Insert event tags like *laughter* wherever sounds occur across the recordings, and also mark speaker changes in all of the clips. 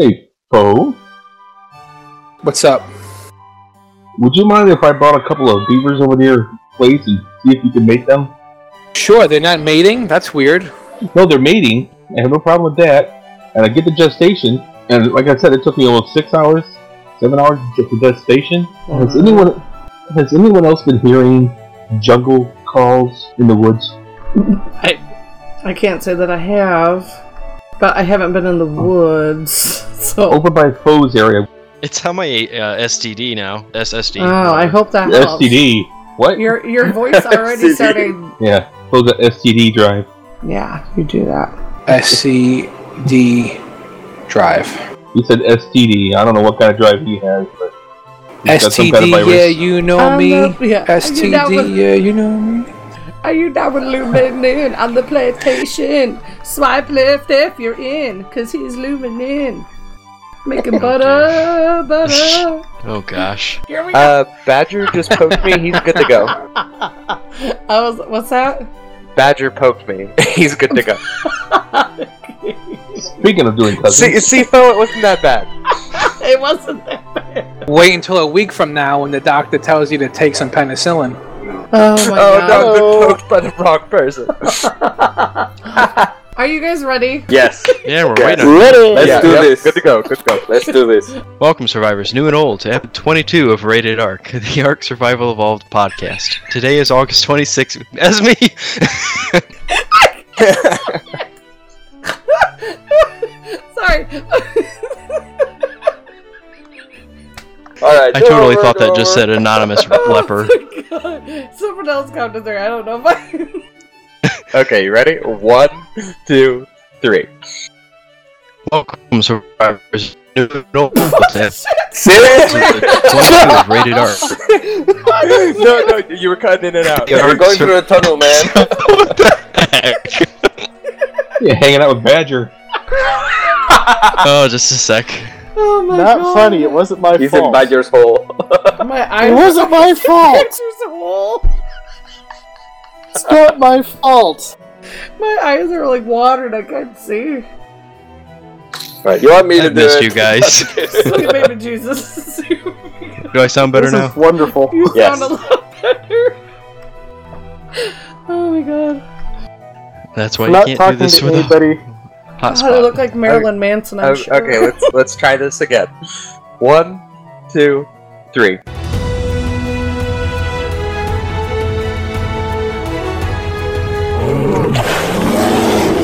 Speaker 1: Hey, Bo,
Speaker 2: What's up?
Speaker 1: would you mind if I brought a couple of beavers over to your place and see if you can mate them?
Speaker 2: Sure, they're not mating. That's weird.
Speaker 1: No, they're mating. I have no problem with that. And I get the gestation, and like I said, it took me almost six hours, seven hours to get the gestation. Has uh-huh. anyone has anyone else been hearing jungle calls in the woods?
Speaker 3: I I can't say that I have, but I haven't been in the woods, *laughs* so.
Speaker 1: Over by Foe's area,
Speaker 4: It's on my uh, STD now. SSD.
Speaker 3: Oh, I hope that helps.
Speaker 1: STD. What?
Speaker 3: Your your voice *laughs* already
Speaker 5: STD.
Speaker 3: started.
Speaker 1: Yeah, Foe's got STD drive.
Speaker 3: Yeah, you do that.
Speaker 2: SCD drive.
Speaker 1: You said STD. I don't know what kind of drive he has, but he's got some
Speaker 2: STD,
Speaker 1: kind of
Speaker 2: yeah, you know
Speaker 3: Um,
Speaker 2: me.
Speaker 3: yeah. Are you down
Speaker 2: STD, yeah, you know me.
Speaker 3: Are you down with looming in on the PlayStation? Swipe left if you're in, cause he's looming in. Making *laughs* butter, butter. *laughs*
Speaker 4: Oh gosh.
Speaker 3: Here we go.
Speaker 5: Uh, Badger just poked me. He's good to go. *laughs*
Speaker 3: I was. What's that?
Speaker 5: Badger poked me. He's good to go.
Speaker 1: Speaking of doing cousins,
Speaker 5: See, see, Sifo, it wasn't that bad.
Speaker 3: it wasn't that bad.
Speaker 2: Wait until a week from now when the doctor tells you to take some penicillin.
Speaker 3: Oh my
Speaker 5: Oh
Speaker 3: god.
Speaker 5: no, I've been poked by the wrong person. *laughs*
Speaker 3: Are you guys ready?
Speaker 6: Yes. *laughs*
Speaker 4: Yeah, we're
Speaker 6: Yes.
Speaker 4: waiting. on-
Speaker 6: Ready. Let's
Speaker 5: Yeah,
Speaker 6: do
Speaker 5: yep,
Speaker 6: this.
Speaker 5: Good to go. Good to go. *laughs*
Speaker 6: Let's do this.
Speaker 4: Welcome, survivors, new and old, to episode 22 of Rated Arc, the Arc Survival Evolved podcast. Today is August 26th. As me.
Speaker 3: Sorry.
Speaker 6: All right.
Speaker 4: I totally thought that just said anonymous leper. *laughs*
Speaker 3: Oh my Someone else counted there. I don't know if I. *laughs*
Speaker 5: Okay, you ready? One, two, three.
Speaker 4: Welcome, survivors, No, and old,
Speaker 6: Seriously? *laughs*
Speaker 4: Rated Arc.
Speaker 5: no, no, you were cutting in and out.
Speaker 4: The
Speaker 6: We're going
Speaker 4: Sur-
Speaker 6: through a tunnel, man.
Speaker 4: what the heck?
Speaker 1: yeah, hanging out with Badger.
Speaker 4: Oh, just a sec.
Speaker 3: Oh my
Speaker 7: Not
Speaker 3: God.
Speaker 7: funny. It wasn't my fault.
Speaker 6: He's *laughs* in
Speaker 7: fault.
Speaker 6: Badger's hole.
Speaker 3: My eyes.
Speaker 7: It wasn't my fault.
Speaker 3: Pictures of wall.
Speaker 7: It's not my fault.
Speaker 3: My eyes are like watered. I can't see.
Speaker 6: right. You want me
Speaker 4: I
Speaker 6: to do
Speaker 4: missed
Speaker 6: it?
Speaker 4: you guys.
Speaker 3: Look at baby Jesus.
Speaker 4: Do I sound better
Speaker 7: this
Speaker 4: now?
Speaker 7: is wonderful.
Speaker 3: you
Speaker 6: Yes.
Speaker 3: sound a lot better. *laughs* Oh my god.
Speaker 4: That's why
Speaker 7: I'm
Speaker 4: you
Speaker 7: not
Speaker 4: can't do
Speaker 7: talking
Speaker 4: this
Speaker 7: to
Speaker 4: with a
Speaker 7: anybody.
Speaker 3: God, I look like Marilyn Manson. I'm
Speaker 5: Oh,
Speaker 3: sure.
Speaker 5: Okay, let's let's try this again. One, two, three.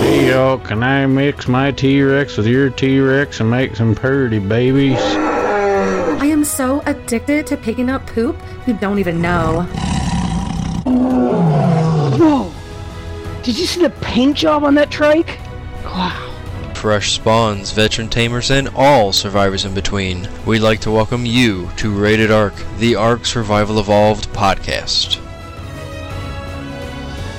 Speaker 8: Hey y'all, can I mix my T-Rex with your T-Rex and make some purdy babies?
Speaker 9: I am so addicted to picking up poop you don't even know.
Speaker 10: Whoa! Did you see the paint job on that trike? Wow.
Speaker 4: fresh spawns, veteran tamers, and all survivors in between. We'd like to welcome you to Rated Arc, the Arc Survival Evolved podcast.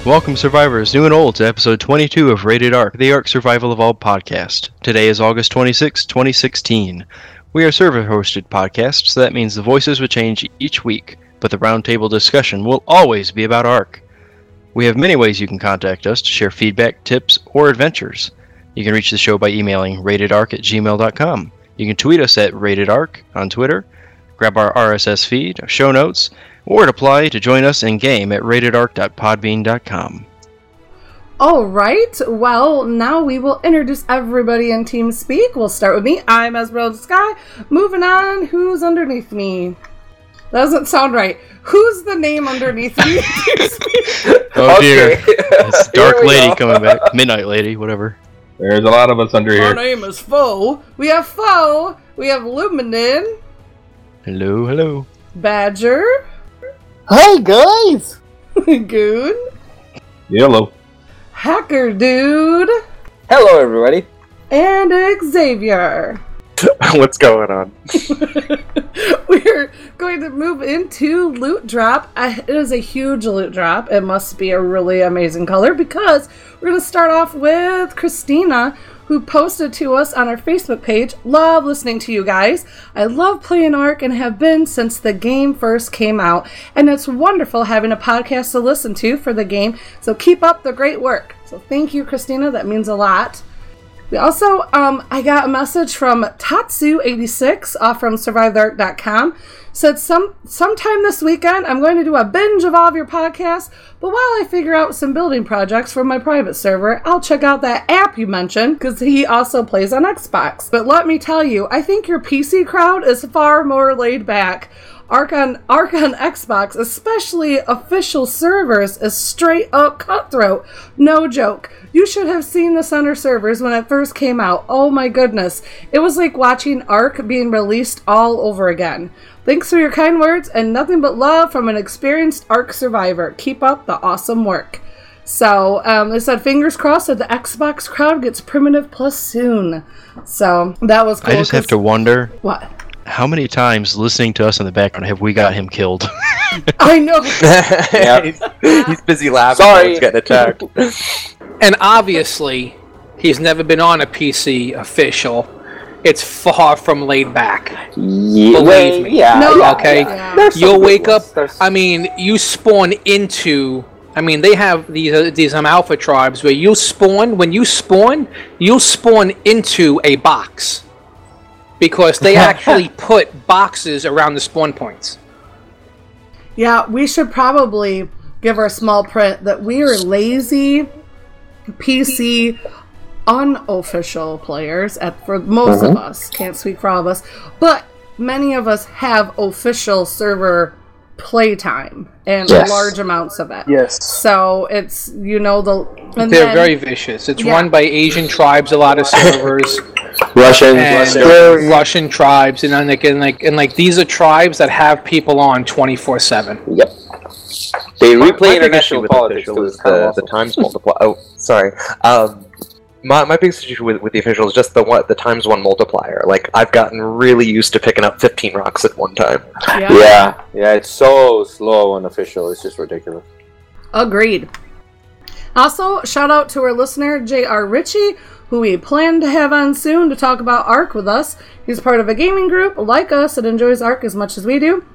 Speaker 4: Welcome, survivors, new and old, to episode 22 of Rated Arc, the Arc Survival Evolved podcast. Today is August 26, 2016. We are server hosted podcasts, so that means the voices will change each week, but the roundtable discussion will always be about Arc. We have many ways you can contact us to share feedback, tips, or adventures. You can reach the show by emailing ratedarc at gmail.com. You can tweet us at ratedarc on Twitter, grab our RSS feed, show notes, or apply to join us in game at ratedarc.podbean.com.
Speaker 3: All right. Well, now we will introduce everybody in Team Speak. We'll start with me. I'm Esmeralda Sky. Moving on. Who's underneath me? That doesn't sound right. Who's the name underneath me? *laughs*
Speaker 4: Oh dear. It's *laughs* Dark Lady
Speaker 6: go.
Speaker 4: coming back. Midnight Lady, whatever.
Speaker 1: There's a lot of us under here.
Speaker 3: Our
Speaker 1: here.
Speaker 3: name is Foe. We have Foe. We have Luminin,
Speaker 4: Hello, hello.
Speaker 3: Badger,
Speaker 7: Hey guys! *laughs*
Speaker 3: Goon,
Speaker 1: Yellow.
Speaker 3: Hacker Dude,
Speaker 6: Hello, everybody.
Speaker 3: and Xavier. *laughs*
Speaker 5: What's going on? *laughs*
Speaker 3: We're going to move into loot drop. It is a huge loot drop. It must be a really amazing color because we're going to start off with Christina, who posted to us on our Facebook page. Love listening to you guys. I love playing Ark and have been since the game first came out. And it's wonderful having a podcast to listen to for the game. So keep up the great work. So thank you, Christina. That means a lot. We also, um, I got a message from Tatsu86 off from SurviveTheArk.com. Said some sometime this weekend I'm going to do a binge of all of your podcasts, but while I figure out some building projects for my private server, I'll check out that app you mentioned because he also plays on Xbox. But let me tell you, I think your PC crowd is far more laid back. Arc on Arc on Xbox, especially official servers, is straight up cutthroat. No joke. You should have seen the center servers when it first came out. Oh my goodness. It was like watching Arc being released all over again. Thanks for your kind words and nothing but love from an experienced Arc survivor. Keep up the awesome work. So um, they said, fingers crossed that the Xbox crowd gets Primitive Plus soon. So that was cool.
Speaker 4: I just have to wonder
Speaker 3: What?
Speaker 4: How many times listening to us in the background have we got him killed? *laughs*
Speaker 3: I know. *laughs*
Speaker 5: he's, he's busy laughing.
Speaker 6: Sorry.
Speaker 5: while He's getting attacked. *laughs*
Speaker 2: And obviously, he's never been on a PC official. It's far from laid back.
Speaker 6: Yeah,
Speaker 2: Believe me.
Speaker 6: yeah,
Speaker 3: No,
Speaker 6: yeah,
Speaker 2: okay.
Speaker 6: yeah.
Speaker 2: You'll wake up.
Speaker 6: There's-
Speaker 2: I mean, you spawn into. I mean, they have these uh, these um, alpha tribes where you spawn. When you spawn, you'll spawn into a box because they *laughs* actually put boxes around the spawn points.
Speaker 3: Yeah, we should probably give our small print that we are lazy PC unofficial players at for most of uh-huh. us. Can't speak for all of us, but many of us have official server playtime and
Speaker 6: Yes.
Speaker 3: large amounts of it.
Speaker 7: Yes.
Speaker 3: So it's you know the and
Speaker 2: They're
Speaker 3: then-
Speaker 2: very vicious. It's
Speaker 3: Yeah.
Speaker 2: run by Asian tribes, a lot of servers, *laughs*
Speaker 6: Russians,
Speaker 2: and
Speaker 6: Russians.
Speaker 2: Russian tribes, and then like and like and like these are tribes that have people on twenty four seven.
Speaker 6: Yep. They
Speaker 5: My- my
Speaker 6: replay international
Speaker 5: with
Speaker 6: politics.
Speaker 5: official
Speaker 6: too,
Speaker 5: is the,
Speaker 6: of
Speaker 5: the times multiply. Oh, sorry. Um, my, my biggest issue with, with the official is just the one the times one multiplier. Like I've gotten really used to picking up 15 rocks at one time.
Speaker 3: yeah.
Speaker 6: Yeah, yeah, it's so slow and official. It's just ridiculous.
Speaker 3: Agreed. Also, shout out to our listener, J.R. Ritchie, who we plan to have on soon to talk about ARC with us. He's part of a gaming group like us that enjoys ARC as much as we do.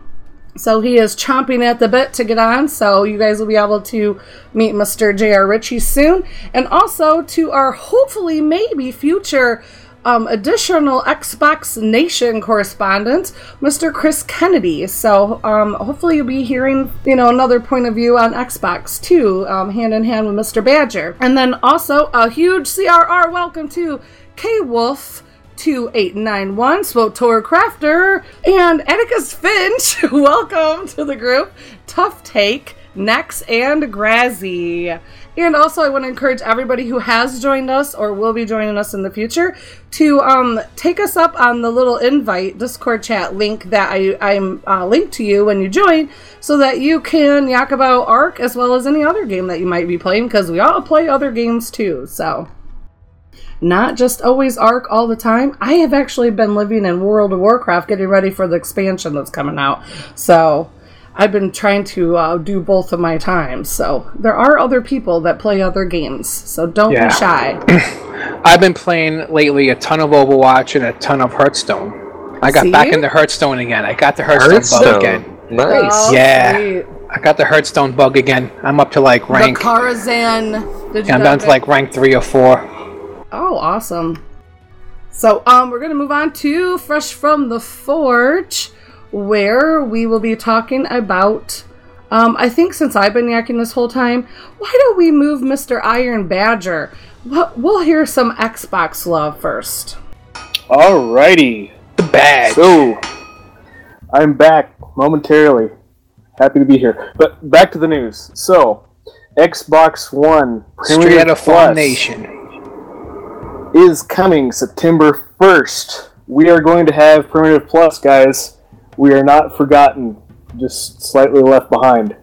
Speaker 3: So he is chomping at the bit to get on. So you guys will be able to meet Mr. J.R. Ritchie soon. And also to our hopefully, maybe future um, additional Xbox Nation correspondent, Mr. Chris Kennedy. So um, hopefully you'll be hearing, you know, another point of view on Xbox too, um, hand in hand with Mr. Badger. And then also a huge CRR welcome to K Wolf. 2891 Swotor Crafter and Atticus Finch. *laughs* Welcome to the group. Tough Take, Nex, and Grazzy. And also, I want to encourage everybody who has joined us or will be joining us in the future to um, take us up on the little invite Discord chat link that I, I'm uh, linked to you when you join so that you can yak about ARC as well as any other game that you might be playing because we all play other games too. So not just always arc all the time. I have actually been living in World of Warcraft, getting ready for the expansion that's coming out. So I've been trying to uh, do both of my times. So there are other people that play other games. So don't
Speaker 2: Yeah.
Speaker 3: be shy. *clears throat*
Speaker 2: I've been playing lately a ton of Overwatch and a ton of Hearthstone. I got
Speaker 3: See?
Speaker 2: back into Hearthstone again. I got the Hearthstone, bug again.
Speaker 5: Nice.
Speaker 3: Oh,
Speaker 2: Yeah.
Speaker 3: sweet.
Speaker 2: I got the Hearthstone bug again. I'm up to like
Speaker 3: The
Speaker 2: rank.
Speaker 3: Karazhan. Did you
Speaker 2: Yeah, I'm
Speaker 3: get
Speaker 2: down to like rank three or four.
Speaker 3: Oh, awesome. So, um, we're gonna move on to Fresh from the Forge, where we will be talking about. Um, I think since I've been yakking this whole time, why don't we move Mr. Iron Badger? We'll, we'll hear some Xbox love first.
Speaker 7: Alrighty.
Speaker 2: The badge.
Speaker 7: So, I'm back momentarily. Happy to be here. But back to the news. So, Xbox One
Speaker 2: Straight
Speaker 7: Primitive
Speaker 2: out of
Speaker 7: Plus
Speaker 2: Nation.
Speaker 7: is coming September 1st. We are going to have Primitive Plus, guys. We are not forgotten, just slightly left behind.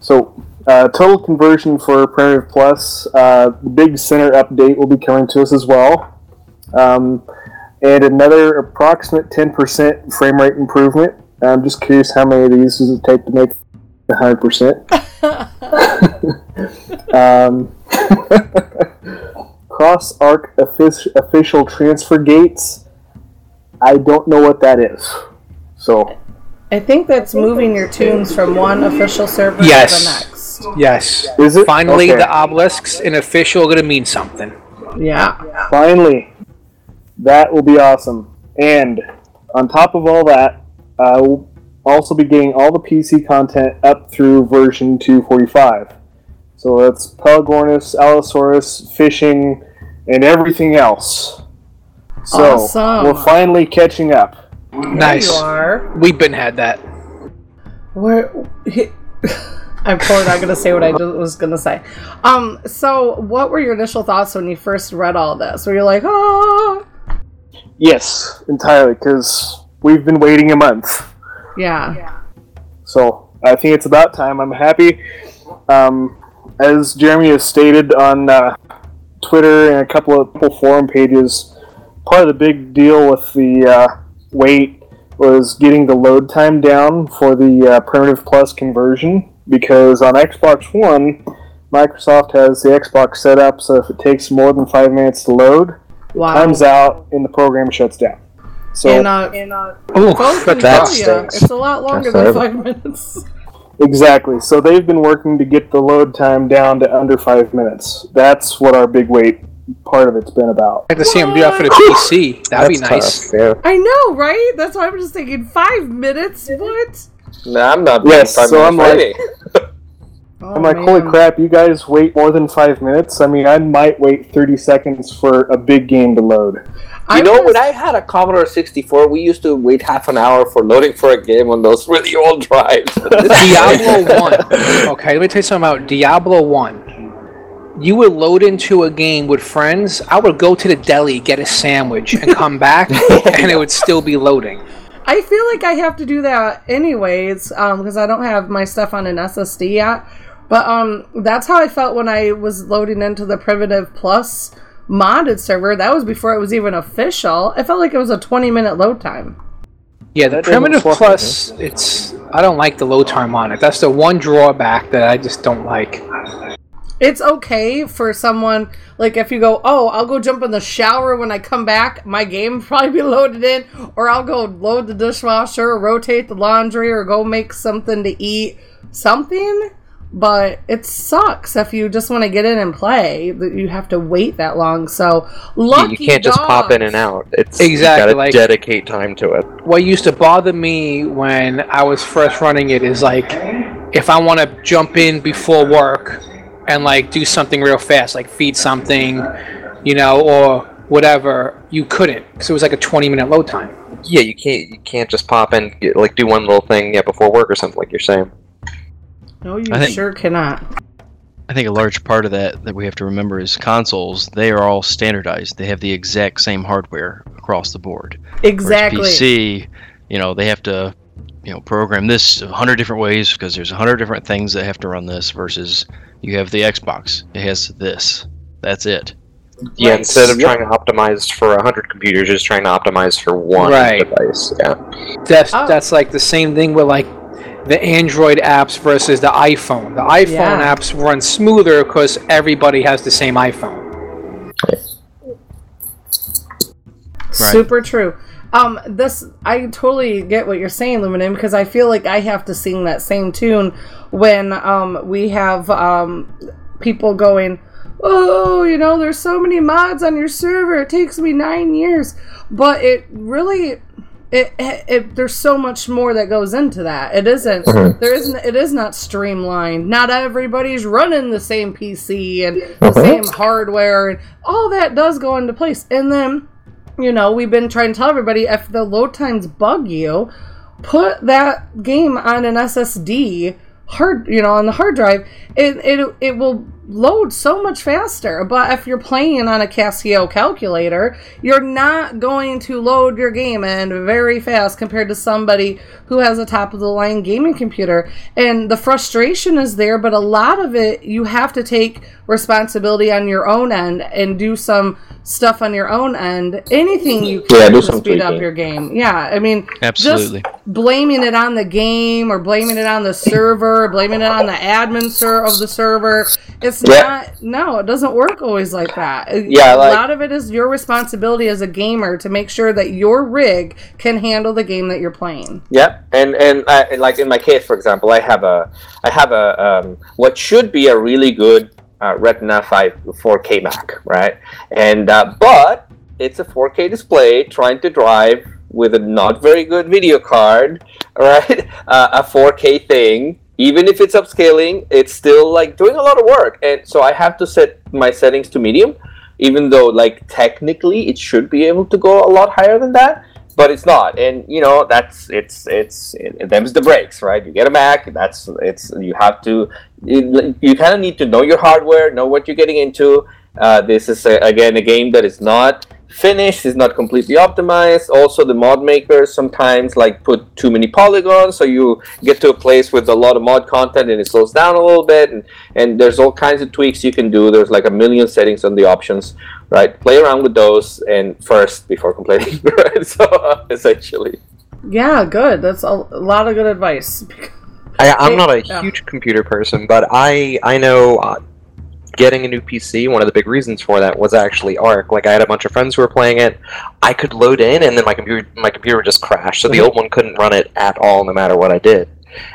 Speaker 7: So, uh, total conversion for Primitive Plus, uh, the big center update will be coming to us as well. Um, and another approximate 10% frame rate improvement. I'm just curious how many of these does it take to make 100%. *laughs* um, *laughs* Cross Arc offic- official transfer gates. I don't know what that is. So,
Speaker 3: I think that's moving your tunes from one official server
Speaker 2: Yes.
Speaker 3: to the next.
Speaker 2: Yes.
Speaker 7: is it?
Speaker 2: Finally,
Speaker 7: Okay.
Speaker 2: the obelisks in official are gonna mean something.
Speaker 3: Yeah.
Speaker 7: Finally, that will be awesome. And on top of all that, uh, we'll also be getting all the PC content up through version 245. So that's Pelagornis, Allosaurus, fishing, and everything else. So
Speaker 3: Awesome.
Speaker 7: we're finally catching up.
Speaker 2: Nice.
Speaker 3: You are.
Speaker 2: We've been had that.
Speaker 3: Where he, *laughs* I'm probably not going to say what I was going to say. Um. So, what were your initial thoughts when you first read all this? Were you like, oh,
Speaker 7: Yes, entirely, because we've been waiting a month.
Speaker 3: yeah,
Speaker 7: So I think it's about time. I'm happy. Um, as Jeremy has stated on uh, Twitter and a couple of forum pages, part of the big deal with the uh, wait was getting the load time down for the uh, Primitive Plus conversion because on Xbox One, Microsoft has the Xbox set up so if it takes more than five minutes to load, it
Speaker 3: Wow.
Speaker 7: times out and the program shuts down. So
Speaker 3: and uh, and uh,
Speaker 2: Ooh,
Speaker 3: both can
Speaker 5: that
Speaker 3: tell
Speaker 5: stinks.
Speaker 3: it's a lot longer
Speaker 5: That's
Speaker 3: than five minutes.
Speaker 7: Exactly. So they've been working to get the load time down to under five minutes. That's what our big wait part of it's been about.
Speaker 2: I'd like to see him do that for the PC. That'd be nice.
Speaker 5: tough, yeah.
Speaker 3: I know, right? That's why I'm just thinking five minutes. What?
Speaker 6: Nah, I'm not.
Speaker 7: Yes,
Speaker 6: five
Speaker 7: so I'm
Speaker 6: minutes
Speaker 7: like- *laughs*
Speaker 3: Oh,
Speaker 7: I'm like, holy crap, you guys wait more than five minutes? I mean, I might wait 30 seconds for a big game to load.
Speaker 3: I
Speaker 6: You know,
Speaker 3: was-
Speaker 6: when I had a Commodore 64, we used to wait half an hour for loading for a game on those really old drives.
Speaker 2: Diablo *laughs* 1. Okay, let me tell you something about Diablo 1. You would load into a game with friends. I would go to the deli, get a sandwich, and come *laughs* back, and it would still be loading.
Speaker 3: I feel like I have to do that anyways, um, because I don't have my stuff on an SSD yet. But um, that's how I felt when I was loading into the Primitive Plus modded server. That was before it was even official. I felt like it was a 20 minute load time.
Speaker 2: Yeah, the Primitive Plus, it's. I don't like the load time on it. That's the one drawback that I just don't like.
Speaker 3: It's okay for someone like if you go, oh, I'll go jump in the shower when I come back. My game *laughs* probably be loaded in, or I'll go load the dishwasher, or rotate the laundry, or go make something to eat, something. But it sucks if you just want to get in and play that you have to wait that long. So
Speaker 5: You,
Speaker 3: lucky
Speaker 5: you can't just pop in and out. It's
Speaker 2: Exactly,
Speaker 5: You gotta
Speaker 2: like-
Speaker 5: dedicate time to it.
Speaker 2: what used to bother me when I was first running it is like if I want to jump in before work and like do something real fast, like feed something, you know, or whatever, you couldn't because it was like a 20 minute load time.
Speaker 5: Yeah, you can't. You can't just pop in, get, like do one little thing, yeah, before work or something like you're saying.
Speaker 3: No, you
Speaker 4: think-
Speaker 3: sure cannot.
Speaker 4: I think a large part of that that we have to remember is consoles. They are all standardized. They have the exact same hardware across the board. Whereas
Speaker 3: Exactly.
Speaker 4: PC, you know, they have to, you know, program this a hundred different ways because there's a hundred different things that have to run this. Versus you have the Xbox. It has this. That's it.
Speaker 5: Yeah,
Speaker 3: Right.
Speaker 5: instead of
Speaker 7: Yep.
Speaker 5: trying to optimize for a hundred computers, you're just trying to optimize for one
Speaker 2: Right.
Speaker 5: device. Yeah.
Speaker 2: That's
Speaker 3: Oh.
Speaker 2: that's like the same thing with like the Android apps versus the iPhone. The iPhone
Speaker 3: Yeah.
Speaker 2: apps run smoother because everybody has the same iPhone. Right.
Speaker 3: Super true. Um, this I totally get what you're saying, Luminen, because I feel like I have to sing that same tune when um we have um people going, oh, you know, there's so many mods on your server. It takes me nine years, but it really. It, it, it there's so much more that goes into that. It isn't there isn't it is not streamlined. Not everybody's running the same PC and the same hardware and all that does go into place. And then you know, we've been trying to tell everybody if the load times bug you, put that game on an SSD hard, you know, on the hard drive. It it it will load so much faster. But if you're playing on a Casio calculator, you're not going to load your game in very fast compared to somebody who has a top of the line gaming computer. And the frustration is there, but a lot of it you have to take responsibility on your own end and do some stuff on your own end. Anything you can
Speaker 6: Yeah, do
Speaker 3: to
Speaker 6: some
Speaker 3: speed up your game. Yeah, I mean,
Speaker 4: Absolutely.
Speaker 3: just blaming it on the game or blaming it on the server, blaming it on the admin ser- of the server. It's
Speaker 6: Yeah.
Speaker 3: not. No, it doesn't work always like that.
Speaker 6: Yeah,
Speaker 3: a lot of it is your responsibility as a gamer to make sure that your rig can handle the game that you're playing.
Speaker 6: Yeah, and and I, like in my case, for example, I have a I have a um, what should be a really good uh, Retina 5 4K Mac, right? And uh, but it's a 4K display trying to drive with a not very good video card, *laughs* right? Uh, a 4K thing. Even if it's upscaling, it's still like doing a lot of work, and so I have to set my settings to medium, even though like technically it should be able to go a lot higher than that but it's not. And you know that's it's it's it, them's the breaks right? You get a mac that's it's you have to you, you kind of need to know your hardware know what you're getting into. Uh, this is a, again a game that is not finished is not completely optimized also the mod makers sometimes like put too many polygons so you get to a place with a lot of mod content and it slows down a little bit and, and there's all kinds of tweaks you can do there's like a million settings on the options right play around with those and first before complaining *laughs* right so uh, *laughs* essentially
Speaker 3: Yeah, good. That's a, a lot of good advice. *laughs*
Speaker 5: I, I'm not a
Speaker 3: Yeah.
Speaker 5: huge computer person, but I I know uh, getting a new PC. One of the big reasons for that was actually Arc. Like I had a bunch of friends who were playing it. I could load in, and then my computer my computer would just crash. So the old one couldn't run it at all, no matter what I did.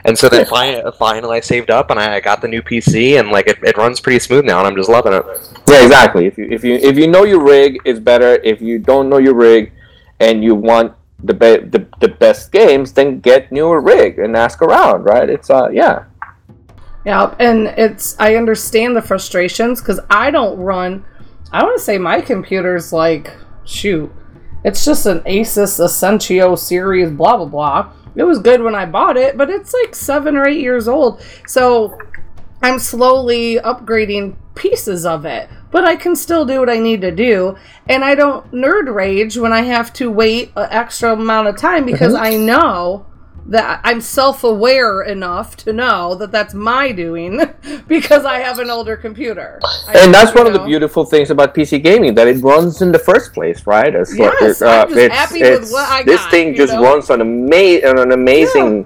Speaker 5: And so then finally, *laughs* finally I saved up, and I got the new PC, and like it, it runs pretty smooth now, and I'm just loving it.
Speaker 6: yeah exactly if you if you if you know your rig it's better if you don't know your rig and you want the, be- the the best games then get newer rig and ask around right it's uh yeah
Speaker 3: Yeah, and it's I understand the frustrations because I don't run. I want to say my computer's like shoot, it's just an Asus Essentio series, blah blah blah. It was good when I bought it, but it's like seven or eight years old. So I'm slowly upgrading pieces of it, but I can still do what I need to do. And I don't nerd rage when I have to wait an extra amount of time because I know that I'm self aware enough to know that that's my doing *laughs* because I have an older computer. I-
Speaker 6: and that's one of the beautiful things about PC gaming that it runs in the first place, right? It's
Speaker 3: Yes,
Speaker 6: it, uh,
Speaker 3: I'm just happy with what I
Speaker 6: this
Speaker 3: got,
Speaker 6: thing just
Speaker 3: know?
Speaker 6: runs on ama- on an amazing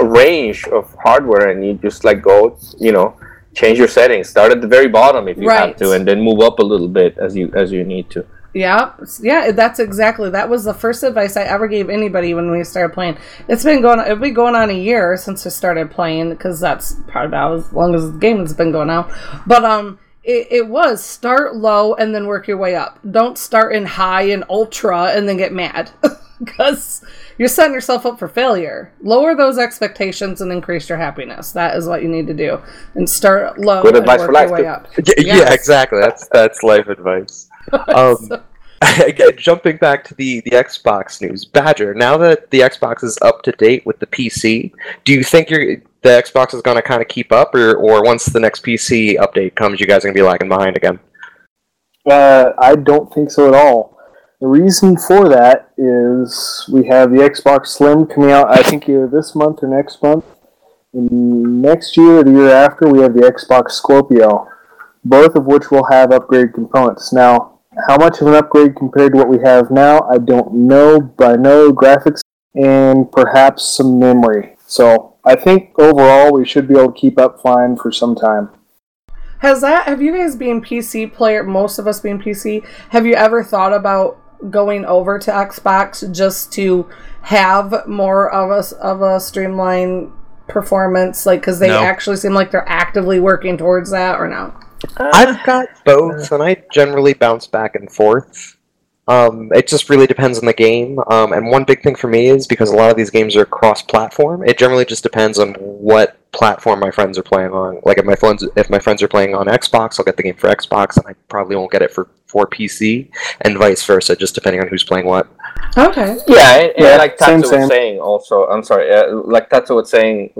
Speaker 6: range of hardware, and you just like go, you know, change your settings. Start at the very bottom if you have to, and then move up a little bit as you as you need to.
Speaker 3: Yeah, yeah, that's exactly. That was the first advice I ever gave anybody when we started playing. It's been going. It'll be going on a year since I started playing because that's probably about as long as the game has been going on. But um, it, it was start low and then work your way up. Don't start in high and ultra and then get mad *laughs* because you're setting yourself up for failure. Lower those expectations and increase your happiness. That is what you need to do. And start low
Speaker 6: Good
Speaker 3: and
Speaker 6: advice
Speaker 3: work
Speaker 6: for
Speaker 3: your
Speaker 6: life,
Speaker 3: way
Speaker 6: too.
Speaker 3: up. *laughs*
Speaker 5: Yeah, yeah, exactly. That's that's life advice. *laughs* Um, *laughs* again, jumping back to the the Xbox news, Badger. Now that the Xbox is up to date with the PC, do you think you're the Xbox is going to kind of keep up, or or once the next PC update comes, you guys are going to be lagging behind again?
Speaker 7: Uh, I don't think so at all. The reason for that is we have the Xbox Slim coming out, I think either this month or next month. And next year or the year after, we have the Xbox Scorpio, both of which will have upgrade components. Now, how much of an upgrade compared to what we have now, I don't know, but I know graphics and perhaps some memory. So I think overall we should be able to keep up fine for some time.
Speaker 3: Has that have you guys been PC player most of us being PC, have you ever thought about going over to Xbox just to have more of a of a streamlined performance like cuz they
Speaker 4: No.
Speaker 3: actually seem like they're actively working towards that or no?
Speaker 5: I've got *laughs* both, and I generally bounce back and forth. Um, it just really depends on the game. Um, and one big thing for me is because a lot of these games are cross-platform. It generally just depends on what platform my friends are playing on. Like if my friends if my friends are playing on Xbox, I'll get the game for Xbox, and I probably won't get it for for PC, and vice versa, just depending on who's playing what.
Speaker 3: Okay.
Speaker 6: Yeah, and, and
Speaker 7: Yeah,
Speaker 6: like
Speaker 7: same,
Speaker 6: Tatsu
Speaker 7: same.
Speaker 6: was saying, also, I'm sorry, uh, like Tatsu was saying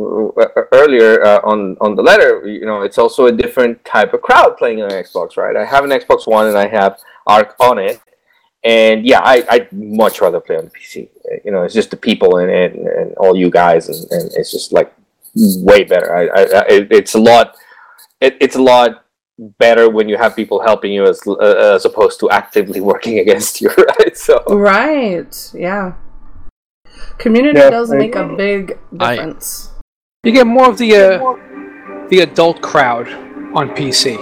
Speaker 6: earlier uh, on on the letter, you know, it's also a different type of crowd playing on Xbox, right? I have an Xbox One and I have Arc on it, and yeah, I I'd much rather play on the PC. You know, it's just the people and and, and all you guys, and, and it's just like way better. I, I, I it's a lot. It, it's a lot better when you have people helping you as uh, as opposed to actively *laughs* working against you, right? So.
Speaker 3: Right. Yeah. Community
Speaker 7: Yeah,
Speaker 3: does
Speaker 7: I
Speaker 3: make a
Speaker 7: agree.
Speaker 3: big
Speaker 4: I-
Speaker 3: difference.
Speaker 2: You get more of the uh, the adult crowd on PC.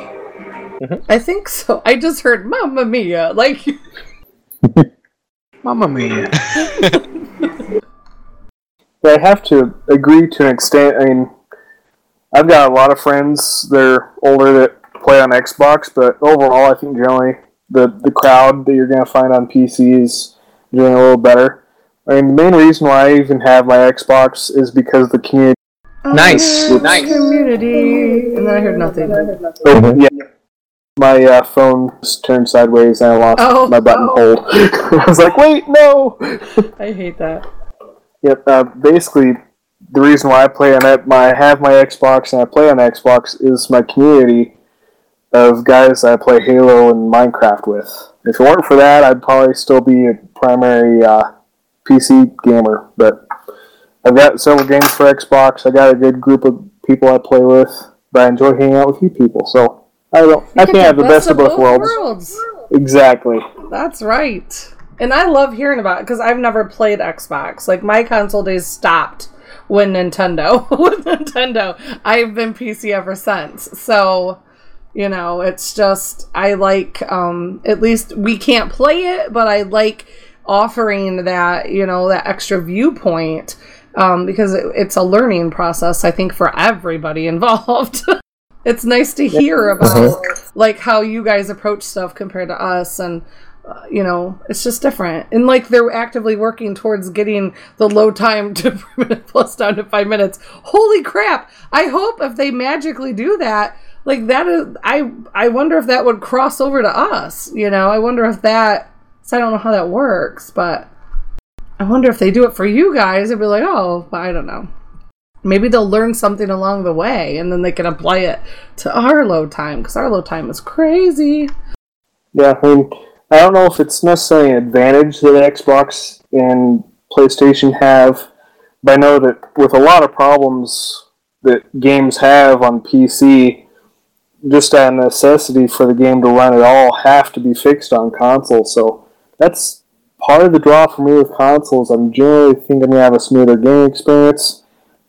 Speaker 3: I think so. I just heard Mamma Mia. Like *laughs*
Speaker 2: Mamma mia! *laughs*
Speaker 7: But I have to agree to an extent. I mean, I've got a lot of friends that are older that play on Xbox, but overall, I think generally the the crowd that you're going to find on PC is doing a little better. I mean, the main reason why I even have my Xbox is because the community.
Speaker 2: Nice,
Speaker 3: Oh,
Speaker 2: nice.
Speaker 3: Community. And then I heard nothing.
Speaker 7: Oh, yeah. My uh, phone turned sideways and I lost
Speaker 3: Oh.
Speaker 7: my button hold. *laughs* I was like, wait, no!
Speaker 3: I hate that.
Speaker 7: Yep. Uh, basically, the reason why I play on it, my I have my Xbox and I play on Xbox is my community of guys I play Halo and Minecraft with. If it weren't for that, I'd probably still be a primary uh, PC gamer. But I've got several games for Xbox. I got a good group of people I play with, but I enjoy hanging out with you people. So I don't. I
Speaker 3: You
Speaker 7: can't
Speaker 3: get
Speaker 7: have the best of both worlds.
Speaker 3: worlds.
Speaker 7: Exactly.
Speaker 3: That's right. And I love hearing about it because I've never played Xbox. Like my console days stopped when Nintendo *laughs* with Nintendo. I've been PC ever since. So, you know, it's just I like um at least we can't play it, but I like offering that, you know, that extra viewpoint um because it, it's a learning process I think for everybody *laughs* involved. it's nice to hear about like how you guys approach stuff compared to us and you know it's just different. And like they're actively working towards getting the low time to *laughs* plus down to five minutes. Holy crap! I hope if they magically do that like that is i i wonder if that would cross over to us you know? I wonder if that so i don't know how that works but i wonder if they do it for you guys it'd be like oh i don't know. Maybe they'll learn something along the way and then they can apply it to our load time because our load time is crazy.
Speaker 7: Yeah, I mean, I don't know if it's necessarily an advantage that Xbox and PlayStation have, but I know that with a lot of problems that games have on PC, just out of necessity for the game to run at all have to be fixed on console. So that's part of the draw for me with consoles. I'm generally think I'm gonna have a smoother game experience.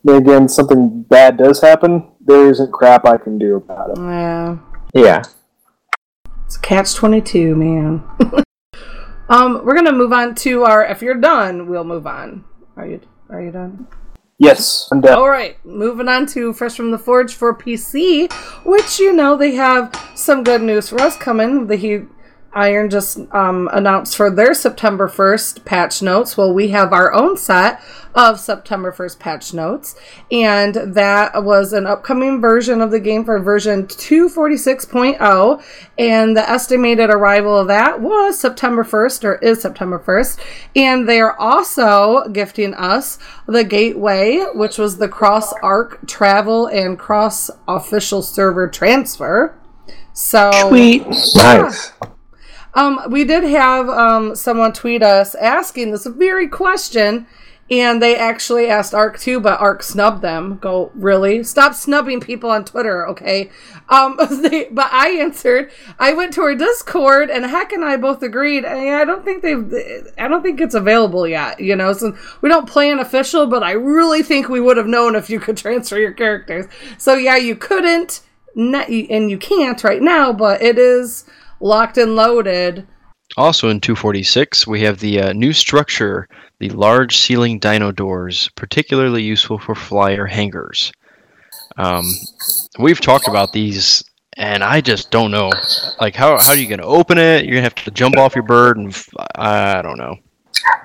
Speaker 7: Then again, something bad does happen. There isn't crap I can do about it.
Speaker 3: yeah
Speaker 6: Yeah.
Speaker 3: It's catch 22, man. *laughs* um, we're gonna move on to our. If you're done, we'll move on. Are you? Are you done?
Speaker 7: Yes, I'm done.
Speaker 3: All right, moving on to Fresh from the Forge for PC, which you know they have some good news for us coming. The Heat Iron just um, announced for their September 1st patch notes. Well, we have our own set of September 1st patch notes, and that was an upcoming version of the game for version 246.0, and the estimated arrival of that was September 1st, or is September 1st, and they are also gifting us the Gateway, which was the cross arc travel and cross official server transfer. So sweet,
Speaker 6: Nice.
Speaker 3: Um, we did have um, someone tweet us asking this very question, and they actually asked Arc too, but Arc snubbed them. Go really? Stop snubbing people on Twitter, okay? Um, *laughs* they, but I answered. I went to our Discord, and Heck and I both agreed. I, I don't think they've. I don't think it's available yet. You know, so we don't play an official, but I really think we would have known if you could *laughs* transfer your characters. So yeah, you couldn't, and you can't right now, but it is locked and loaded.
Speaker 4: Also in 246, we have the uh, new structure, the large ceiling dino doors, particularly useful for flyer hangars. Um, we've talked about these, and I just don't know. Like, how, how are you going to open it? You're going to have to jump off your bird, and f- I don't know.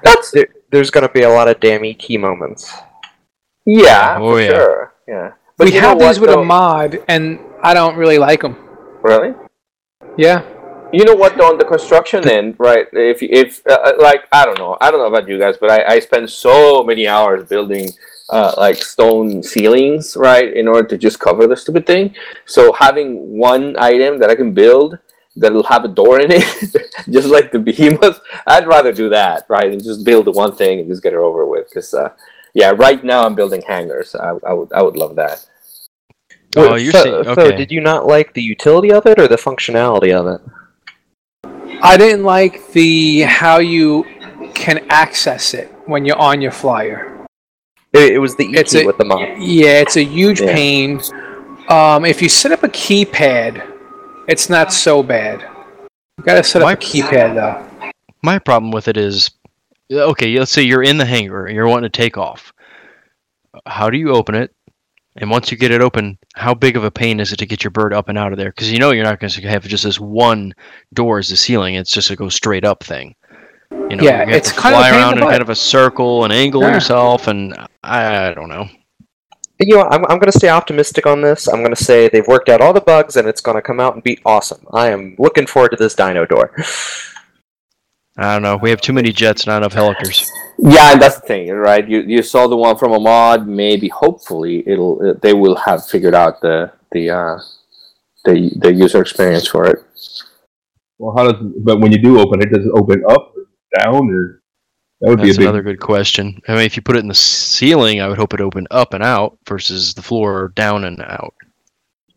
Speaker 6: That's
Speaker 5: There, there's going to be a lot of damn ET moments.
Speaker 6: yeah,
Speaker 4: Oh,
Speaker 6: for
Speaker 4: yeah.
Speaker 6: sure. Yeah.
Speaker 2: we have these
Speaker 6: what,
Speaker 2: with
Speaker 6: though?
Speaker 2: a mod, and I don't really like them.
Speaker 6: Really?
Speaker 2: Yeah.
Speaker 6: You know what? On the construction end, right? If if uh, uh, like I don't know, I don't know about you guys, but I, I spend so many hours building uh, like stone ceilings, right, in order to just cover the stupid thing. So having one item that I can build that'll have a door in it, *laughs* just like the behemoth, I'd rather do that, right, and just build the one thing and just get it over with. Because uh, yeah, right now I'm building hangars. I, I would I would love that.
Speaker 4: Oh, you're
Speaker 5: so,
Speaker 4: saying-
Speaker 5: so did you not like the utility of it or the functionality of it?
Speaker 2: I didn't like the how you can access it when you're on your flyer.
Speaker 5: It, it was the ET
Speaker 2: It's a-
Speaker 5: with the mod.
Speaker 2: Yeah, it's a huge
Speaker 5: Yeah.
Speaker 2: pain. Um, if you set up a keypad, it's not so bad. You gotta set up
Speaker 4: My-
Speaker 2: a keypad though.
Speaker 4: My problem with it is, okay, let's say you're in the hangar and you're wanting to take off. How do you open it? And once you get it open, how big of a pain is it to get your bird up and out of there? Because you know you're not going to have just this one door as the ceiling. It's just a go straight up thing. You know,
Speaker 2: Yeah,
Speaker 4: you have
Speaker 2: it's
Speaker 4: to
Speaker 2: kind of
Speaker 4: fly
Speaker 2: in
Speaker 4: around in kind of a circle and angle
Speaker 2: Yeah.
Speaker 4: yourself, and I, I don't know.
Speaker 5: You know, I'm, I'm going to stay optimistic on this. I'm going to say they've worked out all the bugs and it's going to come out and be awesome. I am looking forward to this dino door. *laughs*
Speaker 4: I don't know. We have too many jets, not enough helicopters.
Speaker 6: Yeah, and that's the thing, right? You you saw the one from a mod. Maybe, hopefully, it'll uh, they will have figured out the the uh, the the user experience for it.
Speaker 1: Well, how does? But when you do open it, does it open up or down or? That would
Speaker 4: That's
Speaker 1: be a big.
Speaker 4: another good question. I mean, if you put it in the ceiling, I would hope it opened up and out versus the floor down and out.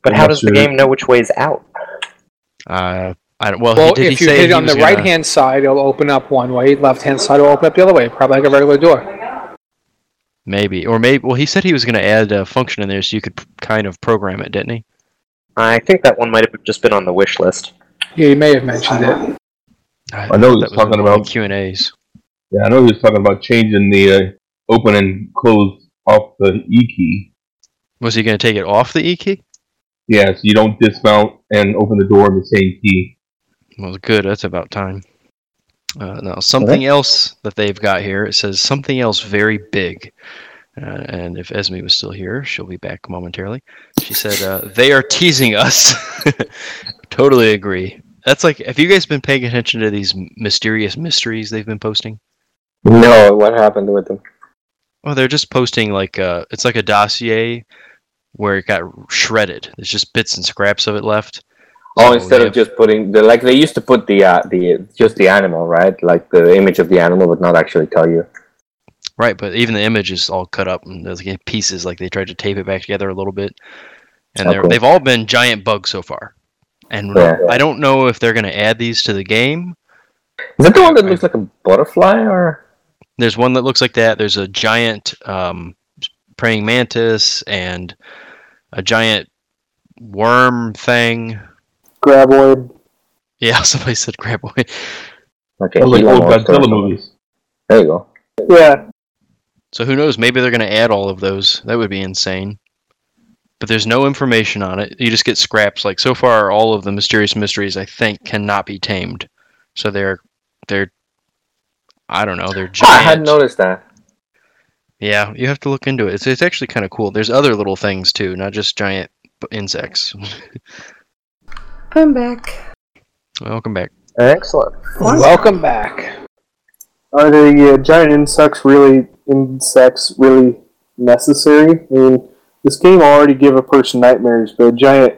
Speaker 5: But
Speaker 1: I'm
Speaker 5: how
Speaker 1: not
Speaker 5: does the game know which way is out?
Speaker 4: Uh, I don't. Well,
Speaker 2: Well,
Speaker 4: he, did
Speaker 2: if
Speaker 4: he
Speaker 2: you
Speaker 4: say
Speaker 2: hit it on the
Speaker 4: gonna-
Speaker 2: right hand side, it'll open up one way. Left hand side will open up the other way, probably like a regular door.
Speaker 4: Maybe, or maybe. Well, he said he was going to add a function in there so you could p- kind of program it, didn't he?
Speaker 5: I think that one might have just been on the wish list.
Speaker 2: Yeah, you may have mentioned it.
Speaker 1: I know he was talking about-
Speaker 4: Q and A's.
Speaker 1: Yeah, I know he was talking about changing the uh, open and close off the E key.
Speaker 4: Was he going to take it off the E key?
Speaker 1: Yeah, so you don't dismount and open the door in the same key.
Speaker 4: Well, good. That's about time. Uh, now, something else that they've got here. It says something else very big. Uh, and if Esme was still here, she'll be back momentarily. She said uh, they are teasing us. *laughs* totally agree. That's like, have you guys been paying attention to these mysterious mysteries they've been posting?
Speaker 6: No, what happened with them?
Speaker 4: Well, they're just posting like uh, it's like a dossier where it got shredded. There's just bits and scraps of it left.
Speaker 6: Oh, instead of just putting the like they used to put the uh, the just the animal, right? Like the image of the animal would not actually tell you.
Speaker 4: Right, but even the image is all cut up and there's like pieces. Like they tried to tape it back together a little bit, and
Speaker 6: Oh,
Speaker 4: they're,
Speaker 6: cool.
Speaker 4: they've all been giant bugs so far. And
Speaker 6: Yeah.
Speaker 4: I don't know if they're going to add these to the game.
Speaker 6: Is that the one that looks like a butterfly or?
Speaker 4: There's one that looks like that. There's a giant um, praying mantis and a giant worm thing.
Speaker 7: Graboid.
Speaker 4: Yeah, *laughs* somebody said graboid.
Speaker 6: Okay,
Speaker 1: like old Godzilla movies.
Speaker 6: There you go.
Speaker 7: Yeah.
Speaker 4: So who knows? Maybe they're going to add all of those. That would be insane. But there's no information on it. You just get scraps. Like so far, all of the mysterious mysteries I think cannot be tamed. So they're they're I don't know. They're
Speaker 6: Ah, I hadn't noticed that.
Speaker 4: Yeah, you have to look into it. It's it's actually kind of cool. There's other little things too, not just giant insects. *laughs*
Speaker 3: I'm back.
Speaker 4: Welcome back.
Speaker 5: Excellent.
Speaker 2: Welcome back.
Speaker 7: Are the uh, giant insects really insects really necessary? I mean, this game already give a person nightmares, but a giant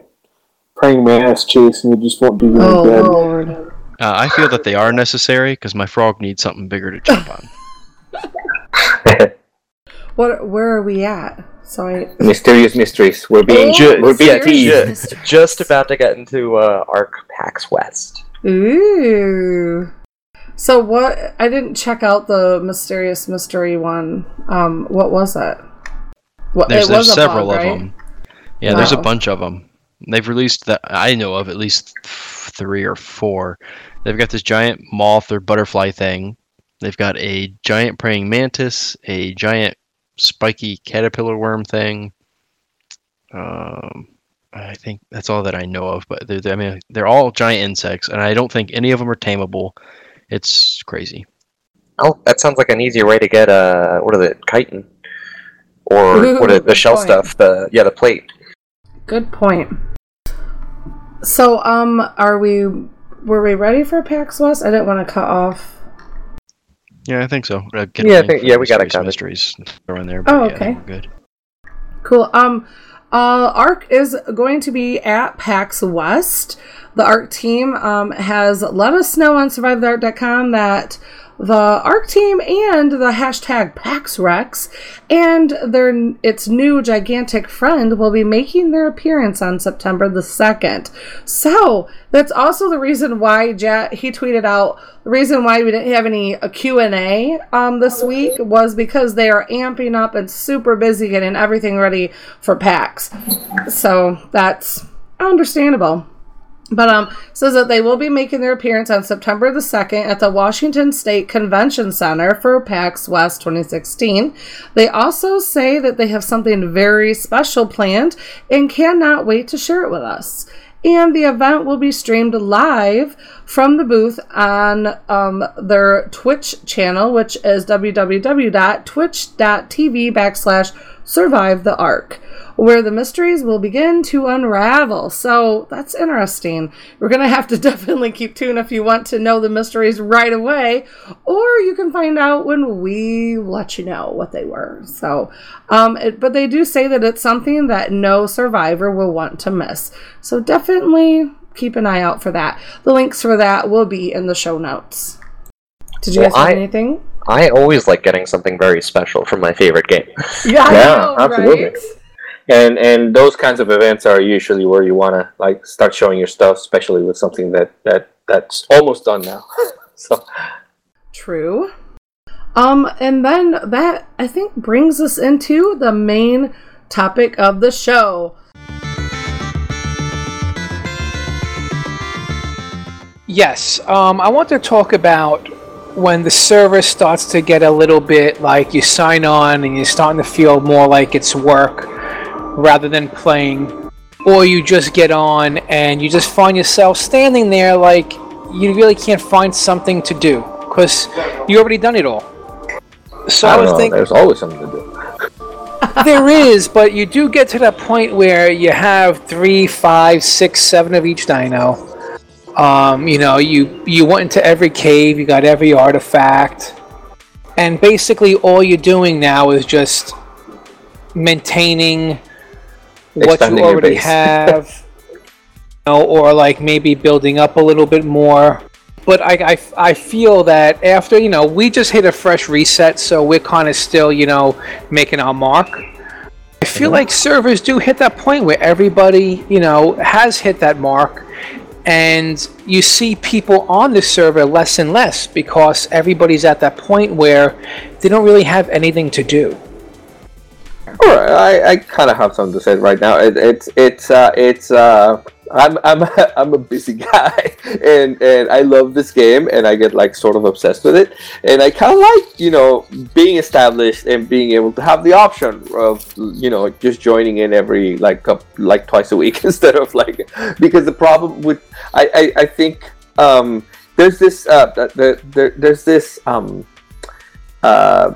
Speaker 7: praying mantis chasing you just won't do you any
Speaker 3: Oh
Speaker 7: good.
Speaker 3: lord.
Speaker 4: Uh, I feel that they are necessary because my frog needs something bigger to jump on. *laughs* *laughs*
Speaker 3: What? Where are we at? Sorry.
Speaker 6: Mysterious mysteries. We're being
Speaker 3: Oh,
Speaker 6: we're being
Speaker 3: mysterious
Speaker 6: teased.
Speaker 5: Just about to get into uh, Arc PAX West.
Speaker 3: Ooh. So what? I didn't check out the mysterious mystery one. Um, what was that? What,
Speaker 4: There's,
Speaker 3: it
Speaker 4: there's
Speaker 3: was
Speaker 4: several
Speaker 3: bug,
Speaker 4: of
Speaker 3: right?
Speaker 4: them. Yeah, there's a bunch of them. They've released that I know of at least th- three or four. They've got this giant moth or butterfly thing. They've got a giant praying mantis, a giant spiky caterpillar worm thing. Um, I think that's all that I know of. But they're, I mean, they're all giant insects, and I don't think any of them are tameable. It's crazy.
Speaker 5: Oh, that sounds like an easier way to get uh, what is it, chitin, or
Speaker 3: Ooh,
Speaker 5: what is the shell
Speaker 3: point.
Speaker 5: stuff? The yeah, the plate.
Speaker 3: Good point. So, um, are we? Were we ready for PAX West? I didn't want to cut off.
Speaker 4: Yeah, I think so. Uh,
Speaker 5: Yeah, I think- yeah, we got it
Speaker 4: Mysterious
Speaker 5: covered.
Speaker 4: Mysteries throw in there. But
Speaker 3: Oh, okay.
Speaker 4: we're good.
Speaker 3: Cool. Um, uh, ARC is going to be at PAX West. The ARC team um, has let us know on SurviveTheArk.com that the ARC team and the hashtag PAXRex and their its new gigantic friend will be making their appearance on September the 2nd. So, that's also the reason why Jat, he tweeted out the reason why we didn't have any uh, Q&A um, this week was because they are amping up and super busy getting everything ready for PAX. So, that's understandable. But um says that they will be making their appearance on September the 2nd at the Washington State Convention Center for PAX West 2016. They also say that they have something very special planned and cannot wait to share it with us. And the event will be streamed live from the booth on um, their Twitch channel, which is www.twitch.tv backslash survive the arc where the mysteries will begin to unravel. So that's interesting. We're going to have to *laughs* definitely keep tuned if you want to know the mysteries right away, or you can find out when we let you know what they were. So, um, it, but they do say that it's something that no survivor will want to miss. So definitely keep an eye out for that. The links for that will be in the show notes. Did you
Speaker 5: Well,
Speaker 3: guys have anything?
Speaker 5: I always like getting something very special from my favorite game.
Speaker 3: Yeah, I
Speaker 6: Yeah,
Speaker 3: know,
Speaker 6: absolutely.
Speaker 3: right?
Speaker 6: And and those kinds of events are usually where you want to like start showing your stuff, especially with something that that that's almost done now. *laughs* so
Speaker 3: True. Um, and then that I think brings us into the main topic of the show.
Speaker 2: Yes, um, I want to talk about when the service starts to get a little bit like you sign on and you're starting to feel more like it's work rather than playing, or you just get on and you just find yourself standing there like you really can't find something to do because you already done it all. So I,
Speaker 6: I
Speaker 2: was
Speaker 6: know.
Speaker 2: thinking
Speaker 6: There's always something to do. *laughs* *laughs*
Speaker 2: there is, but you do get to that point where you have three, five, six, seven of each dino. Um, you know, you you went into every cave, you got every artifact, and basically all you're doing now is just maintaining what you already have, *laughs* you know, or like maybe building up a little bit more. But I, I, I feel that after, you know, we just hit a fresh reset, so we're kind of still, you know, making our mark. I feel like servers do hit that point where everybody, you know, has hit that mark, and you see people on the server less and less because everybody's at that point where they don't really have anything to do.
Speaker 6: All right, I, I kind of have something to say right now. It, it's it's uh, it's uh, I'm I'm *laughs* I'm a busy guy, *laughs* and and I love this game, and I get like sort of obsessed with it, and I kind of like you know being established and being able to have the option of you know just joining in every like like twice a week *laughs* instead of like because the problem with I I, I think um there's this uh the, there, there's this um uh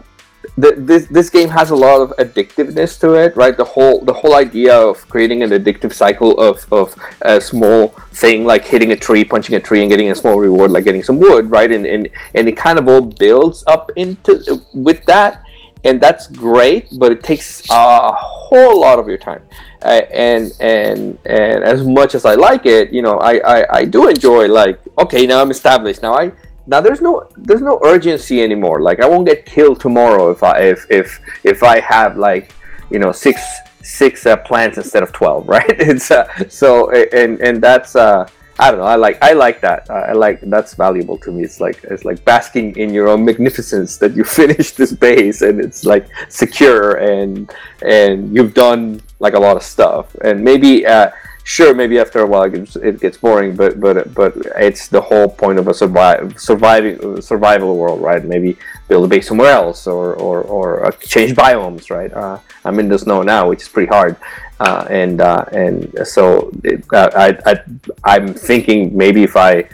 Speaker 6: this this game has a lot of addictiveness to it, right? The whole the whole idea of creating an addictive cycle of, of a small thing like hitting a tree, punching a tree, and getting a small reward like getting some wood, right? And and and it kind of all builds up into with that, and that's great, but it takes a whole lot of your time. Uh, and and and as much as I like it, you know, I, I I do enjoy like okay, now I'm established. Now I now there's no there's no urgency anymore. Like i won't get killed tomorrow if i if if if i have like you know six six uh, plants instead of 12 *laughs* right? It's uh, so and and that's uh i don't know. I like i like that. Uh, i like that's valuable to me. It's like it's like basking in your own magnificence that you *laughs* finished this base and it's like secure and and you've done like a lot of stuff. And maybe uh sure maybe after a while it gets, it gets boring but but but it's the whole point of a survive surviving survival world right? Maybe build a base somewhere else or or, or uh, change biomes right? Uh, i'm in the snow now which is pretty hard. Uh, and uh, and so it, uh, I, I i'm thinking maybe if i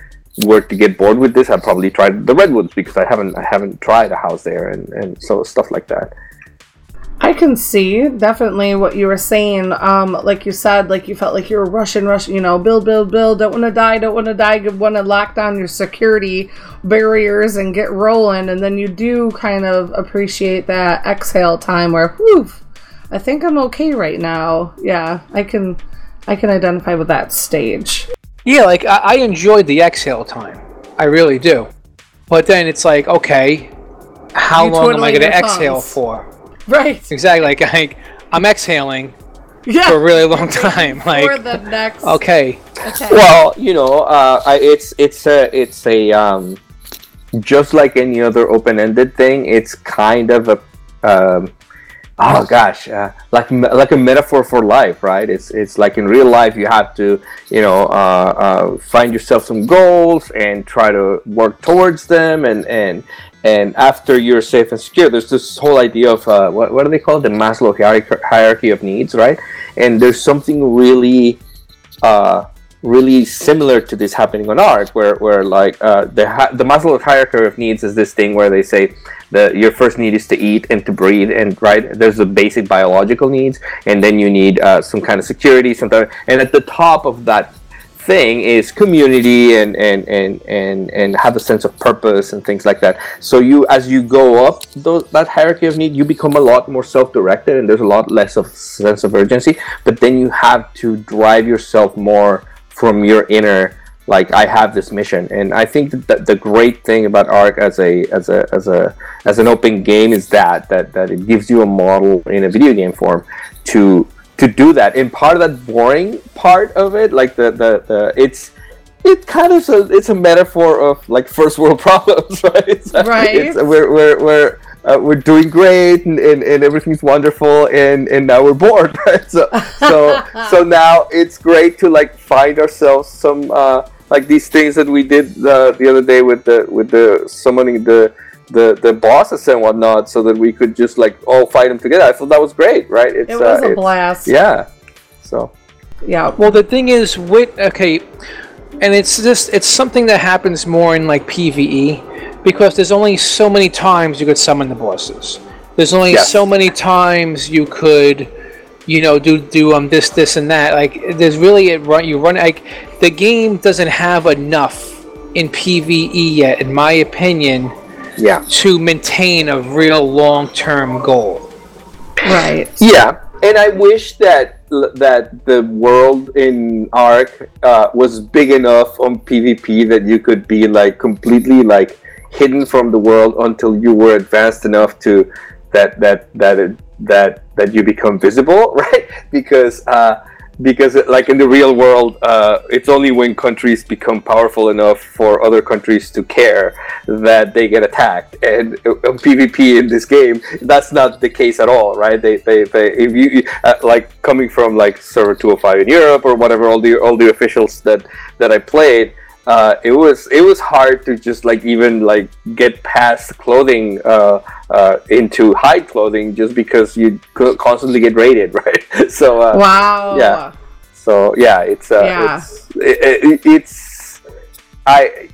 Speaker 6: were to get bored with this i'd probably try the redwoods because i haven't i haven't tried a house there and and so stuff like that
Speaker 3: I can see definitely what you were saying. Um, like you said, like you felt like you were rushing, rushing. You know, build, build, build. Don't want to die. Don't want to die. you Want to lock down your security barriers and get rolling. And then you do kind of appreciate that exhale time where, whew, I think I'm okay right now. Yeah, I can, I can identify with that stage.
Speaker 2: Yeah, like I, I enjoyed the exhale time. I really do. But then it's like, okay, how
Speaker 3: You
Speaker 2: long am I going to exhale
Speaker 3: thumbs.
Speaker 2: for? *laughs*
Speaker 3: Right.
Speaker 2: Exactly. Like I, I'm exhaling
Speaker 3: Yeah.
Speaker 2: for a really long time. *laughs* Like For
Speaker 3: the next.
Speaker 2: okay,
Speaker 3: Okay.
Speaker 6: Well, you know, uh, I, it's it's a it's a um, just like any other open-ended thing. It's kind of a um, oh gosh, uh, like like a metaphor for life, right? It's it's like in real life you have to you know uh, uh, find yourself some goals and try to work towards them, and and and after you're safe and secure, there's this whole idea of uh, what what do they call the Maslow hierarchy of needs, right? And there's something really uh, really similar to this happening on Ark, where, where like uh, the the Maslow hierarchy of needs is this thing where they say that your first need is to eat and to breathe, and right there's the basic biological needs, and then you need uh, some kind of security, something, and at the top of that thing is community and and and and and have a sense of purpose and things like that. So you as you go up those, that hierarchy of need you become a lot more self-directed and there's a lot less of sense of urgency but then you have to drive yourself more from your inner like I have this mission. And I think that the, great thing about Ark as a as a as a as an open game is that that that it gives you a model in a video game form to to do that. And part of that boring part of it like the the, the it's it kind of a, it's a metaphor of like first world *laughs* problems *laughs* right? It's,
Speaker 3: Right.
Speaker 6: it's, we're we're, we're uh, we're doing great and, and, and everything's wonderful and, and now we're bored *laughs* right? So so so now it's great to like find ourselves some uh, like these things that we did uh, the other day with the with the summoning the the the bosses and whatnot so that we could just like all fight them together i thought that was great right it's
Speaker 3: It was
Speaker 6: uh,
Speaker 3: a
Speaker 6: it's-
Speaker 3: blast.
Speaker 6: yeah so
Speaker 3: Yeah.
Speaker 2: Well, the thing is, with okay, and it's just it's something that happens more in like PVE because there's only so many times you could summon the bosses. There's only
Speaker 6: Yes.
Speaker 2: so many times you could, you know, do do um this this and that. Like there's really it run you run like the game doesn't have enough in PVE yet, in my opinion,
Speaker 6: yeah
Speaker 2: to maintain a real long term goal.
Speaker 3: Right.
Speaker 6: Yeah, and I wish that that the world in Ark uh, was big enough on PvP that you could be like completely like hidden from the world until you were advanced enough to that that that it, that that you become visible, *laughs* right? Because uh, because like in the real world, uh, it's only when countries become powerful enough for other countries to care that they get attacked. And on PvP in this game, that's not the case at all, right? They, they, they if you uh, like coming from like server 205 in Europe or whatever, all the all the officials that that I played. Uh, it was it was hard to just like even like get past clothing uh, uh, into high clothing just because you could constantly get raided, *laughs* right? So uh,
Speaker 3: Wow.
Speaker 6: yeah. So yeah, it's uh,
Speaker 3: Yeah.
Speaker 6: it's it, it, it's I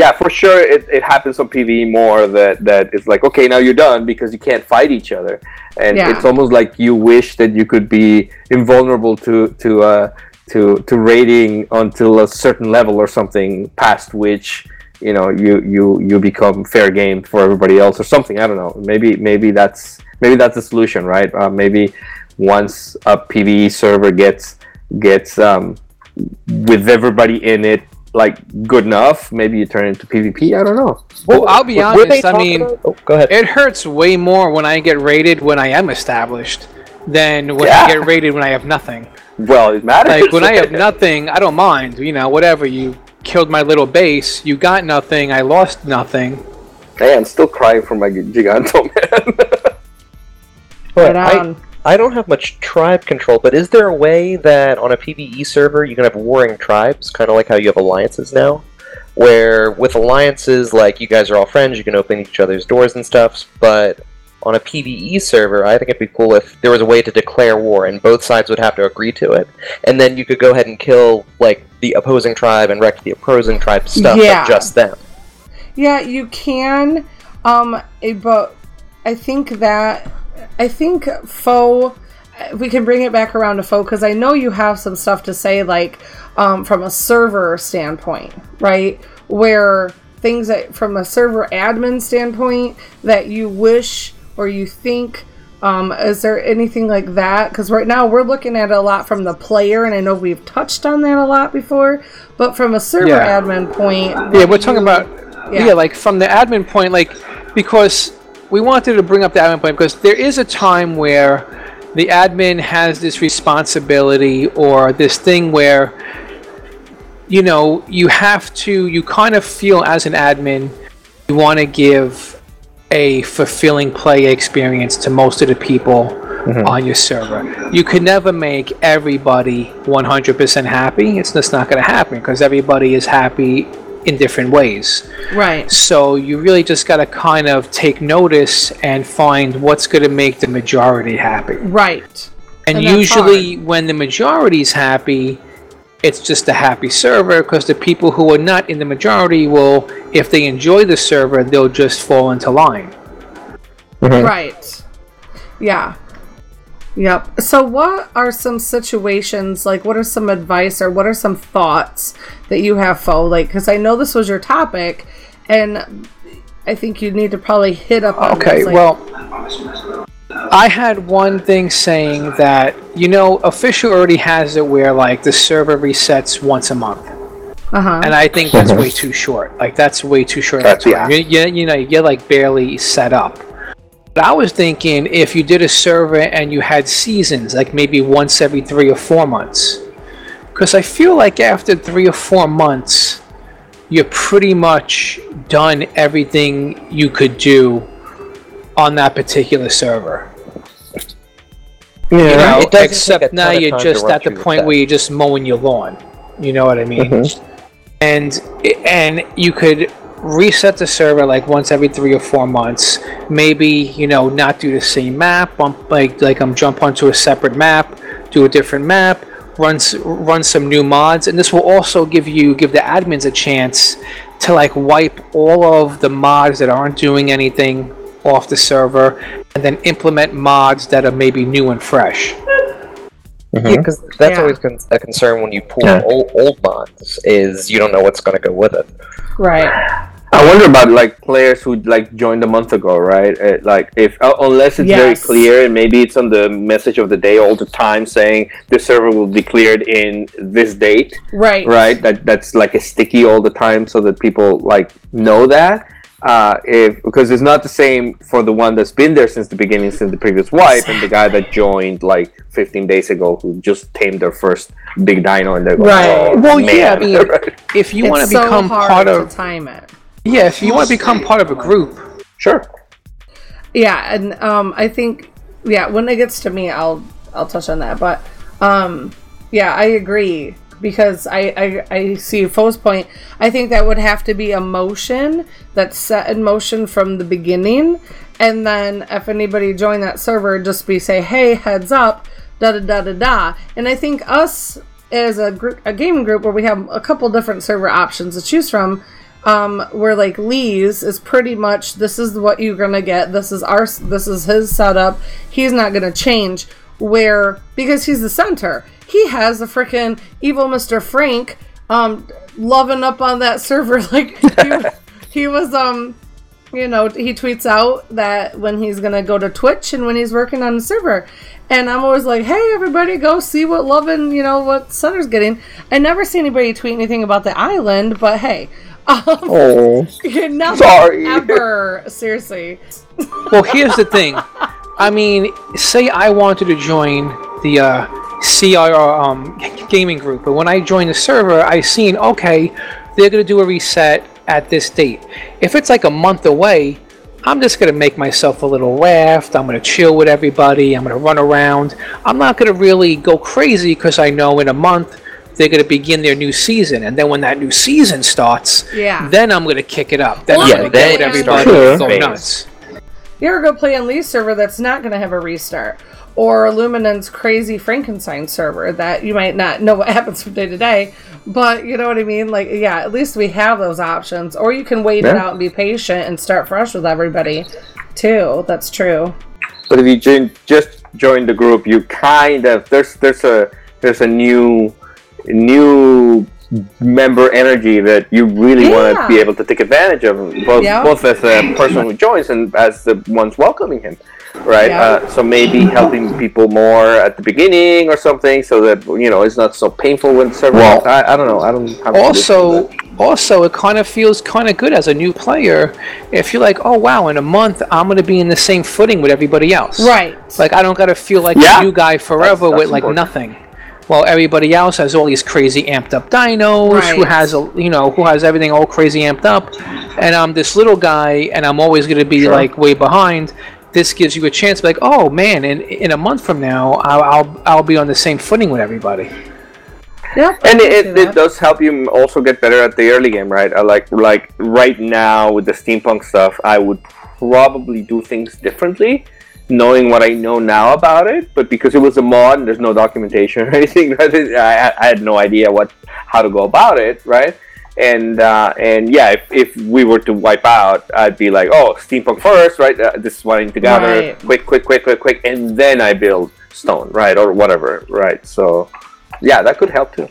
Speaker 6: yeah for sure it, it happens on PVE more that that it's like okay now you're done because you can't fight each other and
Speaker 3: Yeah.
Speaker 6: it's almost like you wish that you could be invulnerable to to uh to to raiding until a certain level or something past which you know you you you become fair game for everybody else or something I don't know maybe maybe that's maybe that's the solution right uh, maybe once a PVE server gets gets um, with everybody in it like good enough, maybe you turn into PvP. I don't know.
Speaker 2: Well, I'll be honest. I mean,
Speaker 5: oh, go ahead.
Speaker 2: it hurts way more when I get raided when I am established than when
Speaker 6: Yeah.
Speaker 2: I get raided when I have nothing.
Speaker 6: Well, it matters.
Speaker 2: Like when I have *laughs* nothing, I don't mind. You know, whatever. You killed my little base. You got nothing. I lost nothing.
Speaker 6: Hey, I'm still crying for my Giganto man.
Speaker 5: But
Speaker 3: Right
Speaker 5: I. I don't have much tribe control, but is there a way that on a PvE server you can have warring tribes, kind of like how you have alliances now? Where with alliances, like you guys are all friends, you can open each other's doors and stuff, but on a PvE server, I think it'd be cool if there was a way to declare war and both sides would have to agree to it. And then you could go ahead and kill, like, the opposing tribe and wreck the opposing tribe's stuff,
Speaker 3: Yeah.
Speaker 5: but just them.
Speaker 3: Yeah, you can. Um, eh, but I think that I think foe. We can bring it back around to foe because I know you have some stuff to say, like um, from a server standpoint, right? Where things that from a server admin standpoint that you wish or you think. Um, is there anything like that? Because right now we're looking at it a lot from the player, and I know we've touched on that a lot before. But from a server
Speaker 2: Yeah.
Speaker 3: admin point,
Speaker 2: Yeah, we're talking about
Speaker 3: Yeah.
Speaker 2: yeah. like from the admin point, like because we wanted to bring up the admin point because there is a time where the admin has this responsibility or this thing where you know you have to you kind of feel as an admin you want to give a fulfilling play experience to most of the people mm-hmm. on your server. You can never make everybody 100% happy. It's just not going to happen because everybody is happy in different ways.
Speaker 3: Right.
Speaker 2: So you really just got to kind of take notice and find what's going to make the majority happy.
Speaker 3: Right.
Speaker 2: And,
Speaker 3: And that's
Speaker 2: usually, when the majority's happy, it's just a happy server because the people who are not in the majority will, if they enjoy the server, they'll just fall into line. Mm-hmm.
Speaker 3: Right. Yeah. Yep. So, what are some situations like? What are some advice or what are some thoughts that you have, Fo? Like, because I know this was your topic, and I think you need to probably hit up. On
Speaker 2: Okay,
Speaker 3: this, like-
Speaker 2: well, I had one thing saying that, you know, official already has it where, like, the server resets once a month.
Speaker 3: Uh huh.
Speaker 2: And I think that's way too *laughs* short. Like, that's way too short of
Speaker 6: That's-
Speaker 2: a time. You, you, you know, you're, like, barely set up. But I was thinking if you did a server and you had seasons, like maybe once every three or four months. Because I feel like after three or four months, you're pretty much done everything you could do on that particular server.
Speaker 5: Yeah,
Speaker 2: You know,
Speaker 5: it doesn't take
Speaker 2: except
Speaker 5: a
Speaker 2: now you're just at the point where you're just mowing your lawn. You know what I mean?
Speaker 5: Mm-hmm.
Speaker 2: And and you could reset the server like once every three or four months. Maybe you know not do the same map. Bump like like I'm jump onto a separate map, do a different map, run run some new mods, and this will also give you give the admins a chance to like wipe all of the mods that aren't doing anything off the server, and then implement mods that are maybe new and fresh.
Speaker 5: Yeah, because that's
Speaker 3: Yeah.
Speaker 5: always con- a concern when you pull
Speaker 6: Yeah.
Speaker 5: old, old mods is you don't know what's going to go with it.
Speaker 3: Right.
Speaker 6: I wonder about like players who like joined a month ago, right? Uh, like if uh, unless it's very clear and maybe it's on the message of the day all the time saying the server will be cleared in this date,
Speaker 3: Right.
Speaker 6: right? That that's like a sticky all the time so that people like know that. Uh, if because it's not the same for the one that's been there since the beginning, since the previous wipe, and the guy that joined like 15 days ago who just tamed their first big dino and they're going,
Speaker 3: Right.
Speaker 6: oh,
Speaker 2: Well,
Speaker 6: man.
Speaker 2: yeah, I *laughs* mean, if you want to
Speaker 3: so
Speaker 2: become
Speaker 3: hard
Speaker 2: part
Speaker 3: to
Speaker 2: of
Speaker 3: time it.
Speaker 2: yeah, if you want to become part of a group,
Speaker 6: sure.
Speaker 3: Yeah, and um, I think yeah, when it gets to me, I'll I'll touch on that. But um, yeah, I agree because I I, I see Foe's point. I think that would have to be a motion that's set in motion from the beginning, and then if anybody join that server, just be say, hey, heads up, da da da da da. And I think us as a group, a gaming group where we have a couple different server options to choose from um where like Lee's is pretty much this is what you're gonna get this is our this is his setup he's not gonna change where because he's the center he has the freaking evil Mr. Frank um loving up on that server *laughs* like he, he was um you know, he tweets out that when he's gonna go to Twitch and when he's working on the server. And I'm always like, hey, everybody, go see what loving you know, what Sutter's getting. I never see anybody tweet anything about the island, but hey. *laughs* Um,
Speaker 6: Oh.
Speaker 3: you're not
Speaker 6: Sorry.
Speaker 3: ever. *laughs* Seriously.
Speaker 2: Well, here's the thing. I mean, say I wanted to join the uh, CIR um, gaming group, but when I joined the server, I seen okay, they're gonna do a reset at this date. If it's like a month away, I'm just gonna make myself a little raft. I'm gonna chill with everybody. I'm gonna run around. I'm not gonna really go crazy because I know in a month they're gonna begin their new season, and then when that new season starts,
Speaker 3: Yeah.
Speaker 2: then I'm gonna kick it up. Then
Speaker 3: Well,
Speaker 2: I'm
Speaker 3: yeah,
Speaker 2: gonna
Speaker 3: then
Speaker 2: with everybody and go nuts.
Speaker 3: You ever go play on Lee's server that's not going to have a restart? Or Illuminan's crazy Frankenstein server that you might not know what *laughs* happens from day to day, but you know what I mean? Like, yeah, at least we have those options. Or you can wait it out and be patient and start fresh with everybody, too. That's true.
Speaker 6: But if you join, just join the group, you kind of there's there's a there's a new new member energy that you really want to be able to take advantage of, both
Speaker 3: Yeah.
Speaker 6: both as a person who joins and as the ones welcoming him, right?
Speaker 3: Yeah.
Speaker 6: Uh, so maybe helping people more at the beginning or something, so that you know it's not so painful when server.
Speaker 1: Well-
Speaker 6: I, I don't know. I don't. have
Speaker 2: also also it kind of feels kind of good as a new player if you're like oh wow in a month i'm going to be in the same footing with everybody else
Speaker 3: Right.
Speaker 2: like i don't got to feel like
Speaker 6: Yeah.
Speaker 2: a new guy forever
Speaker 6: that's
Speaker 2: with like
Speaker 6: important.
Speaker 2: nothing while everybody else has all these crazy amped up dinos who has a you know who has everything all crazy amped up and i'm this little guy and i'm always going to be like way behind this gives you a chance, like, oh man, in in a month from now, I'll I'll, I'll be on the same footing with everybody.
Speaker 3: Yeah,
Speaker 6: and it, it, it does help you also get better at the early game, right? I like like right now with the steampunk stuff, I would probably do things differently, knowing what I know now about it. But because it was a mod, and there's no documentation *laughs* or anything, right? *laughs* I, I had no idea what how to go about it, right? And uh, and yeah, if, if we were to wipe out, I'd be like, oh, steampunk first, right? Uh, this is what I need to gather,
Speaker 3: Right.
Speaker 6: quick, quick, quick, quick, quick, and then I build stone, right, or whatever, right? So yeah, that could help too.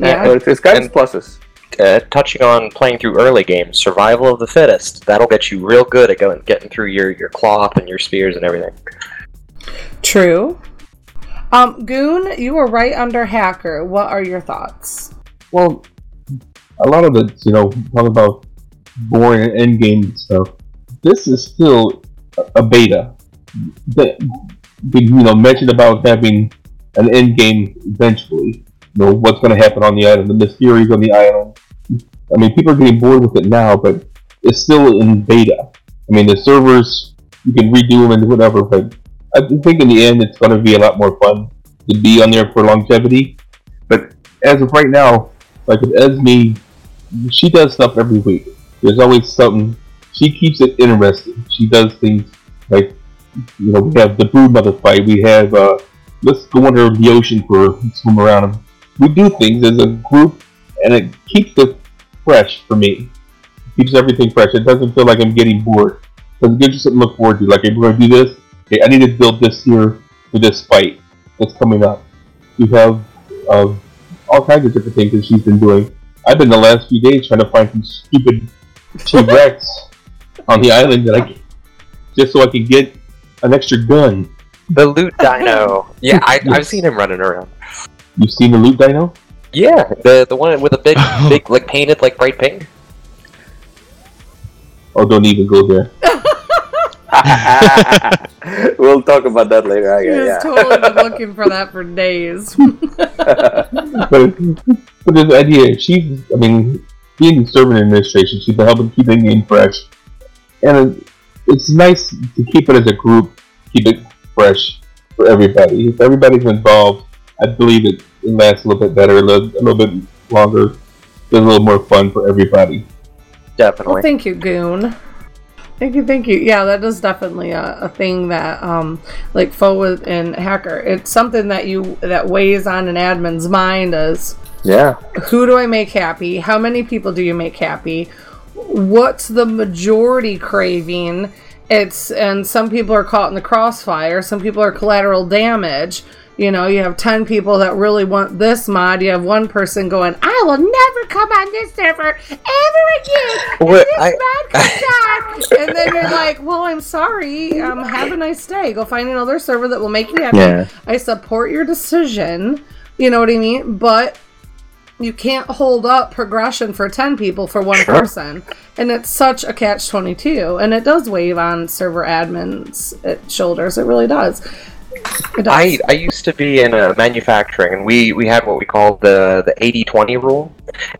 Speaker 3: Yeah.
Speaker 6: Uh, it's, it's got its pluses.
Speaker 5: Uh, touching on playing through early games, survival of the fittest. That'll get you real good at going, getting through your, your cloth and your spears and everything.
Speaker 3: True. Um, Goon, you were right under hacker. What are your thoughts?
Speaker 1: Well, a lot of it, you know, talk about boring end game stuff. This is still a- beta. That you know mentioned about having an end game eventually. You know what's going to happen on the island, the mysteries on the island. I mean, people are getting bored with it now, but it's still in beta. I mean, the servers you can redo them and whatever, but I think in the end it's going to be a lot more fun to be on there for longevity. But as of right now, like with Esme, she does stuff every week. There's always something. She keeps it interesting. She does things like, you know, we have the brood mother fight. We have, uh, let's go under the ocean for swim around. We do things as a group, and it keeps it fresh for me. It keeps everything fresh. It doesn't feel like I'm getting bored. Because it gives you something to look forward to. Like, if we're going to do this, okay, I need to build this here for this fight that's coming up. We have uh, all kinds of different things that she's been doing. I've been the last few days trying to find some stupid T Rex *laughs* on the island that I can, just so I can get an extra gun.
Speaker 5: The loot dino. *laughs* yeah, I, I've seen him running around.
Speaker 1: You've seen the loot dino?
Speaker 5: Yeah, the the one with a big, *laughs* big, like painted like bright pink.
Speaker 1: Oh, don't even go there. *laughs*
Speaker 6: we'll talk about that later. I guess.
Speaker 3: was
Speaker 6: Yeah.
Speaker 3: totally been *laughs* looking for that for days. *laughs*
Speaker 1: but, but the idea, she, I mean, being in servant administration, she's been helping keep the game fresh. And it's nice to keep it as a group, keep it fresh for everybody. If everybody's involved, I believe it, it lasts a little bit better, a little, a little bit longer, it's a little more fun for everybody.
Speaker 5: Definitely.
Speaker 3: Well, thank you, Goon. Thank you, thank you. Yeah, that is definitely a, a thing that, um, like forward and hacker, it's something that you that weighs on an admin's mind is
Speaker 6: Yeah.
Speaker 3: who do I make happy? How many people do you make happy? What's the majority craving? It's and some people are caught in the crossfire. Some people are collateral damage. You know, you have ten people that really want this mod. You have one person going, "I will never come on this server ever again."
Speaker 5: What-
Speaker 3: this
Speaker 5: I-
Speaker 3: mod *laughs* comes on." and then you're like, "Well, I'm sorry. Um, have a nice day. Go find another server that will make you happy."
Speaker 6: Yeah.
Speaker 3: I support your decision. You know what I mean? But you can't hold up progression for 10 people for one person and it's such a catch 22 and it does wave on server admins uh, shoulders it really does.
Speaker 5: I, I used to be in a manufacturing, and we, we had what we called the the 80-20 rule,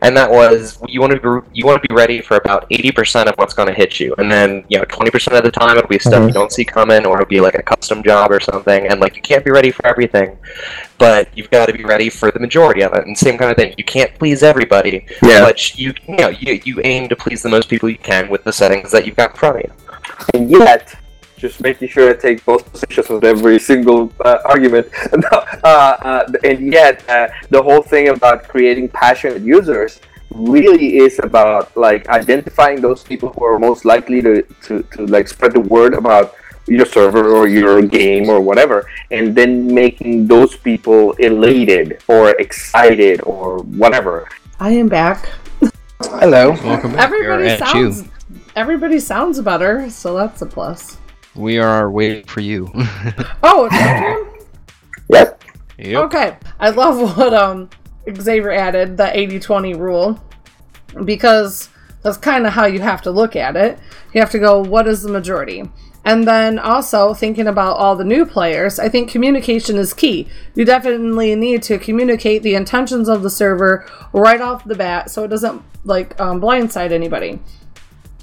Speaker 5: and that was you want to be you want to be ready for about eighty percent of what's going to hit you, and then you know twenty percent of the time it'll be stuff mm-hmm. you don't see coming, or it'll be like a custom job or something, and like you can't be ready for everything, but you've got to be ready for the majority of it, and same kind of thing. You can't please everybody,
Speaker 6: Yeah.
Speaker 5: but you you know you, you aim to please the most people you can with the settings that you've got in front of you.
Speaker 6: And yet, just making sure I take both positions on every single uh, argument. *laughs* No, uh, uh, and yet, uh, the whole thing about creating passionate users really is about like identifying those people who are most likely to, to, to like spread the word about your server or your game or whatever and then making those people elated or excited or whatever
Speaker 3: i am back
Speaker 2: Hello.
Speaker 4: Welcome back. We are
Speaker 3: everybody sounds
Speaker 4: you.
Speaker 3: everybody sounds better so that's a plus
Speaker 4: We are waiting for you. *laughs*
Speaker 3: oh it's my turn?
Speaker 6: yep
Speaker 4: yep.
Speaker 3: Okay. I love what um Xavier added, the 80-20 rule. Because that's kind of how you have to look at it. You have to go, what is the majority? And then also thinking about all the new players, I think communication is key. You definitely need to communicate the intentions of the server right off the bat so it doesn't like um, blindside anybody.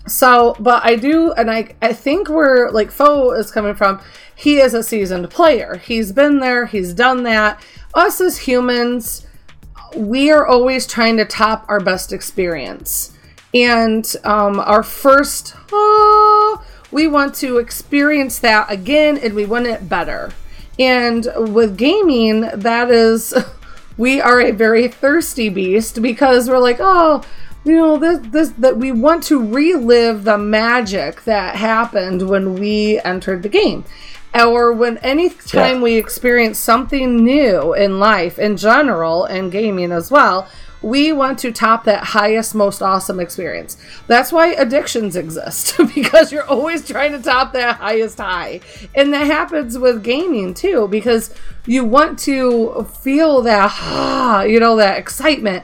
Speaker 3: So, but I do, and I, I think where like Foe is coming from, he is a seasoned player. He's been there, he's done that. Us as humans, we are always trying to top our best experience. And um, our first, oh, we want to experience that again and we want it better. And with gaming, that is, *laughs* we are a very thirsty beast because we're like, oh, you know this this that we want to relive the magic that happened when we entered the game. Or when any time we experience something new in life in general and gaming as well we want to top that highest most awesome experience. That's why addictions exist *laughs* because you're always trying to top that highest high. And that happens with gaming too because you want to feel that *sighs* you know that excitement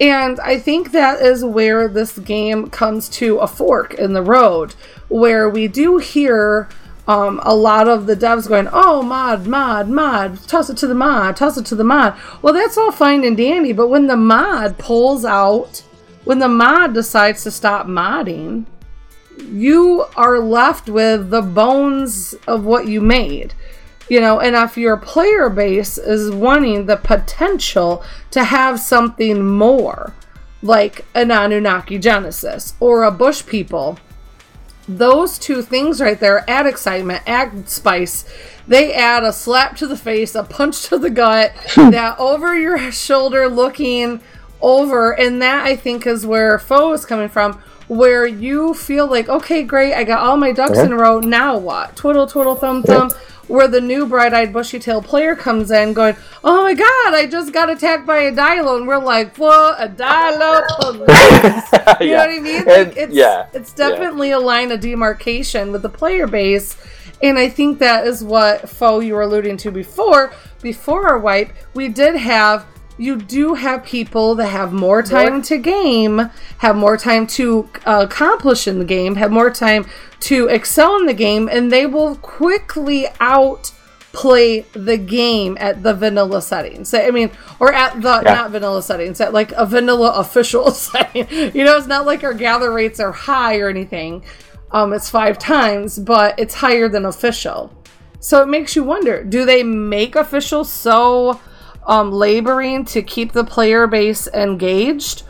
Speaker 3: and I think that is where this game comes to a fork in the road, where we do hear um, a lot of the devs going, oh, mod, mod, mod, toss it to the mod, toss it to the mod. Well, that's all fine and dandy, but when the mod pulls out, when the mod decides to stop modding, you are left with the bones of what you made. You know, and if your player base is wanting the potential to have something more, like an Anunnaki Genesis or a Bush people, those two things right there add excitement, add spice. They add a slap to the face, a punch to the gut, *laughs* that over your shoulder looking over, and that I think is where Foe is coming from. Where you feel like, okay, great, I got all my ducks in a row. Now what? Twiddle, twiddle, thumb, thumb where the new bright-eyed bushy-tail player comes in going oh my god i just got attacked by a dilo and we're like what a dilo *laughs* you know what i mean?
Speaker 6: And-
Speaker 3: like it's,
Speaker 6: yeah,
Speaker 3: it's definitely a line of demarcation with the player base. And i think that is what foe you were alluding to before before our wipe we did have you do have people that have more time to game, have more time to uh, accomplish in the game, have more time to excel in the game, and they will quickly outplay the game at the vanilla settings. I mean, or at the
Speaker 6: Yeah.
Speaker 3: not vanilla settings, at like a vanilla *laughs* official setting. You know, it's not like our gather rates are high or anything. Um, it's five times, but it's higher than official. So it makes you wonder: Do they make official so um, laboring to keep the player base engaged?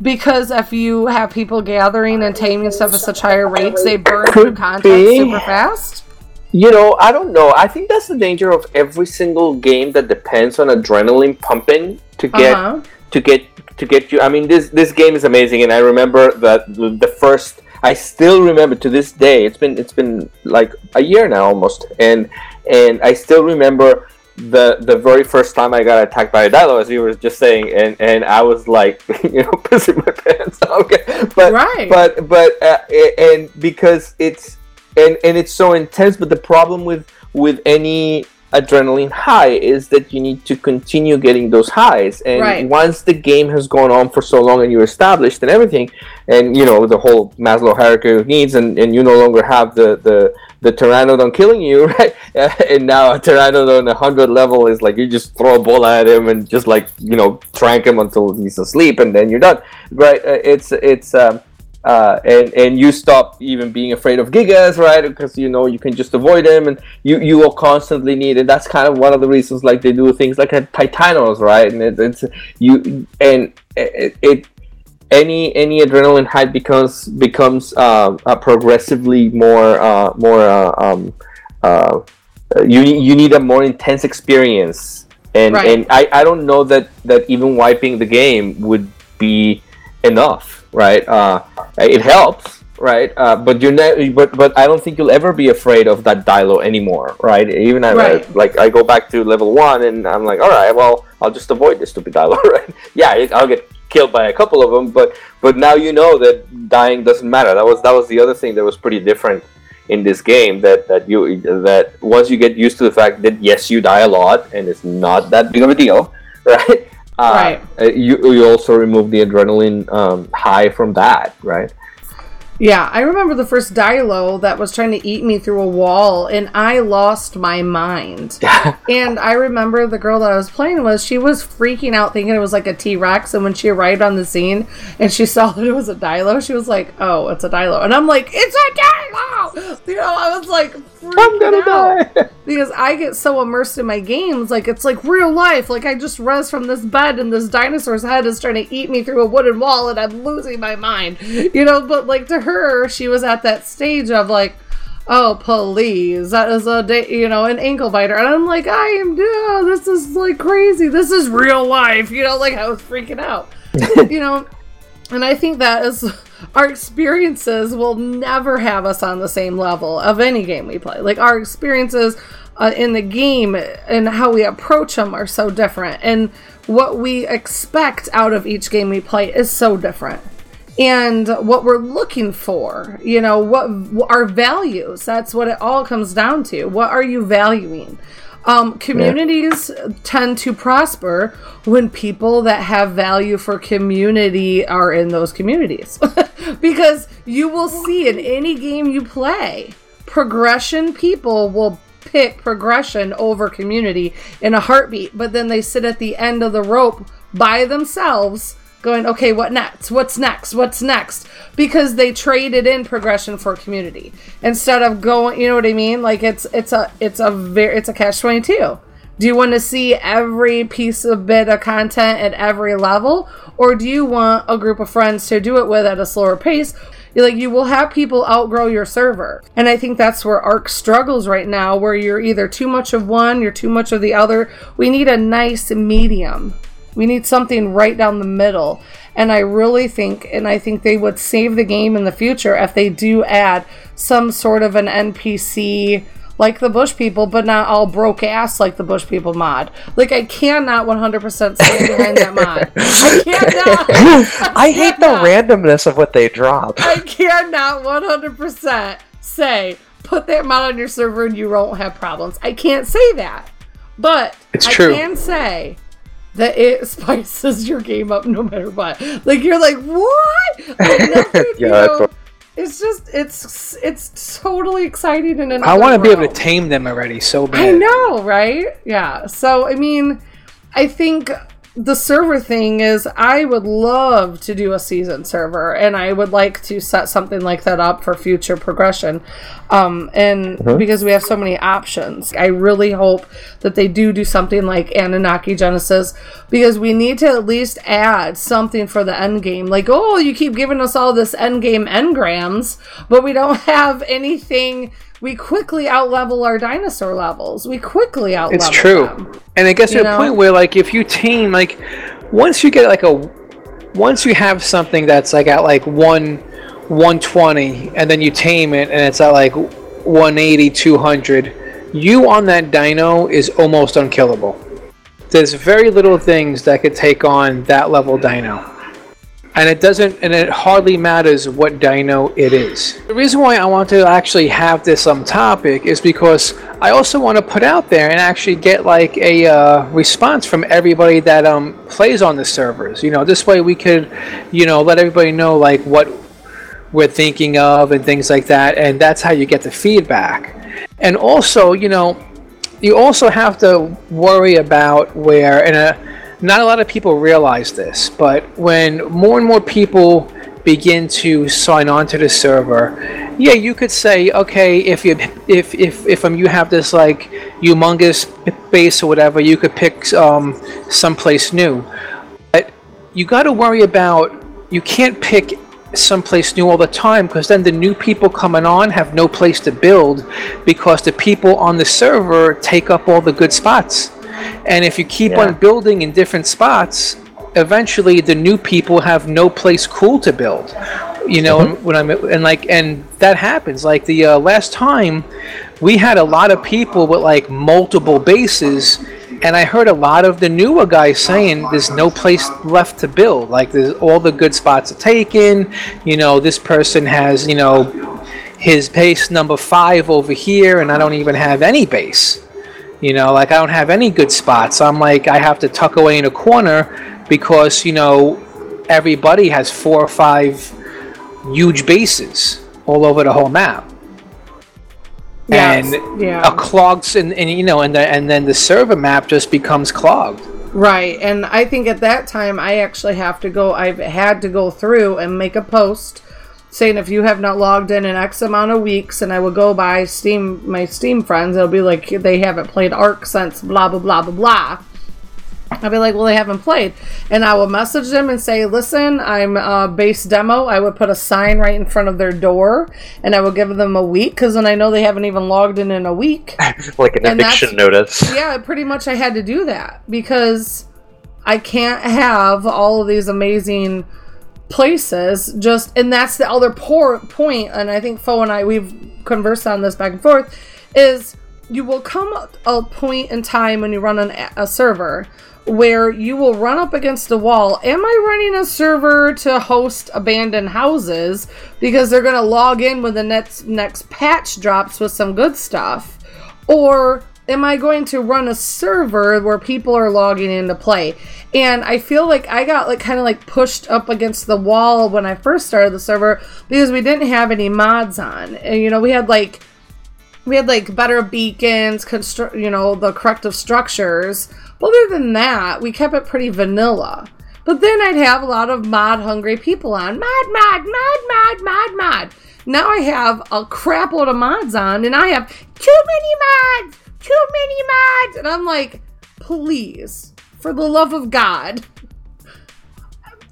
Speaker 3: Because if you have people gathering and taming stuff at such higher rates, they burn through content
Speaker 6: be.
Speaker 3: super fast.
Speaker 6: You know, I don't know. I think that's the danger of every single game that depends on adrenaline pumping to get
Speaker 3: Uh-huh.
Speaker 6: to get to get you. I mean, this this game is amazing, and I remember that the, the first. I still remember to this day. It's been it's been like a year now almost, and and I still remember the the very first time I got attacked by a dilo, as you were just saying, and and I was like, *laughs* you know, pissing my pants. *laughs* Okay, but
Speaker 3: Right.
Speaker 6: but but uh, and because it's and and it's so intense but the problem with with any adrenaline high is that you need to continue getting those highs. And
Speaker 3: Right.
Speaker 6: once the game has gone on for so long and you're established and everything and you know the whole maslow hierarchy of needs and, and you no longer have the the the pteranodon killing you *laughs* right? *laughs* And now a pteranodon 100 level is like you just throw a ball at him and just like you know trank him until he's asleep and then you're done right? Uh, it's it's um uh, and and you stop even being afraid of gigas, right? Because you know you can just avoid them, and you you will constantly need, and that's kind of one of the reasons like they do things like at Titanos, right? And it, it's you and it, it any any adrenaline high becomes becomes uh, uh, progressively more uh, more uh, um, uh, you you need a more intense experience, and
Speaker 3: Right.
Speaker 6: and I, I don't know that that even wiping the game would be enough, right? Uh, it helps, right? Uh, but you're not, but but I don't think you'll ever be afraid of that dilo anymore, right? Even I,
Speaker 3: Right.
Speaker 6: like I go back to level one and I'm like, all right, well, I'll just avoid this stupid dilo, *laughs* right? Yeah, I'll get killed by a couple of them, but but now you know that dying doesn't matter. That was that was the other thing that was pretty different in this game that that you that once you get used to the fact that yes, you die a lot and it's not that big of a deal, *laughs* right? Uh,
Speaker 3: Right.
Speaker 6: uh, you you also remove the adrenaline um, high from that, right?
Speaker 3: Yeah, I remember the first Dilo that was trying to eat me through a wall, and I lost my mind. *laughs* and I remember the girl that I was playing with, she was freaking out thinking it was like a T Rex. And when she arrived on the scene and she *laughs* saw that it was a Dilo, she was like, oh, it's a Dilo. And I'm like, it's a Dilo! You know, I was like,
Speaker 1: I'm gonna
Speaker 3: out.
Speaker 1: die. *laughs*
Speaker 3: because I get so immersed in my games, like it's like real life. Like I just res from this bed, and this dinosaur's head is trying to eat me through a wooden wall, and I'm losing my mind. You know, but like to her, she was at that stage of like, oh please, that is a da- you know an ankle biter, and I'm like, I am, oh, this is like crazy. This is real life. You know, like I was freaking out. *laughs* you know, and I think that is our experiences will never have us on the same level of any game we play. Like our experiences uh, in the game and how we approach them are so different, and what we expect out of each game we play is so different. And what we're looking for, you know, what, what our values, that's what it all comes down to. What are you valuing? Um, communities tend to prosper when people that have value for community are in those communities. *laughs* because you will see in any game you play, progression people will pick progression over community in a heartbeat, but then they sit at the end of the rope by themselves going, okay, what next? What's next? What's next? Because they traded in progression for community instead of going. You know what I mean? Like it's it's a it's a very it's a catch twenty two. Do you want to see every piece of bit of content at every level, or do you want a group of friends to do it with at a slower pace? You're like you will have people outgrow your server, and I think that's where Ark struggles right now, where you're either too much of one, you're too much of the other. We need a nice medium. We need something right down the middle. And I really think, and I think they would save the game in the future if they do add some sort of an NPC like the Bush people, but not all broke ass like the Bush people mod. Like, I cannot 100% stand behind that *laughs* mod. I cannot. *laughs*
Speaker 5: I hate the randomness of what they drop.
Speaker 3: I cannot 100% say, put that mod on your server and you won't have problems. I can't say that. But
Speaker 2: It's
Speaker 3: I
Speaker 2: true.
Speaker 3: can say that it *laughs* spices your game up no matter what. Like you're like, what? Like, *laughs* nothing,
Speaker 5: Yeah,
Speaker 3: know, it's just it's it's totally exciting and
Speaker 2: I want to be able to tame them already so bad.
Speaker 3: I know, right? Yeah. So I mean, I think the server thing is I would love to do a season server and I would like to set something like that up for future progression. Um and because we have so many options. I really hope that they do do something like Anunnaki Genesis because we need to at least add something for the end game. Like, oh, you keep giving us all this end game engrams, but we don't *laughs* have anything we quickly outlevel our dinosaur levels. We quickly outlevel
Speaker 2: It's true.
Speaker 3: them.
Speaker 2: And it gets to
Speaker 3: You
Speaker 2: a point where, like, if you tame, like, once you get like a, once you have something that's like at like one, 120, and then you tame it and it's at like 180, 200, you on that dino is almost unkillable. There's very little things that could take on that level dino. And it doesn't, and it hardly matters what dino it is. The reason why I want to actually have this um topic is because I also want to put out there and actually get like a uh, response from everybody that um plays on the servers. You know, this way we could, you know, let everybody know like what we're thinking of and things like that, and that's how you get the feedback. And also, you know, you also have to worry about where, and uh, not a lot of people realize this, but when more and more people begin to sign on to the server, yeah, you could say, okay, if you if if if um, you have this like humongous base or whatever, you could pick um, someplace new. But you got to worry about you can't pick someplace new all the time because then the new people coming on have no place to build because the people on the server take up all the good spots. And if you keep
Speaker 5: Yeah.
Speaker 2: on building in different spots, eventually the new people have no place cool to build. You know, and when I'm and like and that happens. Like the uh, last time, we had a lot of people with like multiple bases, and I heard a lot of the newer guys saying there's no place left to build. Like there's all the good spots are taken. You know, this person has you know his base number five over here, and I don't even have any base. You know, like I don't have any good spots. I'm like I have to tuck away in a corner because you know everybody has four or five huge bases all over the whole map.
Speaker 3: Yes,
Speaker 2: and
Speaker 3: yeah.
Speaker 2: a clogged and, and you know and the, and then the server map just becomes clogged.
Speaker 3: Right, and I think at that time I actually have to go. I've had to go through and make a post saying if you have not logged in in X amount of weeks, and I will go by Steam my Steam friends. It'll be like they haven't played Ark since blah blah blah blah blah. I'll be like, well, they haven't played, and I will message them and say, listen, I'm a base demo. I would put a sign right in front of their door, and I will give them a week because then I know they haven't even logged in in a week. *laughs*
Speaker 5: like an
Speaker 3: And
Speaker 5: eviction notice. *laughs*
Speaker 3: yeah, pretty much I had to do that because I can't have all of these amazing places just and that's the other poor point and I think Fo and I we've conversed on this back and forth is you will come a point in time when you run an, a server where you will run up against a wall. Am I running a server to host abandoned houses because they're going to log in when the next next patch drops with some good stuff? Or am I going to run a server where people are logging in to play? And I feel like I got like kind of like pushed up against the wall when I first started the server because we didn't have any mods on. And you know, we had like we had like better beacons, construct, you know, the corrective structures. But other than that, we kept it pretty vanilla. But then I'd have a lot of mod hungry people on. Mod, mod, mod, mod, mod, mod. Now I have a crap load of mods on, and I have too many mods, too many mods. And I'm like, please, for the love of God.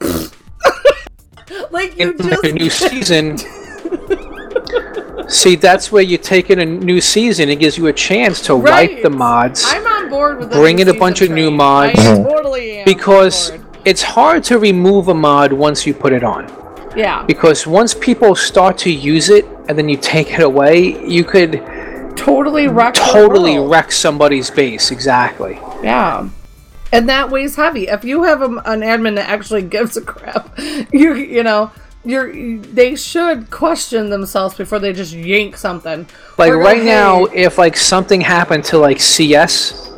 Speaker 3: *laughs* like you
Speaker 2: in
Speaker 3: just
Speaker 2: a new season. *laughs* See, that's where you take in a new season. It gives you a chance to write the mods,
Speaker 3: I'm on board with
Speaker 2: bring in a bunch of new mods,
Speaker 3: I totally am.
Speaker 2: because it's hard to remove a mod once you put it on.
Speaker 3: Yeah.
Speaker 2: Because once people start to use it and then you take it away, you could
Speaker 3: totally wreck the
Speaker 2: totally
Speaker 3: world.
Speaker 2: wreck somebody's base. Exactly.
Speaker 3: Yeah. And that weighs heavy. If you have a, an admin that actually gives a crap, *laughs* you you know, you're they should question themselves before they just yank something.
Speaker 2: Like
Speaker 3: Or go,
Speaker 2: right
Speaker 3: "Hey,
Speaker 2: now, if like something happened to like CS,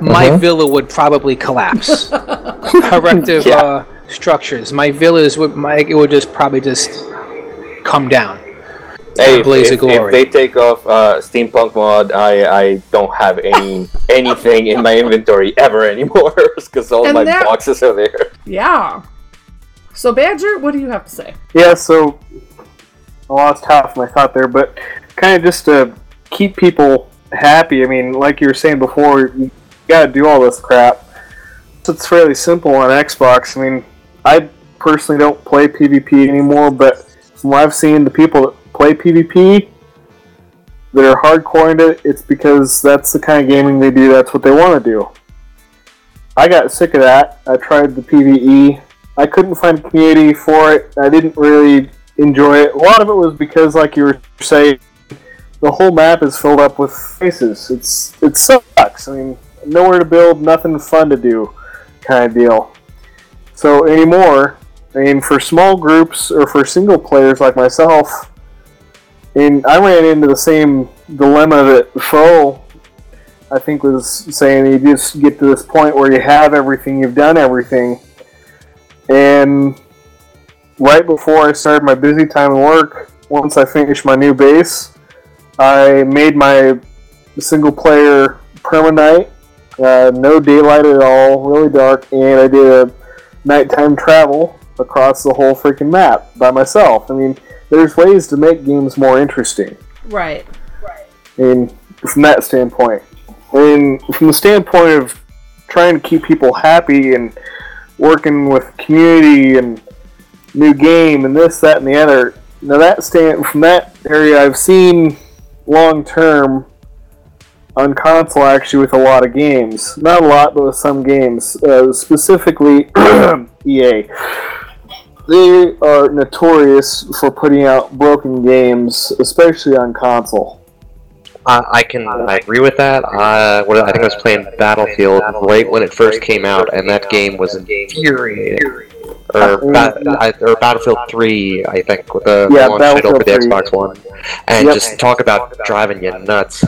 Speaker 2: my
Speaker 3: Uh-huh.
Speaker 2: villa would probably collapse. *laughs* Corrective
Speaker 6: Yeah.
Speaker 2: uh, structures. My villas would my it would just probably just come down.
Speaker 6: Hey, if,
Speaker 2: blaze
Speaker 6: if,
Speaker 2: of glory.
Speaker 6: if they take off uh, steampunk mod, I, I don't have any *laughs* anything in my inventory ever anymore *laughs* because all
Speaker 3: And
Speaker 6: my
Speaker 3: that-
Speaker 6: boxes are there.
Speaker 3: Yeah. So Badger, what do you have to say?
Speaker 7: Yeah, so I lost half my thought there, but kind of just to keep people happy. I mean, like you were saying before, you got to do all this crap. So it's fairly simple on Xbox. I mean, I personally don't play PvP anymore, but from what I've seen, the people that play PvP that are hardcore into it, it's because that's the kind of gaming they do. That's what they want to do. I got sick of that. I tried the PvE. I couldn't find a community for it. I didn't really enjoy it. A lot of it was because, like you were saying, the whole map is filled up with faces. It's it sucks. I mean, nowhere to build, nothing fun to do, kind of deal. So anymore, I mean, for small groups or for single players like myself, and I ran into the same dilemma that Foe, I think, was saying. You just get to this point where you have everything, you've done everything, and right before I started my busy time work, once I finished my new base, I made my single player permanite, uh, no daylight at all, really dark, and I did a nighttime travel across the whole freaking map by myself. I mean, there's ways to make games more interesting.
Speaker 3: Right.
Speaker 7: Right. And from that standpoint. And from the standpoint of trying to keep people happy and working with community and new game and this, that, and the other. Now that stand from that area, I've seen long term on console actually with a lot of games. Not a lot, but with some games. Uh, specifically, *clears throat* EA. They are notorious for putting out broken games, especially on console.
Speaker 5: Uh, I can I agree with that. Uh, what, I think I was playing Battlefield right when it first came out, and that game was infuriating. Or, ba- or Battlefield 3, I think, with the
Speaker 7: Yeah,
Speaker 5: launch title for the
Speaker 7: 3.
Speaker 5: Xbox One. And
Speaker 7: Yep.
Speaker 5: just talk about driving you nuts.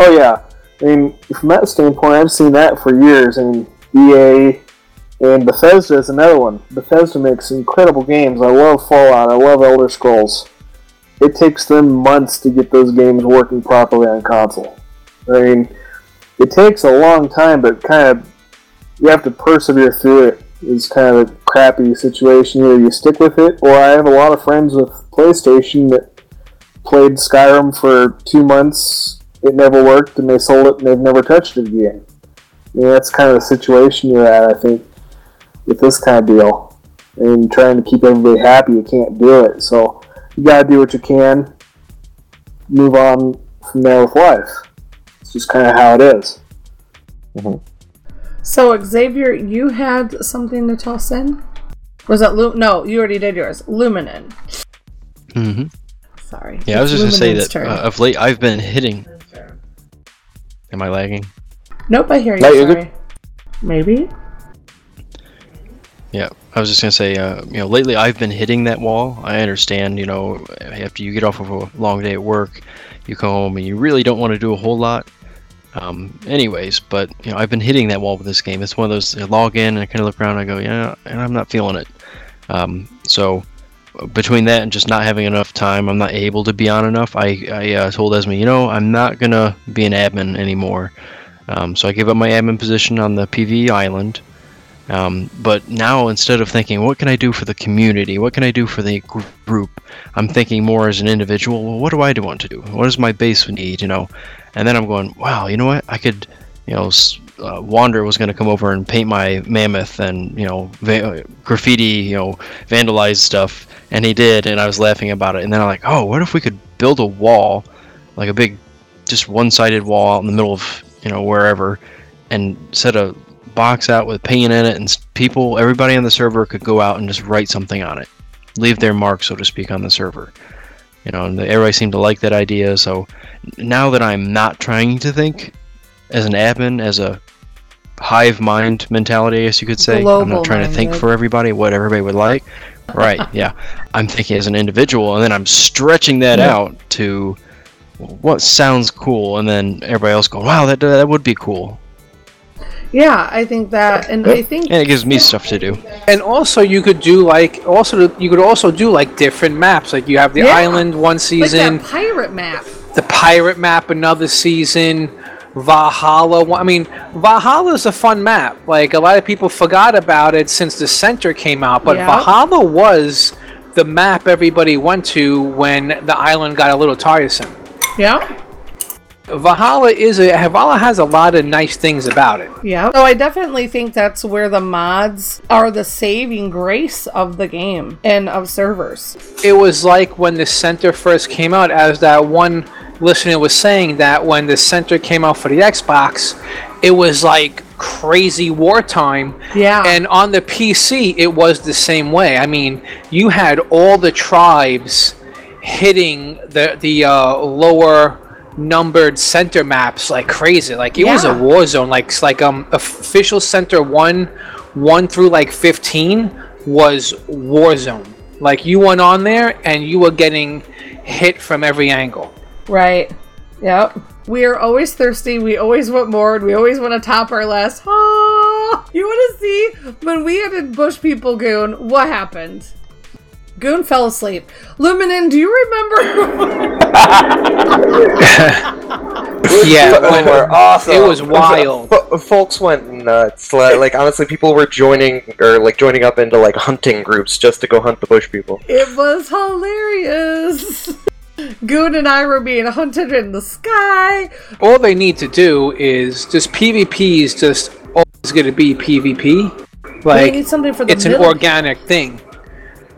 Speaker 7: Oh yeah, I mean from that standpoint, I've seen that for years. I mean EA And Bethesda is another one. Bethesda makes incredible games. I love Fallout. I love Elder Scrolls. It takes them months to get those games working properly on console. I mean, it takes a long time, but kind of you have to persevere through it. It's kind of a crappy situation. Either you stick with it, or I have a lot of friends with PlayStation that played Skyrim for two months. It never worked, and they sold it, and they've never touched it again. I mean, that's kind of the situation you're at, I think, with this kind of deal. And trying to keep everybody happy, you can't do it. So you gotta do what you can. Move on from there with life. It's just kind of how it is.
Speaker 3: So Xavier, you had something to toss in? Was that Lu- no? You already did yours. Luminen.
Speaker 4: hmm
Speaker 3: Sorry.
Speaker 4: Yeah, I was
Speaker 3: It's
Speaker 4: just gonna say that uh, of late I've been hitting. Am I lagging?
Speaker 3: nope, I hear you.
Speaker 7: No,
Speaker 3: sorry. Maybe.
Speaker 4: Yeah, I was just gonna say, uh, you know, lately I've been hitting that wall. I understand, you know, after you get off of a long day at work, you come home and you really don't want to do a whole lot. Um, anyways, but you know, I've been hitting that wall with this game. It's one of those I log in and I kind of look around and I go, yeah, and I'm not feeling it. Um, so between that and just not having enough time, I'm not able to be on enough. I, I uh, told Esme, you know, I'm not gonna be an admin anymore. Um, so I gave up my admin position on the PV island. Um, but now instead of thinking, what can I do for the community? What can I do for the group? I'm thinking more as an individual. Well, what do I want to do? What does my base need? You know, and then I'm going, wow, you know what? I could, you know, uh, Wander was going to come over and paint my mammoth and you know va- graffiti, you know, vandalize stuff, and he did, and I was laughing about it. And then I'm like, oh, what if we could build a wall, like a big, just one-sided wall out in the middle of you know wherever, and set a box out with paint in it, and people, everybody on the server could go out and just write something on it, leave their mark, so to speak, on the server. You know, and everybody seemed to like that idea. So now that I'm not trying to think as an admin, as a hive mind mentality, I guess you could say, I'm not trying to think for everybody what everybody would like. Right? *laughs* Yeah, I'm thinking as an individual, and then I'm stretching that
Speaker 3: Yeah.
Speaker 4: out to what sounds cool, and then everybody else going, "Wow, that that would be cool,"
Speaker 3: Yeah, I think that, and I think
Speaker 4: and it gives me stuff to do.
Speaker 2: And also, you could do like also you could also do like different maps. Like you have the
Speaker 3: Yeah.
Speaker 2: island one
Speaker 3: like
Speaker 2: season,
Speaker 3: that pirate map.
Speaker 2: the pirate map another season, Valhalla. one- I mean, Valhalla is a fun map. Like a lot of people forgot about it since the center came out, but
Speaker 3: Yeah.
Speaker 2: Valhalla was the map everybody went to when the island got a little tiresome.
Speaker 3: Yeah,
Speaker 2: Valhalla is a Valhalla has a lot of nice things about it.
Speaker 3: yeah. So I definitely think that's where the mods are the saving grace of the game and of servers.
Speaker 2: it was like when the center first came out as that one listener was saying that when the center came out for the xbox it was like crazy wartime
Speaker 3: Yeah.
Speaker 2: and on the pc it was the same way i mean you had all the tribes hitting the the uh, lower numbered center maps like crazy like it was a war zone like like um official center 1 1 through like 15 was war zone like you went on there and you were getting hit from every angle
Speaker 3: Right. Yep. We are always thirsty. We always want more. And we always want to top our list. Ah! *laughs* You want to see when we had a bush people goon? What happened? Goon fell asleep. Luminen, do you remember?
Speaker 2: yeah when-
Speaker 6: we're awesome.
Speaker 2: it was wild
Speaker 5: Fo- Folks went nuts. Like, like, honestly, people were joining or like joining up into like hunting groups just to go hunt the bush people.
Speaker 3: it was hilarious. Goon and I were being hunted in the sky.
Speaker 2: all they need to do is just pvp is just always going to be pvp
Speaker 3: we
Speaker 2: like
Speaker 3: need something for the
Speaker 2: it's an organic thing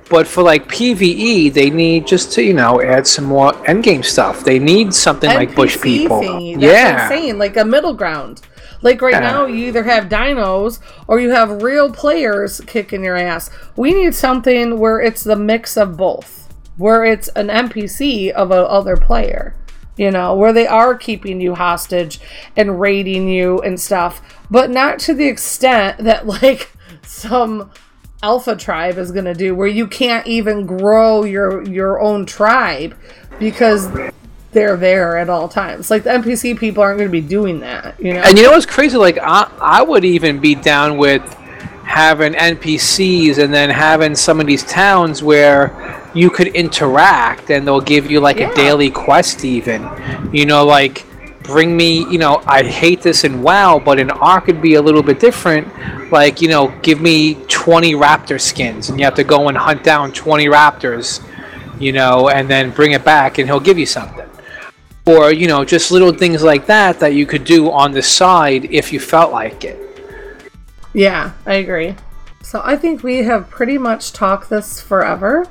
Speaker 2: but for like pve they need just to you know add some more endgame stuff they need something like bush people
Speaker 3: thingy. That's
Speaker 2: yeah
Speaker 3: I'm like a middle ground. Like right
Speaker 2: Yeah.
Speaker 3: now, you either have dinos or you have real players kicking your ass. We need something where it's the mix of both, where it's an NPC of a other player. You know, where they are keeping you hostage and raiding you and stuff, but not to the extent that *laughs* like some alpha tribe is going to do where you can't even grow your your own tribe because they're there at all times. Like the NPC people aren't going to be doing that, you know.
Speaker 2: And you know what's crazy? Like I, I would even be down with having NPCs and then having some of these towns where you could interact and they'll give you like
Speaker 3: Yeah.
Speaker 2: a daily quest even. You know, like bring me, you know, I hate this in WoW, but in Ark it'd be a little bit different. Like, you know, give me 20 raptor skins and you have to go and hunt down 20 raptors, you know, and then bring it back and he'll give you something or you know just little things like that that you could do on the side if you felt like it
Speaker 3: Yeah, I agree. So I think we have pretty much talked this forever.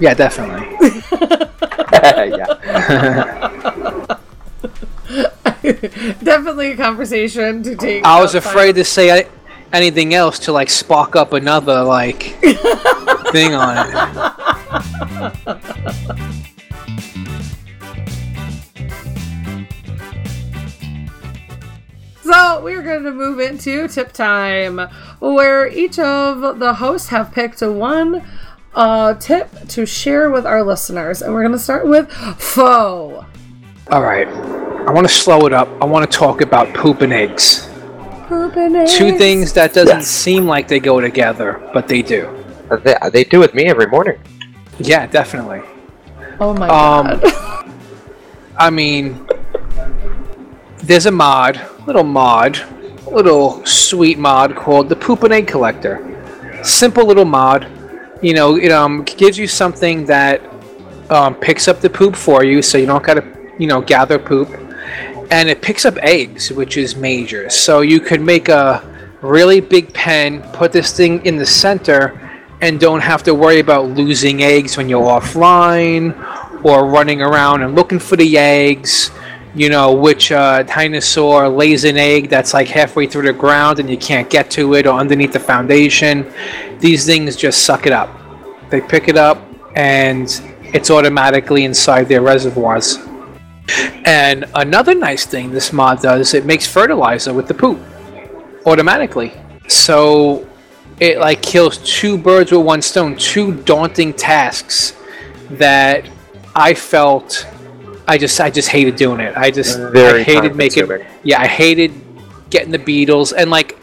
Speaker 2: yeah definitely *laughs* *laughs*
Speaker 6: yeah. *laughs* *laughs*
Speaker 3: Definitely a conversation to take.
Speaker 2: i was afraid to say anything else to like spark up another like *laughs* thing on it
Speaker 3: So we're going to move into tip time, where each of the hosts have picked one uh, tip to share with our listeners, and we're going to start with foe.
Speaker 2: All right i want to slow it up i want to talk about poop and eggs
Speaker 3: Poop and
Speaker 2: two things that doesn't seem like they go together but they do
Speaker 5: They, they do with me every morning.
Speaker 2: yeah definitely
Speaker 3: Oh my
Speaker 2: Um,
Speaker 3: god. *laughs*
Speaker 2: I mean, there's a mod, little mod, little sweet mod called the Poop and Egg Collector. Simple little mod. You know, it um gives you something that um, picks up the poop for you, so you don't gotta you know gather poop, and it picks up eggs, which is major. So you could make a really big pen, put this thing in the center, and don't have to worry about losing eggs when you're offline or running around and looking for the eggs. You know, which uh, dinosaur lays an egg that's like halfway through the ground and you can't get to it or underneath the foundation. These things just suck it up. They pick it up and it's automatically inside their reservoirs. And another nice thing this mod does, it makes fertilizer with the poop automatically. So it like kills two birds with one stone, two daunting tasks that I felt I just I just hated doing it. I just
Speaker 5: Very
Speaker 2: I hated making yeah, I hated getting the beetles and like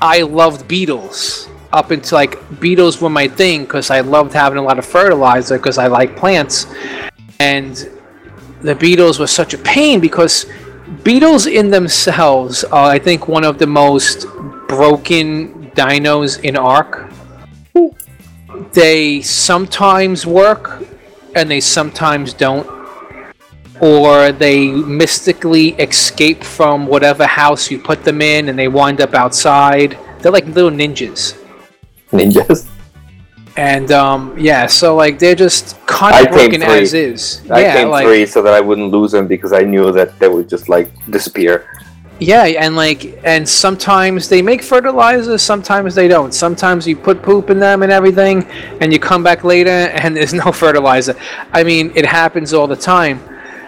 Speaker 2: I loved beetles up until like beetles were my thing because I loved having a lot of fertilizer because I like plants and the beetles were such a pain because beetles in themselves are I think one of the most broken dinos in Ark. They sometimes work and they sometimes don't or they mystically escape from whatever house you put them in and they wind up outside. They're like little ninjas.
Speaker 6: Ninjas.
Speaker 2: And um, yeah, so like they're just kind of broken as is.
Speaker 6: I
Speaker 2: yeah,
Speaker 6: came
Speaker 2: like
Speaker 6: three so that I wouldn't lose them because I knew that they would just like disappear.
Speaker 2: yeah, and like and sometimes they make fertilizer, sometimes they don't. Sometimes you put poop in them and everything, and you come back later *laughs* and there's no fertilizer. I mean, it happens all the time.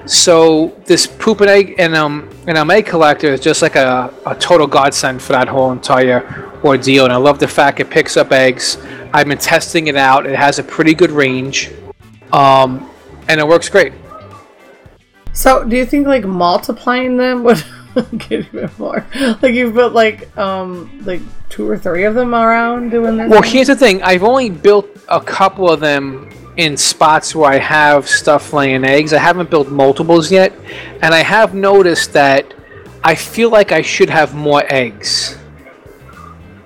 Speaker 2: So this poop and egg and um and um egg collector is just like a, a total godsend for that whole entire ordeal. And I love the fact it picks up eggs. I've been testing it out. It has a pretty good range, um, and it works great.
Speaker 3: So, do you think like multiplying them *laughs* would get even more? Like you put like um like two or three of them around doing this.
Speaker 2: Well, here's the thing. I've only built a couple of them in spots where I have stuff laying eggs. I haven't built multiples yet, and I have noticed that I feel like I should have more eggs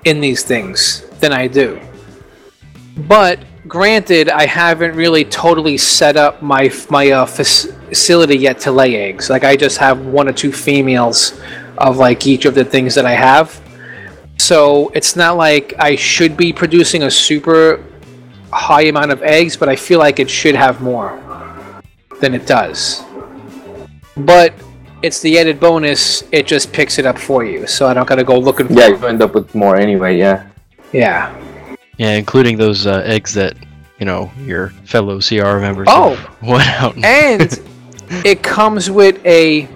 Speaker 2: in these things than I do. But granted, I haven't really totally set up my my uh, facility yet to lay eggs. Like I just have one or two females of like each of the things that I have. So it's not like I should be producing a super high amount of eggs, but I feel like it should have more than it does. But it's the added bonus, it just picks it up for you, so I don't gotta go looking for
Speaker 6: Yeah, you end up with more anyway. Yeah.
Speaker 2: Yeah.
Speaker 4: Yeah, including those uh, eggs that you know your fellow CR members.
Speaker 2: Oh. *laughs*
Speaker 4: went out. and- *laughs*
Speaker 2: it comes with a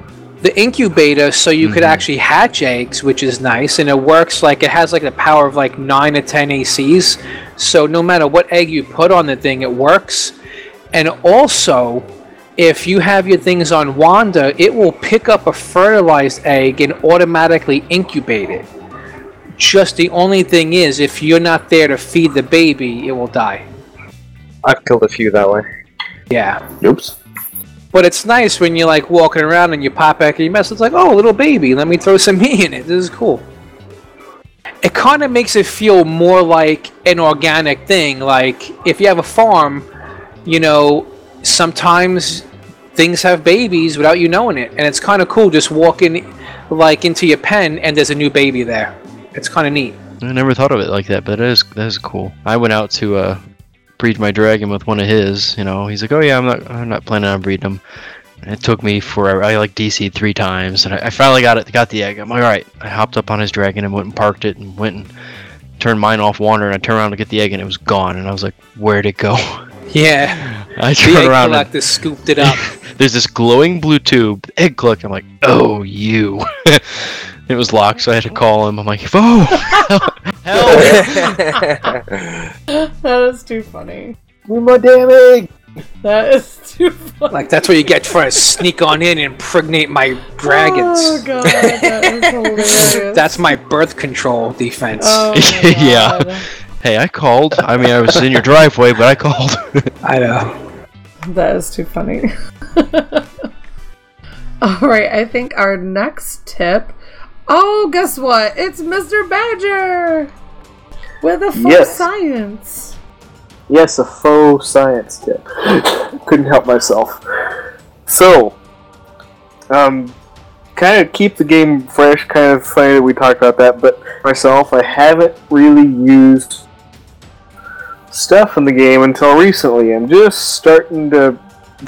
Speaker 2: the incubator so you could actually hatch eggs which is nice and it works like it has like the power of like 9 to 10 acs so no matter what egg you put on the thing it works and also if you have your things on wander it will pick up a fertilized egg and automatically incubate it Just the only thing is, if you're not there to feed the baby, it will die.
Speaker 5: I've killed a few that way.
Speaker 2: Yeah.
Speaker 1: Oops.
Speaker 2: But it's nice when you're like walking around and you pop back and you mess. It's like, oh, a little baby, let me throw some *laughs* meat in it. This is cool. It kind of makes it feel more like an organic thing. Like if you have a farm, you know, sometimes things have babies without you knowing it, and it's kind of cool just walking like into your pen and there's a new baby there. It's kind of neat.
Speaker 4: I never thought of it like that, but that is that is cool. I went out to uh, breed my dragon with one of his. You know, he's like, "Oh yeah, I'm not I'm not planning on breeding him." And it took me forever. I like DC'd three times, and I, I finally got it. Got the egg. I'm like, all right. I hopped up on his dragon and went and parked it, and went and turned mine off wander. And I turned around to get the egg, and it was gone. And I was like, where'd it go? *laughs*
Speaker 2: Yeah.
Speaker 4: I
Speaker 2: The
Speaker 4: turned
Speaker 2: egg
Speaker 4: around. And,
Speaker 2: collector scooped it up. *laughs*
Speaker 4: there's this glowing blue tube, egg click. I'm like, oh, you. *laughs* it was locked, so I had to call him. I'm like, oh, *laughs* hell!" *laughs*
Speaker 3: that is too funny.
Speaker 7: Give me my damn egg!
Speaker 3: That is too funny.
Speaker 2: Like that's what you get for sneak on in and impregnate my dragons.
Speaker 3: Oh god, that is hilarious.
Speaker 2: That's my birth control defense.
Speaker 3: Oh my *laughs*
Speaker 4: yeah. Hey, I called. I mean, I was in your driveway, but I called.
Speaker 2: I know.
Speaker 3: That is too funny. Alright, I think our next tip. Oh, guess what? It's Mr. Badger! With a full
Speaker 7: Yes.
Speaker 3: science.
Speaker 7: Yes, a faux science tip. *laughs* Couldn't help myself. So, um, kind of keep the game fresh. Kind of funny that we talked about that, but myself, I haven't really used stuff in the game until recently. I'm just starting to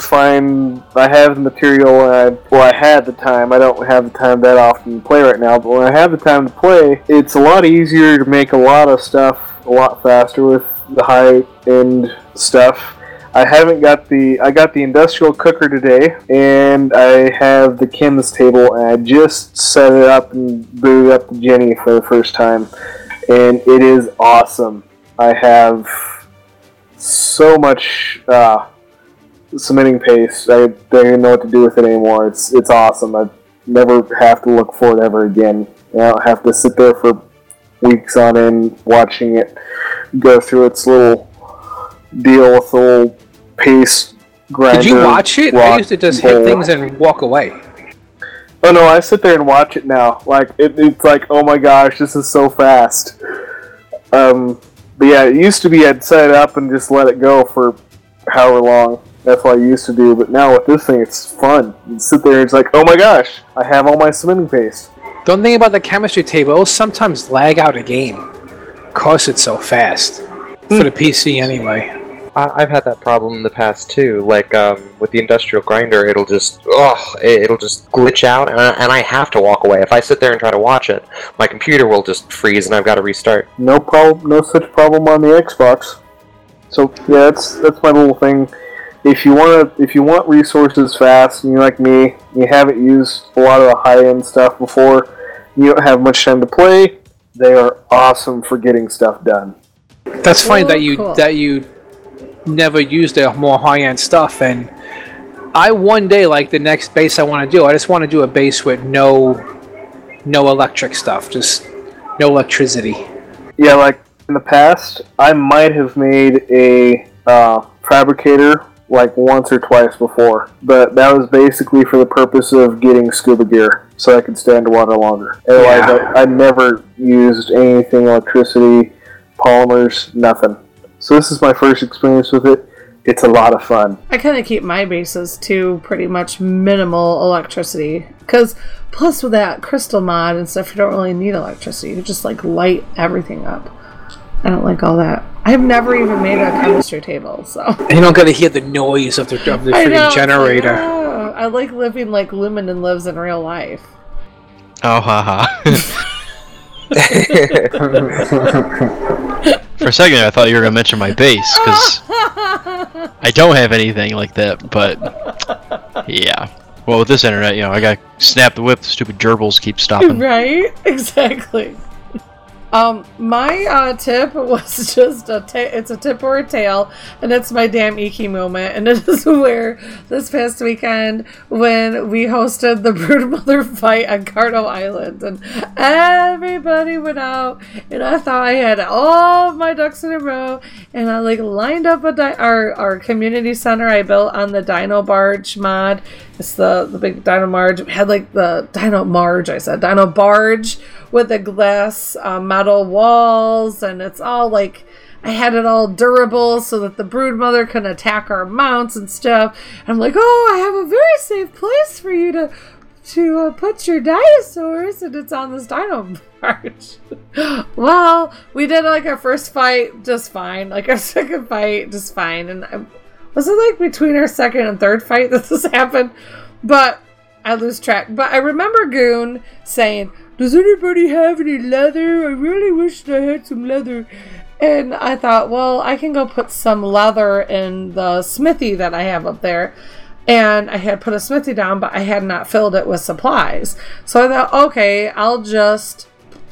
Speaker 7: find. I have the material, and I well, I had the time. I don't have the time that often to play right now, but when I have the time to play, it's a lot easier to make a lot of stuff a lot faster with the high end stuff. I haven't got the I got the industrial cooker today and I have the Kim's table and I just set it up and booted up the Jenny for the first time and it is awesome. I have so much uh, cementing paste. I don't even know what to do with it anymore. It's it's awesome. I never have to look for it ever again. I don't have to sit there for weeks on end watching it go through its little deal with the little paste grinder.
Speaker 2: Did you watch it? I used to just hit things and walk away.
Speaker 7: Oh no, I sit there and watch it now. Like it, it's like, oh my gosh, this is so fast. Um, but yeah, it used to be I'd set it up and just let it go for however long. That's what I used to do. But now with this thing, it's fun. You sit there and it's like, oh my gosh, I have all my swimming paste.
Speaker 2: Don't think about the chemistry table, it'll sometimes lag out a game. Cause it's so fast. For the PC anyway.
Speaker 5: I- I've had that problem in the past too. Like um, with the industrial grinder, it'll just oh, it'll just glitch out, and I, and I have to walk away. If I sit there and try to watch it, my computer will just freeze, and I've got to restart.
Speaker 7: No problem, no such problem on the Xbox. So yeah, that's that's my little thing. If you want to, if you want resources fast, and you're like me, you haven't used a lot of the high end stuff before, you don't have much time to play. They are awesome for getting stuff done.
Speaker 2: That's funny
Speaker 3: Oh,
Speaker 2: that you
Speaker 3: cool.
Speaker 2: that you never used the more high end stuff and I one day like the next base I want to do, I just want to do a base with no no electric stuff, just no electricity.
Speaker 7: Yeah, like in the past, I might have made a uh, fabricator like once or twice before, but that was basically for the purpose of getting scuba gear so I could stay underwater longer. Otherwise,
Speaker 2: Yeah.
Speaker 7: I, I never used anything electricity, polymers, nothing. So this is my first experience with it. It's a lot of fun.
Speaker 3: I kind of keep my bases to pretty much minimal electricity. Because, plus with that crystal mod and stuff, you don't really need electricity. You just like light everything up. I don't like all that. I've never even made a chemistry table, so.
Speaker 2: You don't get to hear the noise of the of the *laughs*
Speaker 3: I know,
Speaker 2: freaking generator.
Speaker 3: I like living like Luminen lives in real life.
Speaker 4: Oh, haha. *laughs* For a second, I thought you were gonna mention my base because I don't have anything like that. But yeah, well, with this internet, you know, I got snap the whip. The stupid gerbils keep stopping. *laughs*
Speaker 3: right? Exactly. Um, my uh, tip *laughs* was just a it's a tip or a tail, and it's my damn Iki moment, and it *laughs* is where this past weekend when we hosted the *laughs* Broodmother fight on Cardo Island, and everybody went out, and I thought I had all my ducks in a row, and I like lined up a di- our our community center I built on the Dino Barge mod. It's the the big Dino Marge. We had like the Dino Marge. I said Dino Barge with the glass uh, metal walls, and it's all like I had it all durable so that the brood mother can attack our mounts and stuff. And I'm like, oh, I have a very safe place for you to to uh, put your dinosaurs, and it's on this dino barge. *laughs* well, we did like our first fight just fine, like our *laughs* second fight just fine, and I, was it like between our second and third fight that *laughs* this happened? But I lose track. But I remember Goon saying, Does anybody have any leather? I really wish I had some leather. And I thought, well, I can go put some leather in the smithy that I have up there. And I had put a smithy down, but I had not filled it with supplies. So I thought, okay, I'll just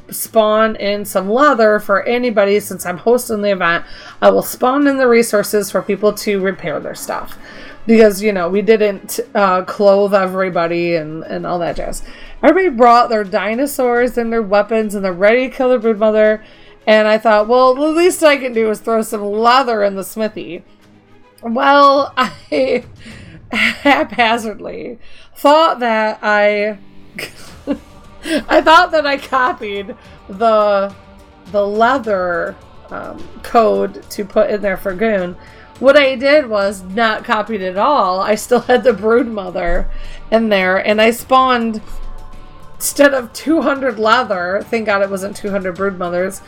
Speaker 3: spawn in some leather for anybody since I'm hosting the event. I will spawn in the resources for people to repair their stuff because you know we didn't uh, clothe everybody and and all that jazz. Everybody brought their dinosaurs and their weapons and they're ready to kill their brood mother. And I thought, well, the least I can do is throw some leather in the smithy. Well, *laughs* I *laughs* haphazardly thought that I I thought that I copied the the leather um, code to put in there for Goon. What I did was not copied at all. I still had the brood mother in there, and I spawned instead of 200 leather. Thank God it wasn't 200 brood mothers.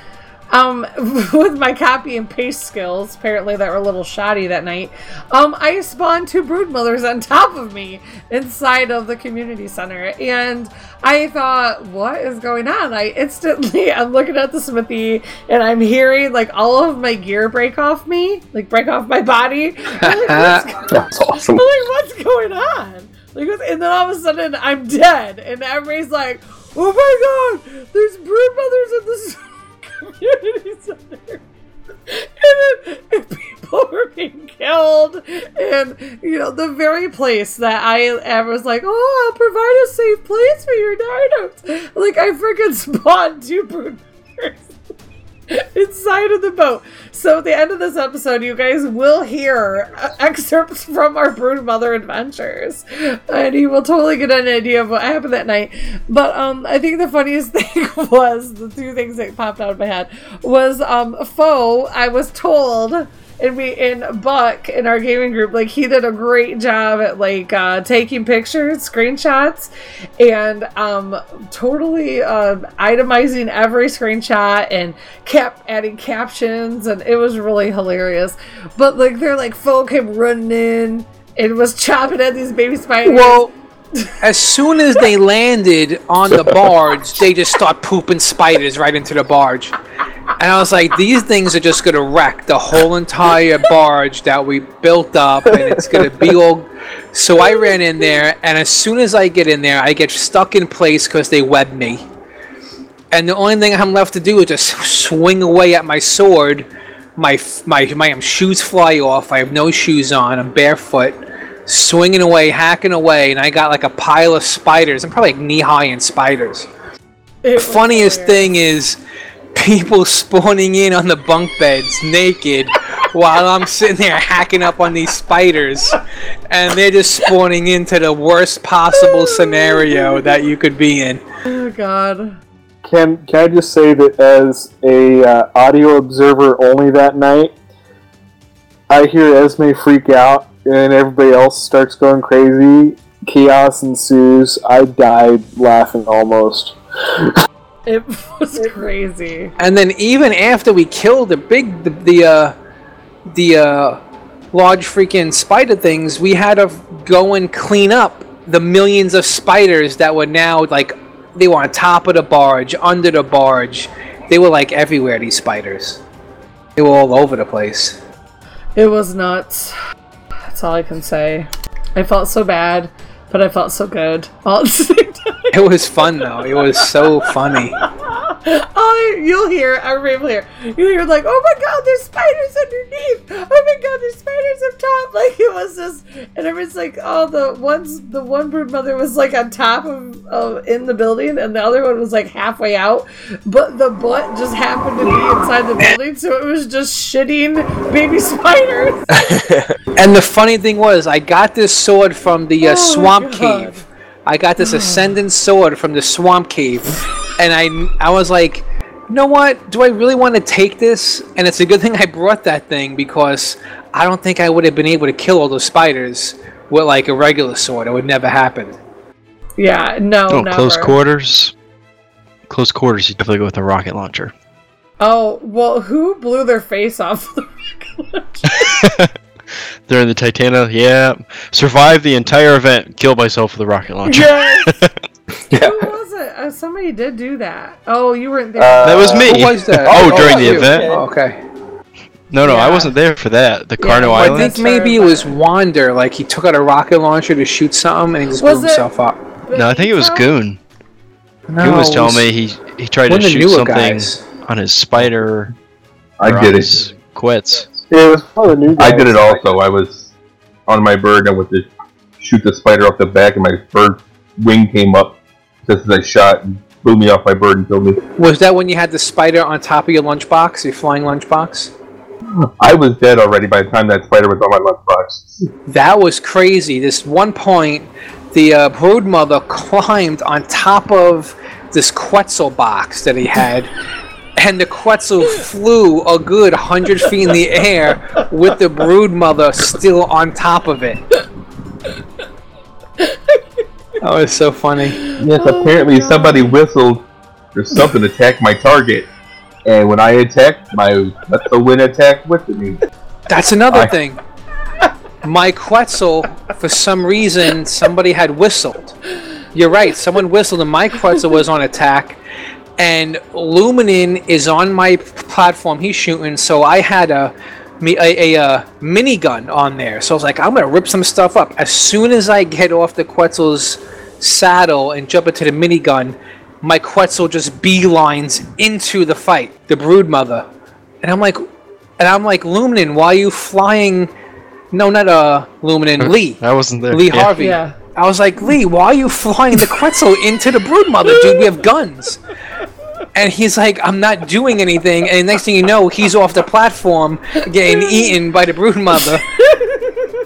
Speaker 3: Um, *laughs* with my copy and paste skills, apparently that were a little shoddy that night. Um, I spawned two brood mothers on top of me inside of the community center, and I thought, what is going on? I instantly, *laughs* I'm looking at the smithy, and I'm hearing like all of my gear break off me, like break off my body. *laughs* I'm like, what's,
Speaker 5: That's awesome.
Speaker 3: I'm like, what's going on? Like, and then all of a sudden, I'm dead, and everybody's like, "Oh my god, there's brood mothers in this community center." *laughs* And then *laughs* people were being killed, and you know the very place that I, ever was like, "Oh, I'll provide a safe place for your dinos." Like I freaking *laughs* spawned two brood mothers *laughs* inside of the boat. So at the end of this episode, you guys will hear uh, excerpts from our brood mother adventures, and you will totally get an idea of what happened that night. But um, I think the funniest *laughs* thing was the two things that popped out of my head was um, Foe. I was told. And we and Buck in our gaming group, like he did a great job at like uh, taking pictures, screenshots, and um, totally uh, itemizing every screenshot and kept adding captions, and it was really hilarious. But like they're like folk came running in and was chopping at these baby spiders.
Speaker 2: Well, as soon as they landed on the barge, they just start pooping spiders right into the barge. And I was like, these things are just gonna wreck the whole entire barge that we built up, and it's gonna be all. So I ran in there, and as soon as I get in there, I get stuck in place because they web me. And the only thing I'm left to do is just swing away at my sword. My my my shoes fly off. I have no shoes on. I'm barefoot, swinging away, hacking away, and I got like a pile of spiders. I'm probably like knee high in spiders.
Speaker 3: It was
Speaker 2: Funniest
Speaker 3: hilarious.
Speaker 2: thing is people *laughs* spawning in on the bunk beds naked *laughs* while I'm sitting there hacking up on these spiders, and they're just spawning into the worst possible *laughs* scenario that you could be in.
Speaker 3: Oh god.
Speaker 7: Can can I just say that as a uh, audio observer only that night, I hear Esme freak out and everybody else starts going crazy. Chaos ensues. I died laughing almost.
Speaker 3: It was crazy.
Speaker 2: And then even after we killed the big the the uh, the uh, large freaking spider things, we had to go and clean up the millions of spiders that were now like they were on top of the barge, under the barge. They were like everywhere. These spiders. They were all over the place.
Speaker 3: It was nuts. That's all I can say. I felt so bad, but I felt so good all at the same *laughs* time.
Speaker 2: It was fun though. It was so funny.
Speaker 3: Oh, you'll hear. I remember here. You hear like, "Oh my God, there's spiders underneath! Oh my God, there's spiders up top!" *laughs* Like it was just, and it was like, oh, the ones, the one brood mother was like on top of, of in the building, and the other one was like halfway out, but the butt just happened to be inside the building, so it was just shitting baby *laughs* spiders. *laughs*
Speaker 2: And the funny thing was, I got this sword from the uh,
Speaker 3: Oh
Speaker 2: swamp cave. I got this ascendant sword from the swamp cave, and I I was like, you know what? Do I really want to take this? And it's a good thing I brought that thing because I don't think I would have been able to kill all those spiders with like a regular sword. It would never happen.
Speaker 3: Yeah, no,
Speaker 4: Oh,
Speaker 3: never.
Speaker 4: close quarters. Close quarters, you definitely go with a rocket launcher.
Speaker 3: Oh well, who blew their face off? *laughs*
Speaker 4: They're in the Titana, yeah. survived the entire event, Killed myself with a rocket launcher.
Speaker 3: yes. *laughs* Who was it? Uh, somebody did do that. Oh, you weren't there.
Speaker 6: Uh,
Speaker 4: That was me.
Speaker 2: Who was that?
Speaker 4: Oh, during the
Speaker 2: you.
Speaker 4: event?
Speaker 2: Oh, okay.
Speaker 4: No, no, I wasn't there for that. The
Speaker 3: Yeah,
Speaker 4: Carno
Speaker 3: well,
Speaker 2: I think maybe it was Wander. Like he took out a rocket launcher to shoot something and he just
Speaker 3: Was
Speaker 2: blew
Speaker 3: it-
Speaker 2: himself up.
Speaker 4: No, I think it was Goon.
Speaker 2: No,
Speaker 4: Goon was
Speaker 2: it
Speaker 4: telling me he he tried to
Speaker 2: one of the
Speaker 4: shoot something
Speaker 2: guys.
Speaker 4: on his spider.
Speaker 1: I
Speaker 4: or
Speaker 1: did it.
Speaker 4: his Quits.
Speaker 7: Yeah, it was one of the new guys.
Speaker 1: I did it also. I was on my bird and I went to shoot the spider off the back, and my bird wing came up just as I shot and blew me off my bird and killed me.
Speaker 2: Was that when you had the spider on top of your lunchbox, your flying lunchbox?
Speaker 1: I was dead already by the time that spider was on my lunchbox.
Speaker 2: That was crazy. This one point, the uh, brood mother climbed on top of this Quetzal box that he had, and the Quetzal flew a good hundred feet in the air with the brood mother still on top of it. *laughs* That was so funny.
Speaker 1: Yes, apparently somebody whistled or something attacked my target, and when I attacked, my that's the win attacked with me.
Speaker 2: That's another
Speaker 1: I-
Speaker 2: thing. My Quetzal, for some reason, somebody had whistled. You're right. Someone whistled, and my Quetzal was on attack. And Luminin is on my platform. He's shooting, so I had a me a, a, uh minigun on there. So I was like, I'm gonna rip some stuff up. As soon as I get off the Quetzal's saddle and jump into the minigun, my Quetzal just beelines into the fight, the Brood Mother, and I'm like, and I'm like, Luminin, why are you flying? No, not uh, Luminin, *laughs* Lee.
Speaker 4: I wasn't there.
Speaker 2: Lee
Speaker 4: Yeah.
Speaker 2: Harvey.
Speaker 3: Yeah.
Speaker 2: I was like, Lee, why are you flying the Quetzal into the brood mother, dude? We have guns. And he's like, I'm not doing anything. And next thing you know, he's off the platform getting eaten by the brood mother. *laughs*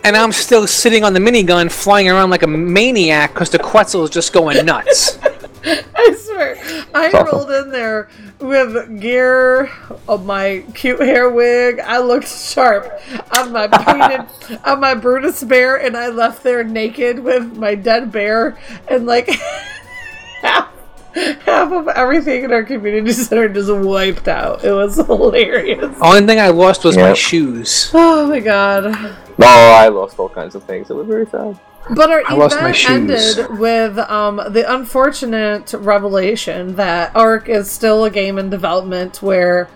Speaker 2: And I'm still sitting on the minigun flying around like a maniac because the Quetzal is just going nuts. *laughs*
Speaker 3: I swear, I
Speaker 1: awesome.
Speaker 3: rolled in there with gear of my cute hair wig. I looked sharp on my painted, *laughs* on my Brutus bear, and I left there naked with my dead bear and like *laughs* half, *laughs* half of everything in our community *laughs* center just wiped out. It was hilarious.
Speaker 2: Only thing I lost was my shoes.
Speaker 3: Oh my god.
Speaker 6: No, I lost all kinds of things. It was very sad.
Speaker 3: But our
Speaker 2: I lost my
Speaker 3: event
Speaker 2: shoes.
Speaker 3: ended with um, the unfortunate revelation that Ark is still a game in development where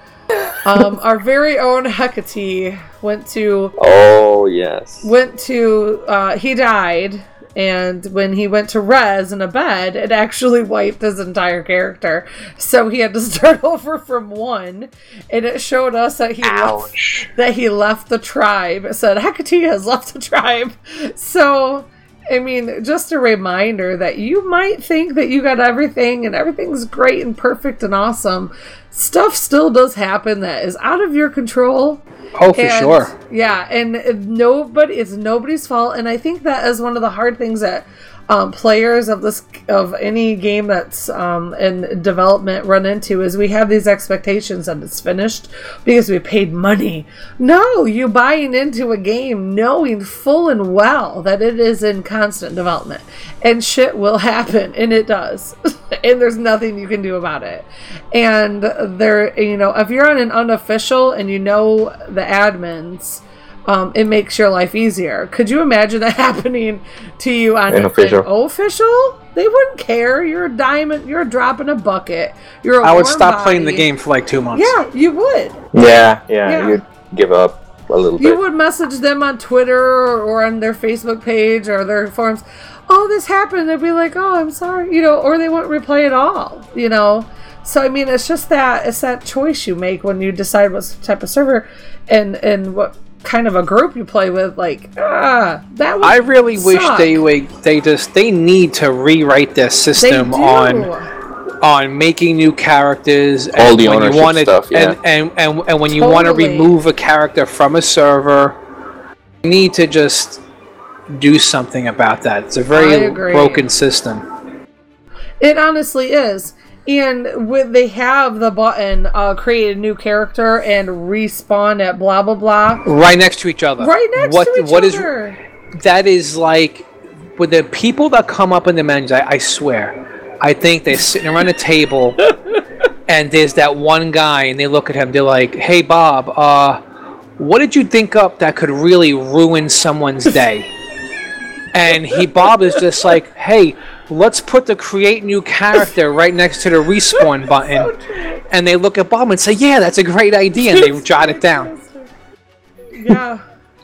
Speaker 3: um, our very own Hecate went to
Speaker 6: Oh yes.
Speaker 3: went to uh, he died and when he went to res in a bed it actually wiped his entire character so he had to *laughs* start over from one and it showed us that he left, that he left the tribe it said hecate has left the tribe *laughs* so I mean, just a reminder that you might think that you got everything and everything's great and perfect and awesome. Stuff still does happen that is out of your control.
Speaker 2: Oh, for
Speaker 3: And,
Speaker 2: sure.
Speaker 3: Yeah, and nobody it's nobody's fault, and I think that is one of the hard things that um, players of this of any game that's um, in development run into is we have these expectations that it's finished because we paid money. No, you buying into a game knowing full and well that it is in constant development, and shit will happen, and it does, *laughs* and there's nothing you can do about it. And there, you know, if you're on an unofficial and you know the admins um, it makes your life easier. Could you imagine that *laughs* happening to you on
Speaker 6: Unofficial.
Speaker 3: an official? They wouldn't care. You're a diamond. You're a drop in a bucket. You're. A
Speaker 2: I would
Speaker 3: warm
Speaker 2: stop playing the game for like two months.
Speaker 3: Yeah, you would.
Speaker 6: Yeah, yeah,
Speaker 3: Yeah.
Speaker 6: You'd give up a little
Speaker 3: You would message them on Twitter or, or on their Facebook page or their forums. Oh, this happened. They'd be like, "Oh, I'm sorry," you know, or they wouldn't reply at all. You know, So I mean, it's just that it's that choice you make when you decide what type of server and and what kind of a group you play with. Like, ah, that would
Speaker 2: I really wish they would. They just they need to rewrite their system on on making new characters.
Speaker 6: All
Speaker 2: and
Speaker 6: the
Speaker 2: when you
Speaker 6: ownership
Speaker 2: wanna-
Speaker 6: stuff, yeah.
Speaker 2: And, and, and, and when you want to remove a character from a server, you need to just do something about that. It's a very broken system.
Speaker 3: It honestly is. And when they have the button, uh, create a new character and respawn at blah blah blah,
Speaker 2: Right next to each other.
Speaker 3: right next
Speaker 2: what,
Speaker 3: to each
Speaker 2: what is-
Speaker 3: other.
Speaker 2: that is like with the people that come up in the menus. I, I swear, I think they're sitting around a table, *laughs* and there's that one guy, and they look at him. They're like, "Hey, Bob, uh, what did you think up that could really ruin someone's day?" and he, Bob, is just like, "Hey." Let's put the create new character *laughs* right next to the respawn button. And they look at Bob and say, Yeah, that's a great idea. And they jot it down.
Speaker 3: yeah,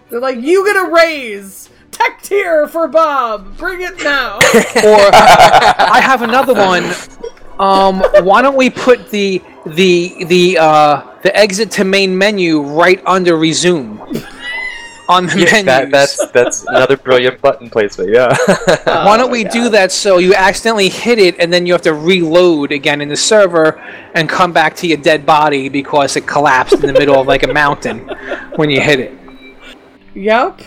Speaker 3: they're like, you get a raise. Tech tier for Bob. Bring it now. *laughs*
Speaker 2: or I have another one. Um, why don't we put the the the uh, the exit to main menu right under resume on the
Speaker 5: Yeah,
Speaker 2: menu?
Speaker 5: that, that's that's *laughs* another brilliant button placement. Yeah. *laughs*
Speaker 2: why don't we do that so you accidentally hit it and then you have to reload again in the server and come back to your dead body because it collapsed in the middle of like a mountain when you hit it.
Speaker 3: yep.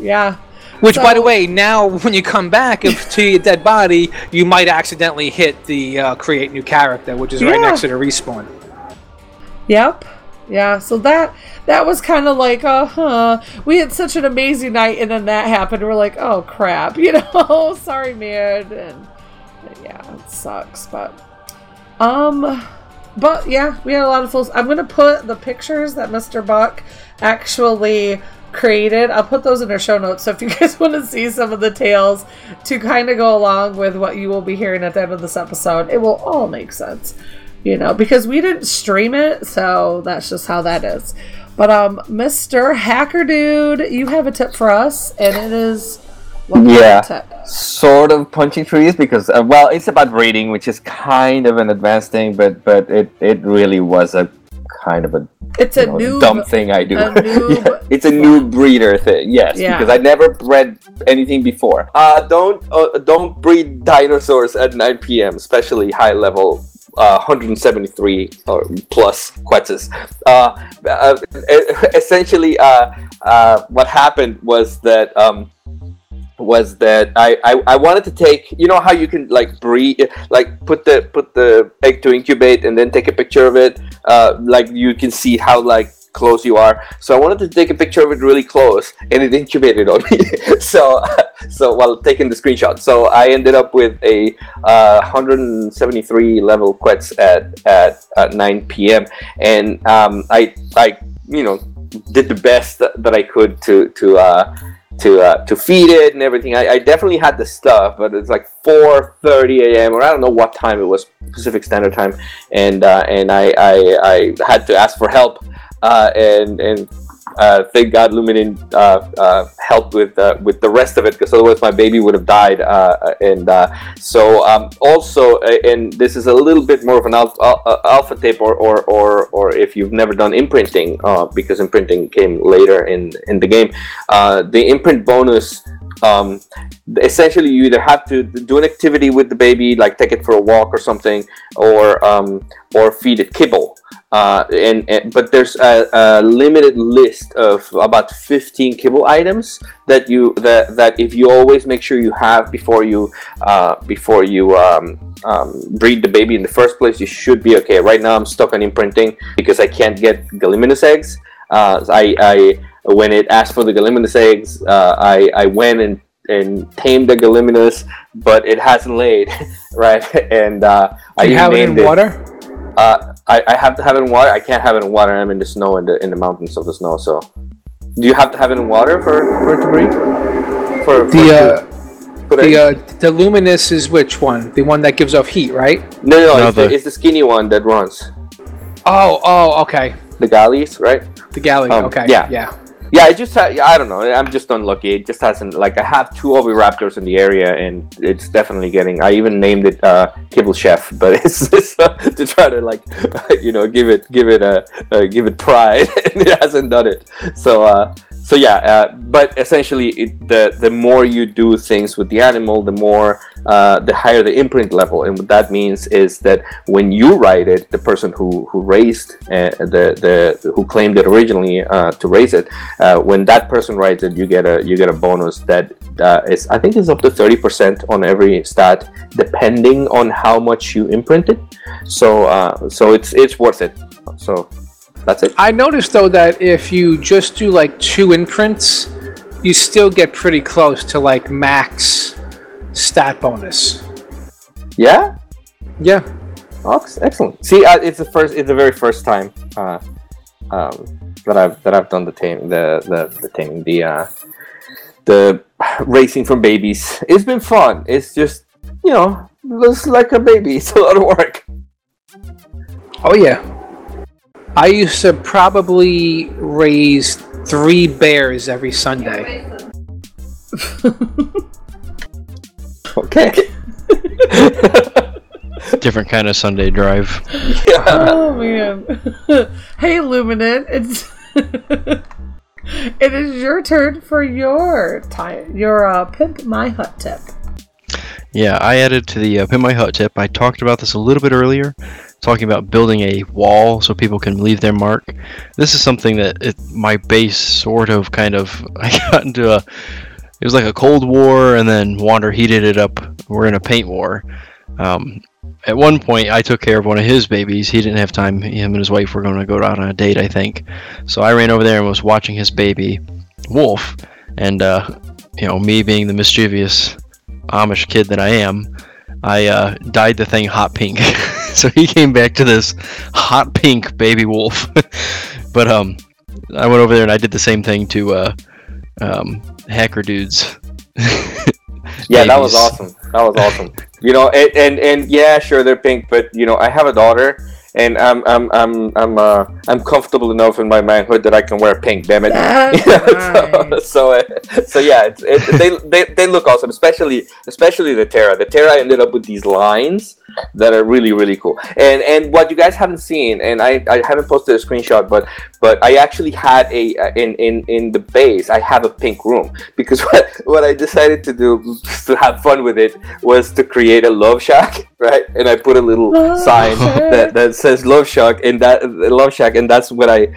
Speaker 3: Yeah.
Speaker 2: Which, by the way, now when you come back if, to your dead body, you might accidentally hit the uh, create new character, which is right next to the respawn.
Speaker 3: Yep. Yeah, so that that was kind of like, uh huh. We had such an amazing night, and then that happened. We're like, oh crap, *laughs* you know. Sorry, man. And yeah, it sucks, but um, but yeah, we had a lot of fools. I'm gonna put the pictures that Mr. Buck actually created. I'll put those in our show notes. So if you *laughs* guys want to see some of the tales to kind of go along with what you will be hearing at the end of this episode, it will all make sense you know, because we didn't stream it, so that's just how that is. But um, Mr. Hacker Dude, you have a tip for us, and it is what
Speaker 6: Yeah. sort of punching trees because uh, well it's about reading which is kind of an advanced thing but but it it really was a kind of a
Speaker 3: It's a
Speaker 6: know,
Speaker 3: new
Speaker 6: dumb thing i do
Speaker 3: a *laughs* noob-
Speaker 6: Yeah, it's a new breeder thing yes
Speaker 3: Yeah.
Speaker 6: because i never bred anything before uh don't uh, don't breed dinosaurs at 9 p.m especially high level uh, 173 or plus quetzes. Uh, uh, essentially, uh, what happened was that um, was that I, I I wanted to take you know how you can like breed like put the put the egg to incubate and then take a picture of it uh, like you can see how like close you are so I wanted to take a picture of it really close and it incubated on me *laughs* so so while taking the screenshot so I ended up with a uh, 173 level quets at, at at 9 p.m and um, I I you know did the best that, that I could to to uh, to uh, to feed it and everything. I, I definitely had the stuff, but it's like 4:30 a.m. or I don't know what time it was Pacific Standard Time, and uh, and I, I I had to ask for help, uh, and and. Uh, thank God Luminin uh, uh, helped with uh, with the rest of it because otherwise my baby would have died. Uh, and so um, also, and this is a little bit more of an alpha, alpha tape, or, or or or if you've never done imprinting, because imprinting came later in in the game. The imprint bonus um, essentially you either have to do an activity with the baby like take it for a walk or something or um, or feed it kibble uh, and, and but there's a, a limited list of about 15 kibble items that you that that if you always make sure you have before you uh, before you um, um, breed the baby in the first place you should be okay right now i'm stuck on imprinting because i can't get gallimimus eggs uh, I, I when it asked for the gallimimus eggs, uh, I, I went and, and tamed the gallimimus, but it hasn't laid, *laughs* right? *laughs* And uh, I
Speaker 2: Do you have it in
Speaker 6: named
Speaker 2: water?
Speaker 6: Uh, I, I have to have it in water. I can't have it in water. I'm in the snow in the in the mountains of the snow. So, do you have to have it in water for, for it to breathe? For, for
Speaker 2: The uh, the
Speaker 6: eggs?
Speaker 2: uh, the luminous is which one? The one that gives off heat, right?
Speaker 6: no, no,
Speaker 4: no,
Speaker 6: it's, the,
Speaker 4: the-
Speaker 6: it's the skinny one that runs.
Speaker 2: Oh, oh, okay.
Speaker 6: The galleys, right?
Speaker 2: The galley.
Speaker 6: Um,
Speaker 2: okay.
Speaker 6: yeah.
Speaker 2: yeah.
Speaker 6: Yeah, it just ha- I don't know. I'm just unlucky. It just hasn't like I have two oviraptors in the area, and it's definitely getting. I even named it uh, Kibble Chef, *laughs* but it's, it's uh, to try to like *laughs* you know give it give it a uh, give it pride, *laughs* and it hasn't done it. So uh, so yeah, uh, but essentially, it, the the more you do things with the animal, the more uh, the higher the imprint level, and what that means is that when you write it, the person who who raised uh, the the who claimed it originally uh, to raise it, uh, when that person writes it, you get a you get a bonus that uh, is I think is up to thirty percent on every stat, depending on how much you imprint it. So so it's it's worth it. So that's it.
Speaker 2: I noticed though that if you just do like two imprints, you still get pretty close to like max stat bonus.
Speaker 6: Yeah.
Speaker 2: Yeah.
Speaker 6: Oh, excellent. See, uh, it's the first. It's the very first time uh, um, that I've that I've done the tame the the the taming the uh, the racing from babies. It's been fun. It's just you know looks like a baby. *laughs* It's a lot of work.
Speaker 2: Oh yeah. I used to probably raise three bears every Sunday.
Speaker 6: Okay. *laughs*
Speaker 4: Different kind of Sunday drive.
Speaker 3: Oh man. *laughs* hey Luminant, it's *laughs* it is your turn for your time your uh, pimp my hut tip.
Speaker 4: Yeah, I added to the uh, Pimp My Hut tip. I talked about this a little bit earlier, talking about building a wall so people can leave their mark. This is something that it, my base sort of kind of *laughs* I got into a it was like a cold war and then Wander heated it up. We're in a paint war. Um, at one point, I took care of one of his babies. He didn't have time. Him and his wife were going to go out on a date, I think. So I ran over there and was watching his baby, Wolf. And, uh, you know, me being the mischievous Amish kid that I am, I uh, dyed the thing hot pink. *laughs* so he came back to this hot pink baby wolf. *laughs* but um, I went over there and I did the same thing to uh, um, hacker dudes. *laughs*
Speaker 6: Yeah, that was awesome. That was awesome. you know, and, and and yeah, sure they're pink, but you know, I have a daughter, and I'm I'm I'm I'm uh I'm comfortable enough in my manhood that I can wear pink. Damn it. *laughs* So, so uh, so yeah, it's, it, they, they they look awesome, especially especially the Terra. The Terra ended up with these lines that are really really cool. And and what you guys haven't seen, and I, I haven't posted a screenshot, but but I actually had a uh, in in in the base I have a pink room because *laughs* what what I decided to do just *laughs* to have fun with it was to create a love shack, *laughs* right? And I put a little
Speaker 3: Love
Speaker 6: sign
Speaker 3: shack.
Speaker 6: that, that says love shack and that love shack and that's what I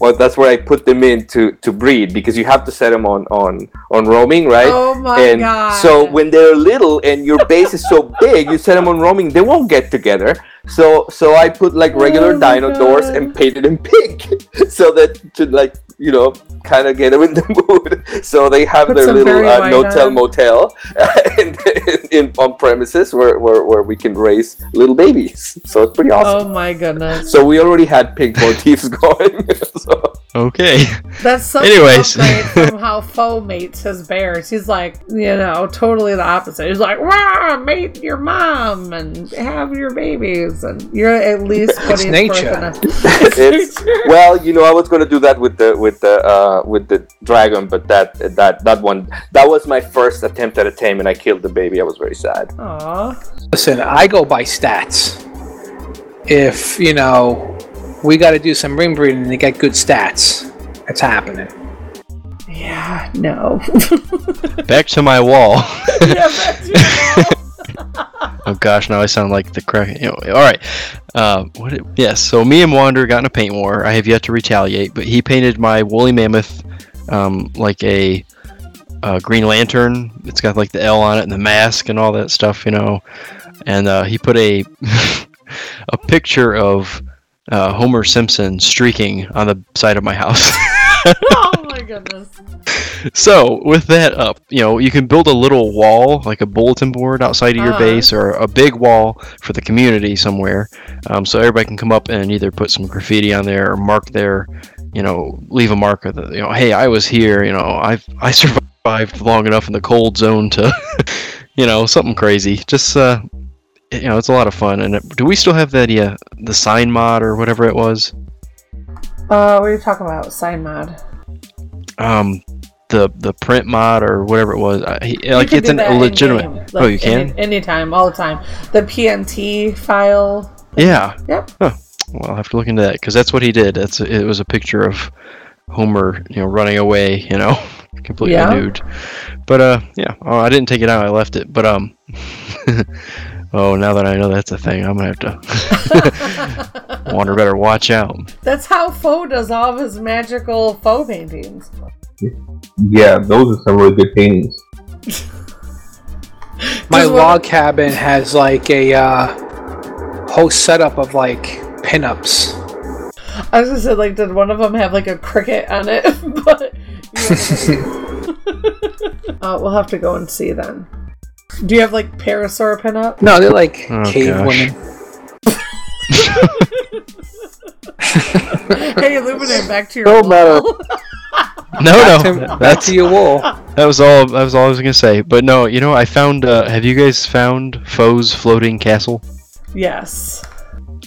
Speaker 6: well, that's where I put them in to to breed because you have to set them on on on roaming, right?
Speaker 3: Oh my
Speaker 6: and
Speaker 3: god.
Speaker 6: so when they're little and your base is so big, you set them on roaming, they won't get together. So so I put like regular dino doors and painted them pink, *laughs* so that to like you know kind of get them in the *laughs* mood. So they have
Speaker 3: Put
Speaker 6: their little
Speaker 3: Barry
Speaker 6: uh, no-tell
Speaker 3: on.
Speaker 6: motel *laughs* in, in, in on premises where, where where we can raise little babies. So it's pretty awesome.
Speaker 3: Oh my goodness.
Speaker 6: So we already had pink *laughs* motifs going. so.
Speaker 4: Okay.
Speaker 3: That's such
Speaker 4: Anyways.
Speaker 3: from how Foe mates his bears. He's like, you know, totally the opposite. He's like, "Wow, mate your mom and have your babies," and you're at least putting
Speaker 2: nature.
Speaker 3: forth an-
Speaker 6: it's well, you know, I was gonna do that with the with the uh, with the dragon, but that that that one that was my first attempt at a tame, and I killed the baby. I was very sad.
Speaker 3: Aw.
Speaker 2: Listen, I go by stats. If, you know, we got to do some ring breeding to get good stats, it's happening.
Speaker 3: Yeah, no. *laughs*
Speaker 4: Back to my wall.
Speaker 3: yeah, back to your wall.
Speaker 4: Oh gosh, now I sound like the crack. You know, all right. Uh, what? It, yes. So me and Wander got in a paint war. I have yet to retaliate, but he painted my woolly mammoth um, like a, uh Green Lantern. It's got like the L on it and the mask and all that stuff, you know. And uh, he put a *laughs* a picture of uh, Homer Simpson streaking on the side of my house. *laughs*
Speaker 3: oh goodness.
Speaker 4: So with that up, you know, you can build a little wall, like a bulletin board outside of your
Speaker 3: Uh-huh.
Speaker 4: base, or a big wall for the community somewhere, um, so everybody can come up and either put some graffiti on there or mark their, you know, leave a mark of the, you know, hey, I was here, you know, I've I survived long enough in the cold zone to, *laughs* you know, something crazy. Just uh, you know, it's a lot of fun. And it, do we still have that, yeah, the sign mod or whatever it was?
Speaker 3: Uh, what are you talking about? Sign mod.
Speaker 4: Um the the print mod or whatever it was. I, he- like it's an
Speaker 3: that
Speaker 4: illegitimate.
Speaker 3: in-game,
Speaker 4: oh, you can.
Speaker 3: any, anytime, all the time. The PNT file.
Speaker 4: yeah.
Speaker 3: Yep.
Speaker 4: Huh. Well, I'll have to look into that because that's what he did. That's it was a picture of Homer, you know, running away, you know, *laughs* completely
Speaker 3: Yeah.
Speaker 4: nude. But uh, yeah. Oh, I didn't take it out. I left it. But um. *laughs* oh, now that I know that's a thing, I'm gonna have to. *laughs* Wander better watch out.
Speaker 3: That's how Foe does all of his magical Foe paintings.
Speaker 1: Yeah, those are some really good paintings. *laughs*
Speaker 2: My
Speaker 3: Just what-
Speaker 2: log cabin has like a uh, whole setup of like pinups.
Speaker 3: I was gonna say, like, did one of them have like a cricket on it? *laughs* but uh, we'll have to go and see then. Do you have like Parasaur pinup?
Speaker 2: No, they're like
Speaker 4: Oh,
Speaker 2: cave
Speaker 4: gosh.
Speaker 2: women. *laughs*
Speaker 3: hey, Illuminate, back to your
Speaker 7: No matter.
Speaker 3: wall.
Speaker 4: No,
Speaker 2: Back
Speaker 4: no,
Speaker 2: to, back
Speaker 4: that's
Speaker 2: to your wall.
Speaker 4: that was all. That was all I was gonna say. But no, you know, I found. Uh, have you guys found Foe's floating castle?
Speaker 3: yes.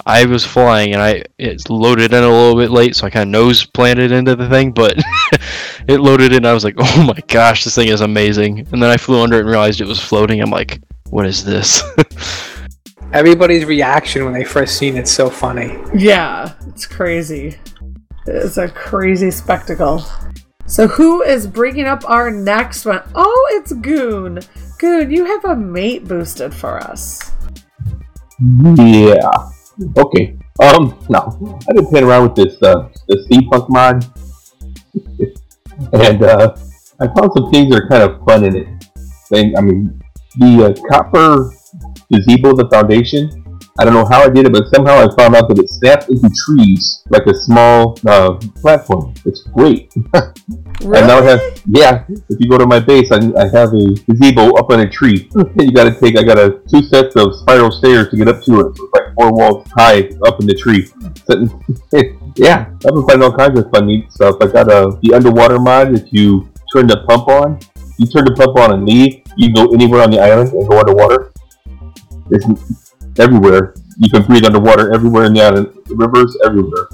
Speaker 4: I was flying and I it loaded in a little bit late, so I kind of nose planted into the thing, but *laughs* it loaded in. I was like, "Oh my gosh, this thing is amazing!" And then I flew under it and realized it was floating. I'm like, "What is this?" *laughs*
Speaker 2: Everybody's reaction when they first seen it's so funny.
Speaker 3: Yeah, it's crazy. It's a crazy spectacle. So, who is bringing up our next one? Oh, it's Goon. Goon, you have a mate boosted for us.
Speaker 1: Yeah. Okay. Um. No, I've been playing around with this uh, the steampunk mod, *laughs* and uh, I found some things that are kind of fun in it. Thing. I mean, the uh, copper gazebo, the foundation. I don't know how I did it, but somehow I found out that it snaps into trees like a small uh, platform. It's great.
Speaker 3: Really? *laughs*
Speaker 1: And now I have, yeah, if you go to my base, I, I have a gazebo up on a tree. *laughs* You gotta take, I got a two sets of spiral stairs to get up to it. So it's like four walls high up in the tree. *laughs* Yeah, I've been finding all kinds of fun, neat stuff. I got a, the underwater mod. If you turn the pump on, you turn the pump on and leave, you can go anywhere on the island and go underwater. It's everywhere. You can breathe underwater everywhere in the island. The rivers everywhere.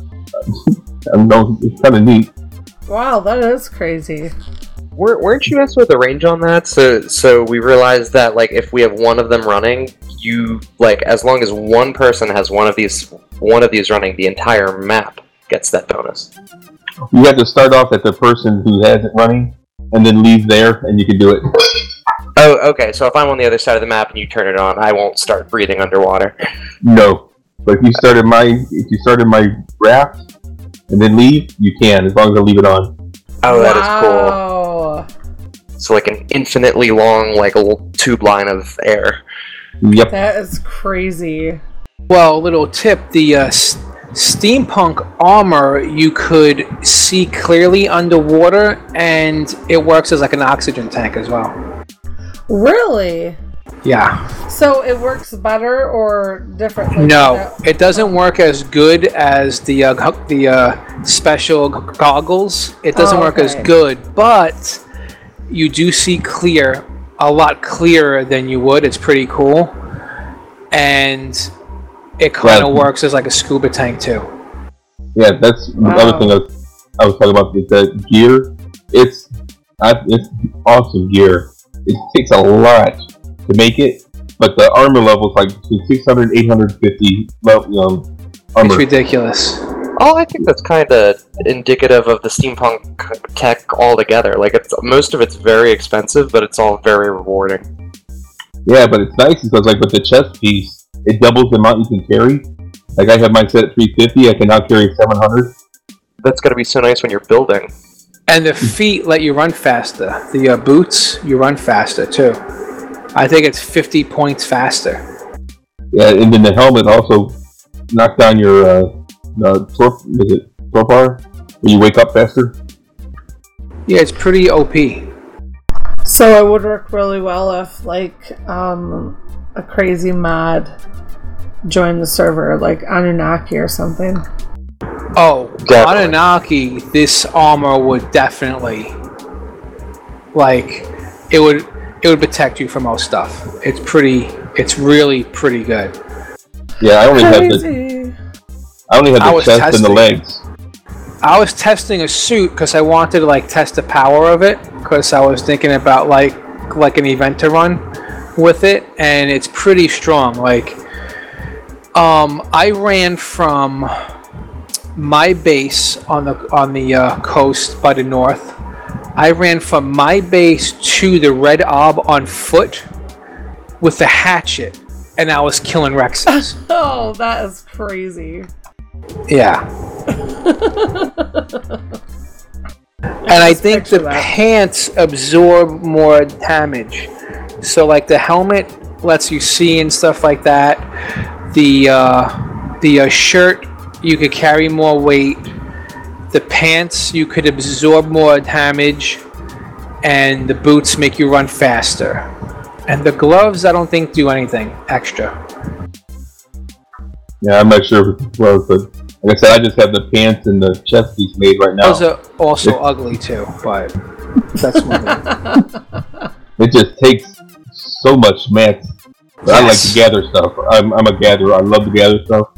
Speaker 1: *laughs* I know, it's kind of neat.
Speaker 3: Wow, that is crazy.
Speaker 5: Were, weren't you asked with the range on that? So so we realized that like if we have one of them running, you like as long as one person has one of these one of these running, the entire map gets that bonus.
Speaker 1: You have to start off at the person who has it running, and then leave there, and you can do it.
Speaker 5: Oh, okay. So if I'm on the other side of the map and you turn it on, I won't start breathing underwater.
Speaker 1: No, but if you started my if you started my raft and then leave, you can as long as I leave it on.
Speaker 5: Oh, that is cool. So like an infinitely long like a little tube line of air.
Speaker 1: Yep.
Speaker 3: That is crazy.
Speaker 2: Well, little tip: the uh, s- steampunk armor you could see clearly underwater, and it works as like an oxygen tank as well.
Speaker 3: Really?
Speaker 2: Yeah.
Speaker 3: So it works better or different?
Speaker 2: No, it doesn't work as good as the uh, the uh, special goggles. It doesn't
Speaker 3: Oh,
Speaker 2: work as good, but you do see clear, a lot clearer than you would. It's pretty cool, and it kind of works as like a scuba tank too.
Speaker 1: Yeah, that's the other thing I was, I was talking about with the gear. It's I, it's awesome gear. It takes a lot to make it, but the armor level is like between 600 and 850 level, um,
Speaker 2: It's ridiculous.
Speaker 5: Oh, I think that's kind of indicative of the steampunk tech altogether. Like it's most of it's very expensive, but it's all very rewarding.
Speaker 1: Yeah, but it's nice because like with the chest piece, it doubles the amount you can carry. Like I have mine set at 350, I can now carry 700.
Speaker 5: That's gonna be so nice when you're building.
Speaker 2: And the feet let you run faster. The uh, boots, you run faster too. I think it's 50 points faster.
Speaker 1: Yeah, and then the helmet also knocks down your uh, uh torp, is it torpor? When you wake up faster.
Speaker 2: Yeah, it's pretty OP.
Speaker 3: So it would work really well if like um a crazy mod joined the server, like Anunnaki or something.
Speaker 2: Oh,
Speaker 5: Definitely.
Speaker 2: Anunnaki, this armor would definitely like it would it would protect you from most stuff. It's pretty it's really pretty good.
Speaker 1: Yeah, I only had the I only have
Speaker 2: I
Speaker 1: the
Speaker 2: was
Speaker 1: chest and the legs.
Speaker 2: I was testing a suit because I wanted to like test the power of it because I was thinking about like like an event to run with it, and it's pretty strong. Like, um, I ran from my base on the on the uh, coast by the north. I ran from my base to the Red Ob on foot with the hatchet, and I was killing Rexes. *laughs*
Speaker 3: Oh, that is crazy.
Speaker 2: yeah. *laughs* and I think the
Speaker 3: that.
Speaker 2: pants absorb more damage. So like the helmet lets you see and stuff like that. The uh, the uh, shirt you could carry more weight. The pants you could absorb more damage, and the boots make you run faster. And the gloves I don't think do anything extra.
Speaker 1: Yeah, I'm not sure if it's close, but like I said, I just have the pants and the chest piece made right now.
Speaker 2: Those are also ugly too, but that's one. *laughs*
Speaker 1: It just takes so much mats. But I like to gather stuff. I'm, I'm a gatherer. I love to gather stuff.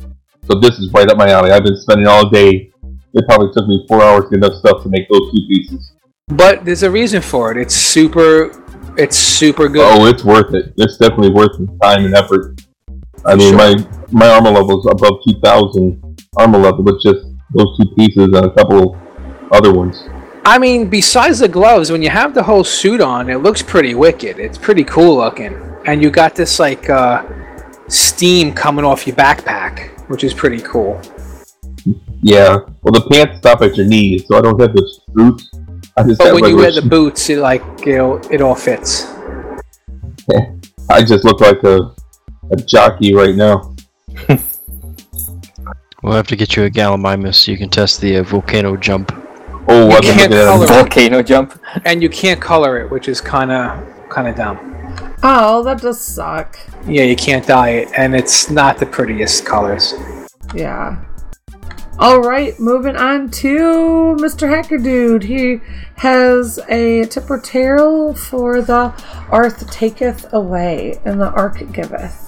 Speaker 1: So this is right up my alley. I've been spending all day. It probably took me four hours to get enough stuff to make those two pieces.
Speaker 2: But there's a reason for it. It's super. It's super good.
Speaker 1: Oh, it's worth it. It's definitely worth the time and effort. I mean,
Speaker 2: Sure.
Speaker 1: my my armor level is above 2,000 armor level with just those two pieces and a couple other ones.
Speaker 2: I mean, besides the gloves, when you have the whole suit on, it looks pretty wicked. It's pretty cool looking, and you got this like uh, steam coming off your backpack, which is pretty cool.
Speaker 1: Yeah. Well, the pants stop at your knees, so I don't have the boots. I just
Speaker 2: But
Speaker 1: have
Speaker 2: when you wear
Speaker 1: regular
Speaker 2: the boots, it like it all, it all fits. *laughs*
Speaker 1: I just look like a, a jockey right now. *laughs*
Speaker 4: We'll have to get you a Gallimimus so you can test the uh, volcano jump.
Speaker 1: Oh,
Speaker 2: You
Speaker 1: I've been
Speaker 2: can't
Speaker 1: looking at
Speaker 2: color
Speaker 1: it.
Speaker 2: it.
Speaker 6: Volcano jump.
Speaker 2: And you can't color it, which is kind of kind of dumb.
Speaker 3: Oh, that does suck.
Speaker 2: Yeah, you can't dye it, and it's not the prettiest colors.
Speaker 3: Yeah. All right, moving on to Mr. Hacker Dude. He has a tipper tale for the Ark taketh away and the Ark giveth.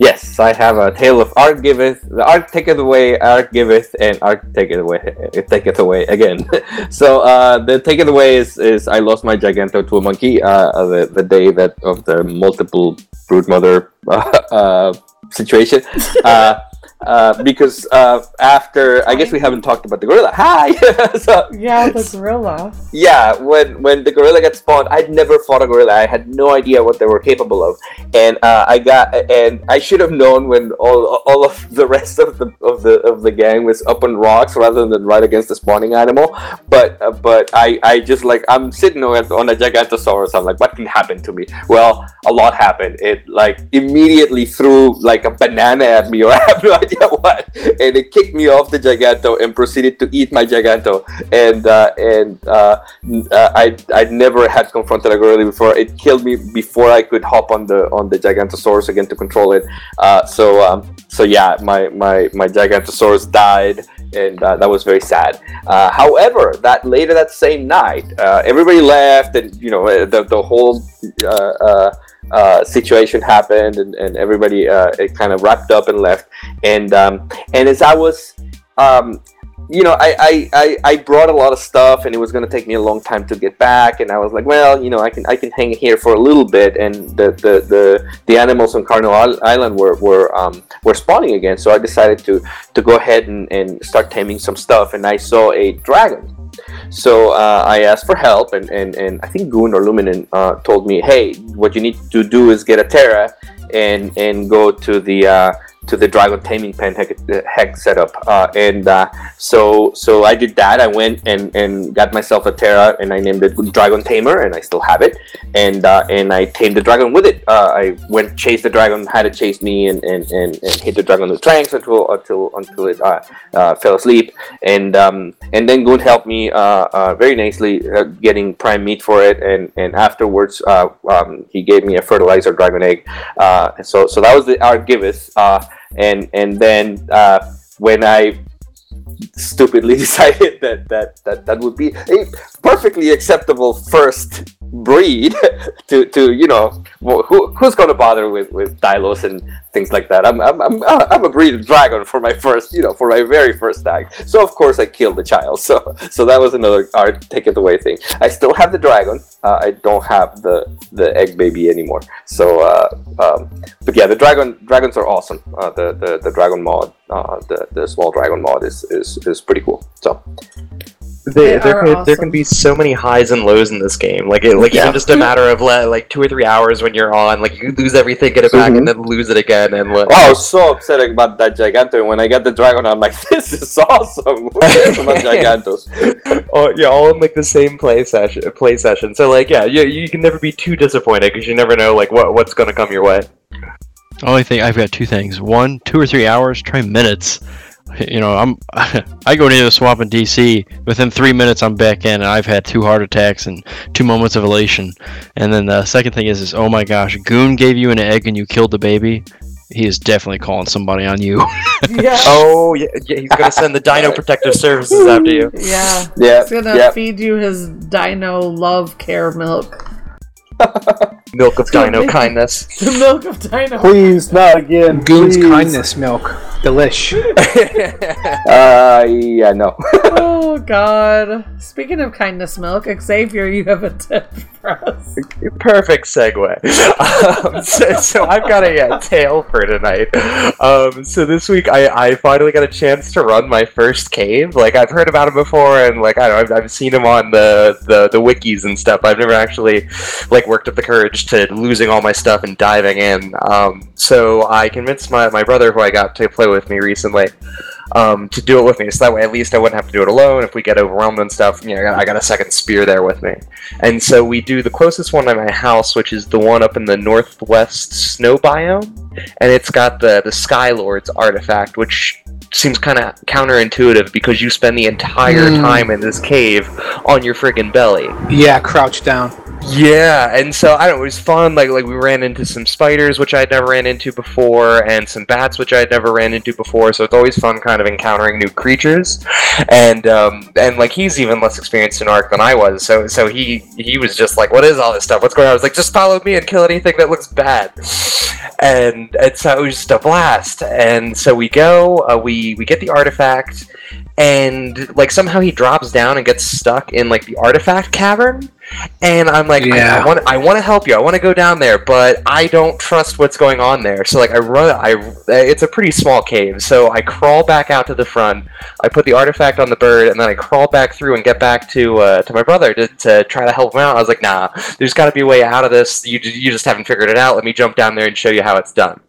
Speaker 6: Yes, I have a tale of Ark giveth, the Ark taketh away, Ark giveth, and Ark taketh away, it taketh away again. *laughs* so uh, the taketh away is, is I lost my Giganto to a monkey uh, the, the day that of the multiple brood mother uh, *laughs* uh, situation. Uh, uh, because uh, after I guess we haven't talked about the gorilla. Hi. *laughs* so,
Speaker 3: Yeah, the gorilla.
Speaker 6: yeah, when when the gorilla gets spawned, I'd never fought a gorilla. I had no idea what they were capable of, and uh, I got and I should have known when all all of the rest of the of the of the gang was up on rocks rather than right against the spawning animal. But uh, but I I just like I'm sitting on on a gigantosaurus. I'm like, what can happen to me? Well, a lot happened. It like immediately threw like a banana at me, or *laughs* I have no idea *laughs* what, and it kicked me off the giganto and proceeded to eat my giganto. And uh, and uh, uh, I I'd never had confronted a gorilla before. It killed me before I could hop on the on the gigantosaurus again to control it. Uh, so um, so yeah, my my my gigantosaurus died. And uh, that was very sad. However, that later that same night, everybody left, and you know the the whole uh, situation happened, and, and everybody uh, it kind of wrapped up and left. And um, and as I was, um, you know, I, I, I, I brought a lot of stuff, and it was going to take me a long time to get back. And I was like, well, you know, I can I can hang here for a little bit. And the the, the, the animals on Cardinal Island were were um, were spawning again, so I decided to to go ahead and, and start taming some stuff. And I saw a dragon. So uh, I asked for help, and, and, and I think Goon or Luminen uh, told me, hey, what you need to do is get a Terra and and go to the uh, to the dragon taming pen heck, heck setup. Uh, and uh, so so I did that. I went and, and got myself a Terra, and I named it Dragon Tamer, and I still have it. And uh, and I tamed the dragon with it. Uh, I went chase the dragon, had it chase me, and, and, and, and hit the dragon with tranks until until until it uh, uh, fell asleep. And um, and then Goon helped me very nicely getting prime meat for it. And and afterwards, um, he gave me a fertilizer dragon egg. So so that was the Ark giveth. And and then uh, when I stupidly *laughs* decided that that that that would be a perfectly acceptable first breed *laughs* to, to you know wh- who, who's to bother with, with Dilos and things like that. I'm, I'm, I'm, uh, I'm a breed of dragon for my first you know for my very first tag. So of course I killed the child. So *laughs* so that was another Ark take it away thing. I still have the dragon. Uh, I don't have the the egg baby anymore. So uh, um, but yeah, the dragon dragons are awesome. Uh, the, the the dragon mod, uh, the the small dragon mod is is, is pretty cool. So
Speaker 5: They,
Speaker 3: They
Speaker 5: there,
Speaker 3: are
Speaker 5: can, there can be so many highs and lows in this game. Like, it, like
Speaker 6: Yeah.
Speaker 5: even just a matter of le- like two or three hours when you're on, like you lose everything, get it back, and mm-hmm. then lose it again, and like,
Speaker 6: Oh, I was so upset about that Giganto. When I got the dragon, I'm like, *laughs* this is awesome. *laughs* Who cares Gigantos? *laughs*
Speaker 5: oh yeah, all in like the same play session. Play session. So like, yeah, you, you can never be too disappointed because you never know like what what's gonna come your way.
Speaker 4: Only thing I've got two things. One, two or three hours. Try minutes. You know, I'm *laughs* I go into the swamp in DC. Within three minutes, I'm back in, and I've had two heart attacks and two moments of elation. And then the second thing is, is oh my gosh, Goon gave you an egg and you killed the baby. He is definitely calling somebody on you. *laughs*
Speaker 3: Yeah.
Speaker 5: Oh yeah, yeah he's gonna send the Dino Protective Services after you.
Speaker 3: Yeah.
Speaker 6: Yeah,
Speaker 3: He's gonna
Speaker 6: yeah.
Speaker 3: feed you his dino love care milk. *laughs*
Speaker 5: Milk of Dino kindness. *laughs*
Speaker 3: The milk of dino.
Speaker 7: Please, not again.
Speaker 2: Goon's
Speaker 7: please.
Speaker 2: kindness milk. Delish. *laughs*
Speaker 6: Uh, yeah, no.
Speaker 3: Oh god. Speaking of kindness milk, Xavier, you have a tip for us.
Speaker 5: Perfect segue. *laughs* Um, so, so I've got a, uh tale for tonight. Um, so this week I, I finally got a chance to run my first cave. Like I've heard about him before, and like I don't know, I've, I've seen him on the, the the wikis and stuff. I've never actually like worked up the courage to losing all my stuff and diving in. Um, so I convinced my my brother, who I got to play with me recently, um, to do it with me. So that way, at least I wouldn't have to do it alone. If we get overwhelmed and stuff, you know, I got, I got a second spear there with me. And so we do the closest one to my house, which is the one up in the northwest snow biome, and it's got the the Skylord's artifact, which seems kind of counterintuitive because you spend the entire
Speaker 2: Hmm.
Speaker 5: time in this cave on your friggin' belly.
Speaker 2: Yeah, crouch down.
Speaker 5: Yeah, and so I don't it was fun. Like like we ran into some spiders, which I'd never ran into before, and some bats, which I'd never ran into before. So it's always fun, kind of encountering new creatures. And um, and like he's even less experienced in Ark than I was, so so he he was just like, "What is all this stuff? What's going on?" I was like, "Just follow me and kill anything that looks bad." And and so it was just a blast. And so we go, uh, we we get the artifact. And like somehow he drops down and gets stuck in like the artifact cavern, and I'm like, I- I, want I want to help you. I want to go down there, but I don't trust what's going on there. So like I run. I it's a pretty small cave, so I crawl back out to the front. I put the artifact on the bird, and then I crawl back through and get back to uh, to my brother to, to try to help him out. I was like, Nah, there's got to be a way out of this. You you just haven't figured it out. Let me jump down there and show you how it's done.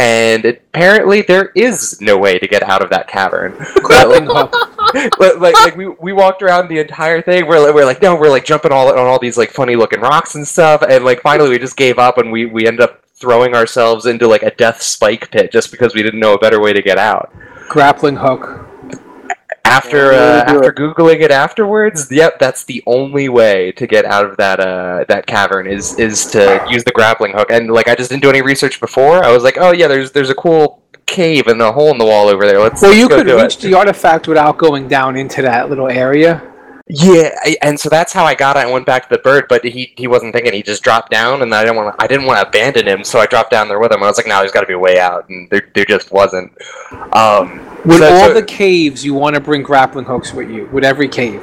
Speaker 5: And apparently, there is no way to get out of that cavern.
Speaker 2: Grappling *laughs* *laughs* hook.
Speaker 5: Like, like, like we, we walked around the entire thing. We're, like- we're like, no, we're like jumping all on all these like funny looking rocks and stuff. And like finally, we just gave up and we we ended up throwing ourselves into like a death spike pit just because we didn't know a better way to get out.
Speaker 2: Grappling hook.
Speaker 5: After uh,
Speaker 7: really do
Speaker 5: after googling it afterwards, yep, that's the only way to get out of that uh that cavern is is to use the grappling hook. And like I just didn't do any research before. I was like, oh yeah, there's there's a cool cave and a hole in the wall over there. Let's
Speaker 2: Well,
Speaker 5: let's
Speaker 2: you could reach
Speaker 5: it.
Speaker 2: the artifact without going down into that little area.
Speaker 5: Yeah, I- and so that's how I got it. I went back to the bird, but he, he wasn't thinking. He just dropped down, and I didn't want to. I didn't want to abandon him, so I dropped down there with him. I was like, "No, there's got to be a way out," and there, there just wasn't. Um,
Speaker 2: With
Speaker 5: so-
Speaker 2: all
Speaker 5: so-
Speaker 2: the caves, you want to bring grappling hooks with you. With every cave.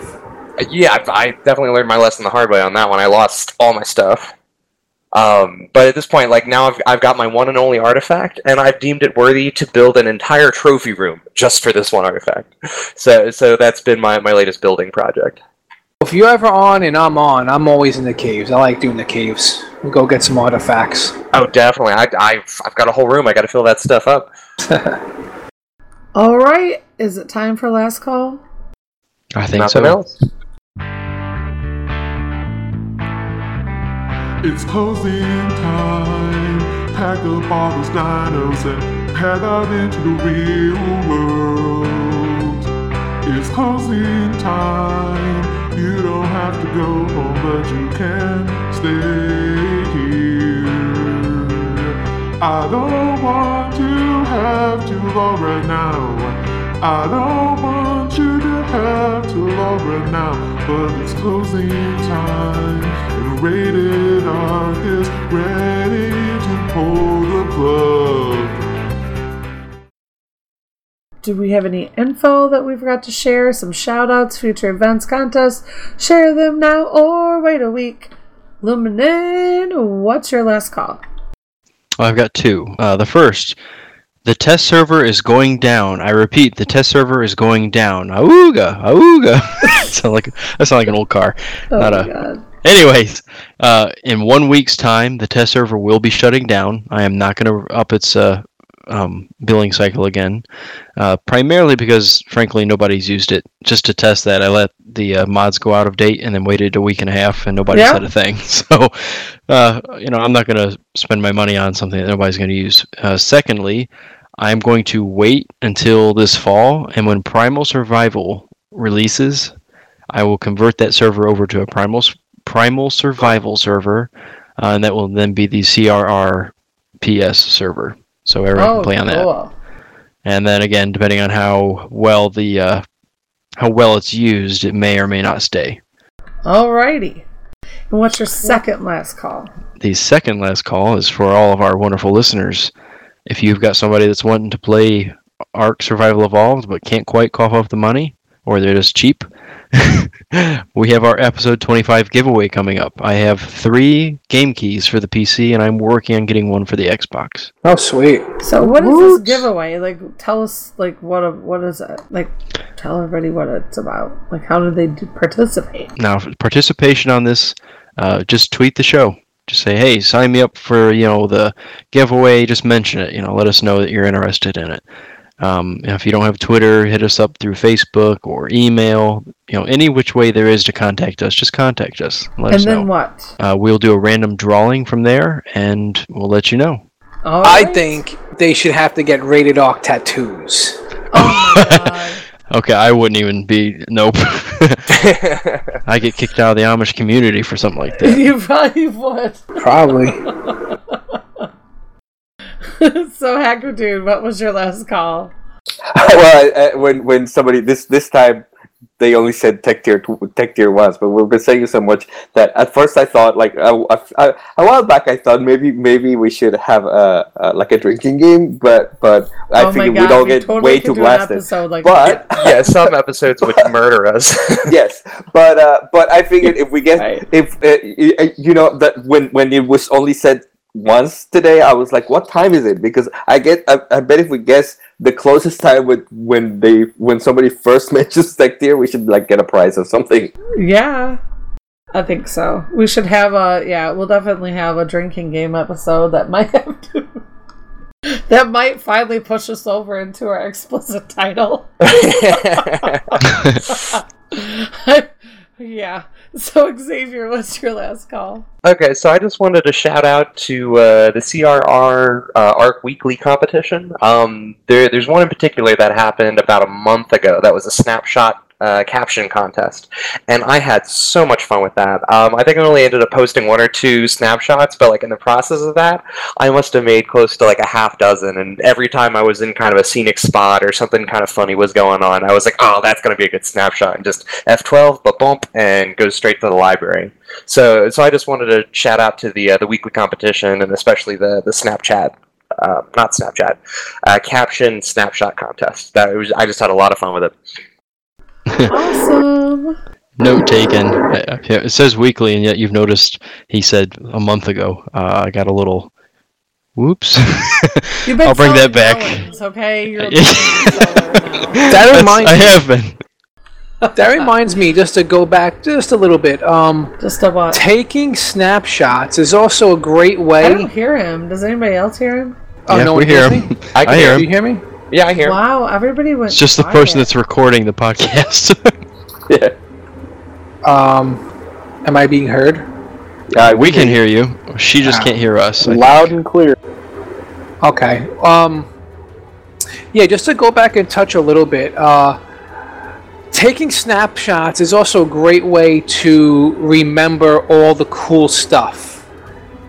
Speaker 5: yeah, I, I definitely learned my lesson the hard way on that one. I lost all my stuff. Um, but at this point, like now, I've, I've got my one and only artifact, and I've deemed it worthy to build an entire trophy room just for this one artifact. So, so that's been my, my latest building project.
Speaker 2: If you're ever on and I'm on, I'm always in the caves. I like doing the caves. We'll go get some artifacts.
Speaker 5: Oh, definitely. I, I've, I've got a whole room. I got to fill that stuff up. *laughs*
Speaker 3: All right, is it time for last call?
Speaker 4: I think
Speaker 5: Nothing
Speaker 4: so.
Speaker 5: else.
Speaker 11: It's closing time. Pack up all those dinos and head out into the real world. It's closing time. You don't have to go home, but you can stay here. I don't want to have to go right now. I don't want have to log right now, but it's closing time. And Rated R is ready to pull the plug.
Speaker 3: Do we have any info that we forgot to share? Some shout outs, future events, contests? Share them now or wait a week. Luminin, what's your last call?
Speaker 4: I've got two. Uh, the first, the test server is going down. I repeat, the test server is going down. Auga, auga. *laughs* sound like that sound like an old car.
Speaker 3: Oh
Speaker 4: Not
Speaker 3: my
Speaker 4: a.
Speaker 3: god.
Speaker 4: Anyways, uh, in one week's time, the test server will be shutting down. I am not going to up its uh, um, billing cycle again, uh, primarily because, frankly, nobody's used it. Just to test that, I let the uh, mods go out of date and then waited a week and a half, and nobody
Speaker 3: Yeah.
Speaker 4: said a thing. *laughs* So, uh, you know, I'm not going to spend my money on something that nobody's going to use. Uh, secondly, I'm going to wait until this fall, and when Primal Survival releases, I will convert that server over to a Primal Primal Survival server, uh, and that will then be the CRR PS server. So everyone
Speaker 3: Oh,
Speaker 4: can play on that.
Speaker 3: cool.
Speaker 4: And then again, depending on how well the uh, how well it's used, it may or may not stay.
Speaker 3: Alrighty. And what's your second last call?
Speaker 4: The second last call is for all of our wonderful listeners. If you've got somebody that's wanting to play Ark Survival Evolved but can't quite cough up the money, or they're just cheap, *laughs* we have our episode 25 giveaway coming up. I have three game keys for the PC, and I'm working on getting one for the Xbox.
Speaker 2: Oh, sweet.
Speaker 3: So what is this giveaway? Like, tell us, like, what a, what is it? Like, tell everybody what it's about. Like, how do they do participate?
Speaker 4: Now, participation on this, uh, just tweet the show. Just say, "Hey, sign me up for you know the giveaway." Just mention it. You know, let us know that you're interested in it. Um, if you don't have Twitter, hit us up through Facebook or email. You know, any which way there is to contact us, just contact us. and Let
Speaker 3: and
Speaker 4: us
Speaker 3: then
Speaker 4: know.
Speaker 3: what?
Speaker 4: Uh, we'll do a random drawing from there, and we'll let you know.
Speaker 2: I think they should have to get rated R tattoos. *laughs*
Speaker 4: Okay, I wouldn't even be. Nope. *laughs* I get kicked out of the Amish community for something like that.
Speaker 3: you probably would.
Speaker 2: Probably. *laughs*
Speaker 3: so, Hacker Dude, what was your last call? *laughs*
Speaker 6: well, I, I, when when somebody this this time they only said tech tier tech tier once, but we've been saying so much that at first I thought like a, a, a while back I thought maybe maybe we should have a, a like a drinking game, but but I
Speaker 3: Oh my
Speaker 6: figured
Speaker 3: God,
Speaker 6: we'd all
Speaker 3: we
Speaker 6: get
Speaker 3: totally
Speaker 6: way too
Speaker 3: do
Speaker 6: blasted.
Speaker 3: episode like
Speaker 6: but *laughs*
Speaker 5: yeah, some episodes would murder us. *laughs*
Speaker 6: yes, but uh, but I figured if we get if uh, y- y- you know that when when it was only said once today, I was like, what time is it? Because I get I, I bet if we guess the closest time with when they when somebody first mentions tech tier, we should like get a prize or something.
Speaker 3: Yeah, I think so. We should have a yeah. We'll definitely have a drinking game episode that might have to. *laughs* That might finally push us over into our explicit title. *laughs* *laughs* yeah. *laughs* So Xavier, what's your last call?
Speaker 5: Okay, so I just wanted to shout out to uh, the CRR uh, Ark Weekly competition. Um, there, there's one in particular that happened about a month ago. That was a snapshot uh, caption contest, and I had so much fun with that. Um, I think I only ended up posting one or two snapshots, but like in the process of that, I must have made close to like a half dozen. And every time I was in kind of a scenic spot or something kind of funny was going on, I was like, "Oh, that's gonna be a good snapshot," and just F12, but bump, and go straight to the library. So, so I just wanted to shout out to the uh, the weekly competition and especially the the Snapchat, uh, not Snapchat, uh, caption snapshot contest. That was I just had a lot of fun with it.
Speaker 3: Awesome. *laughs*
Speaker 4: Note taken. It says weekly, and yet you've noticed he said a month ago. Uh, I got a little. Whoops.
Speaker 3: You've *laughs* been
Speaker 4: I'll bring that back.
Speaker 3: Rollins, okay? You're a *laughs*
Speaker 2: That reminds
Speaker 4: I
Speaker 2: me.
Speaker 4: have been.
Speaker 2: That reminds me, just to go back just a little bit. Um,
Speaker 3: just a what?
Speaker 2: Taking snapshots is also a great way.
Speaker 3: I don't hear him. Does anybody else hear him?
Speaker 2: Oh,
Speaker 4: yeah,
Speaker 2: no
Speaker 4: we
Speaker 2: one
Speaker 4: hear
Speaker 2: hears
Speaker 4: him.
Speaker 2: me?
Speaker 4: I,
Speaker 5: can
Speaker 4: hear
Speaker 5: hear
Speaker 4: him.
Speaker 2: Do you hear me?
Speaker 5: Yeah, I hear.
Speaker 3: Wow, everybody went.
Speaker 4: It's just the
Speaker 3: quiet.
Speaker 4: person that's recording the podcast. *laughs*
Speaker 6: yeah.
Speaker 2: Um, am I being heard?
Speaker 6: Yeah,
Speaker 4: we can hear you. She just
Speaker 2: Ah.
Speaker 4: can't hear us. I
Speaker 7: Loud and clear.
Speaker 2: Okay. Um, yeah, just to go back and touch a little bit. Uh, taking snapshots is also a great way to remember all the cool stuff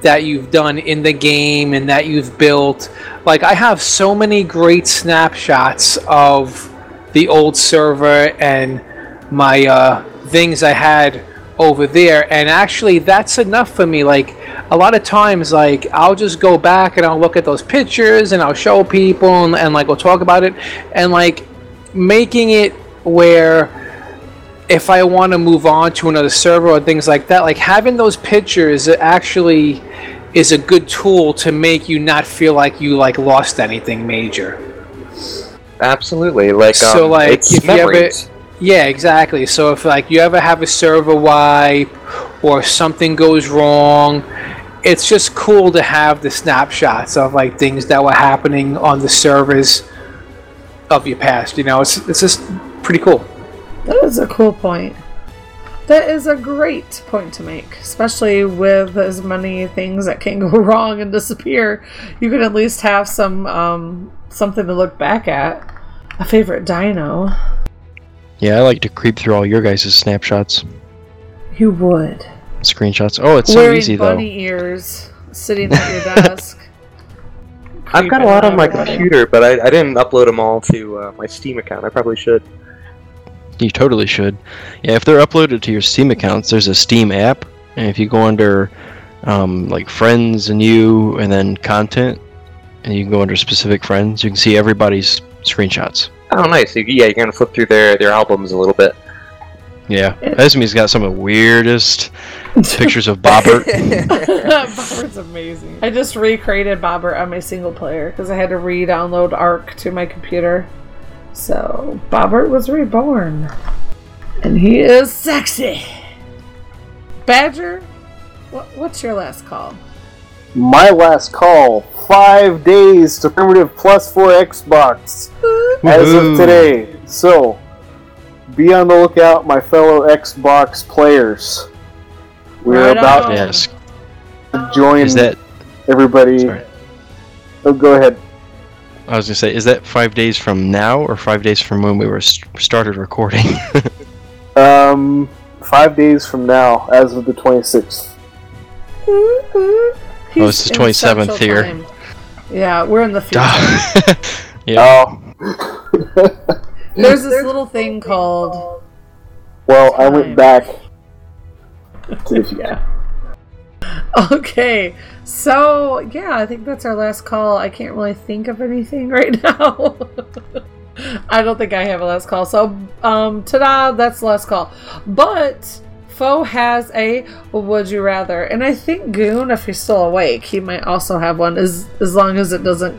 Speaker 2: that you've done in the game and that you've built. Like I have so many great snapshots of the old server and my uh, things I had over there, and actually that's enough for me. Like a lot of times, like I'll just go back and I'll look at those pictures and I'll show people and, and like we'll talk about it, and like making it where if I want to move on to another server or things like that, like having those pictures actually is a good tool to make you not feel like you like lost anything major.
Speaker 5: Absolutely. Like
Speaker 2: so
Speaker 5: um,
Speaker 2: like if you ever
Speaker 5: memories.
Speaker 2: yeah exactly so if like you ever have a server wipe or something goes wrong it's just cool to have the snapshots of like things that were happening on the servers of your past you know it's it's just pretty cool
Speaker 3: That is a cool point. That is a great point to make, especially with as many things that can *laughs* go wrong and disappear. You can at least have some um, something to look back at. A favorite dino.
Speaker 4: Yeah, I like to creep through all your guys' snapshots,
Speaker 3: You would.
Speaker 4: screenshots. Oh, it's so easy though.
Speaker 3: bunny ears, sitting at your *laughs* desk.
Speaker 5: I've got a lot on my computer, but I, I didn't upload them all to uh, my Steam account. I probably should.
Speaker 4: You totally should. Yeah, if they're uploaded to your Steam accounts, there's a Steam app, and if you go under um, like friends and you, and then content, and you can go under specific friends, you can see everybody's screenshots.
Speaker 5: Oh, nice. Yeah, you're gonna flip through their their albums a little bit.
Speaker 4: Yeah, Esme's got some of the weirdest pictures of Bobbert. *laughs* *laughs*
Speaker 3: Bobbert's amazing. I just recreated Bobbert on my single player because I had to re-download Ark to my computer. So Bobbert was reborn, and he is sexy. Badger, what, what's your last call?
Speaker 7: My last call. Five days to primitive plus for Xbox as of today. So, be on the lookout, my fellow Xbox players. We're
Speaker 3: Right
Speaker 7: about
Speaker 3: on.
Speaker 4: yes.
Speaker 7: to join
Speaker 4: Is that?
Speaker 7: everybody.
Speaker 4: Sorry.
Speaker 7: Oh, go ahead.
Speaker 4: I was gonna say, is that five days from now or five days from when we were st- started recording? *laughs*
Speaker 7: Um, five days from now, as of the 26th.
Speaker 4: Oh, it's the 27th here.
Speaker 3: Time. Yeah, we're in the *laughs* future. *laughs*
Speaker 4: yeah.
Speaker 7: Oh.
Speaker 3: There's this little thing called
Speaker 7: Well, I went back to the
Speaker 3: yeah. Okay, so yeah, I think that's our last call. I can't really think of anything *laughs* right now. I don't think I have a last call. So, um, ta-da, that's the last call. But Foe has a would you rather, and I think Goon, if he's still awake, he might also have one. As as long as it doesn't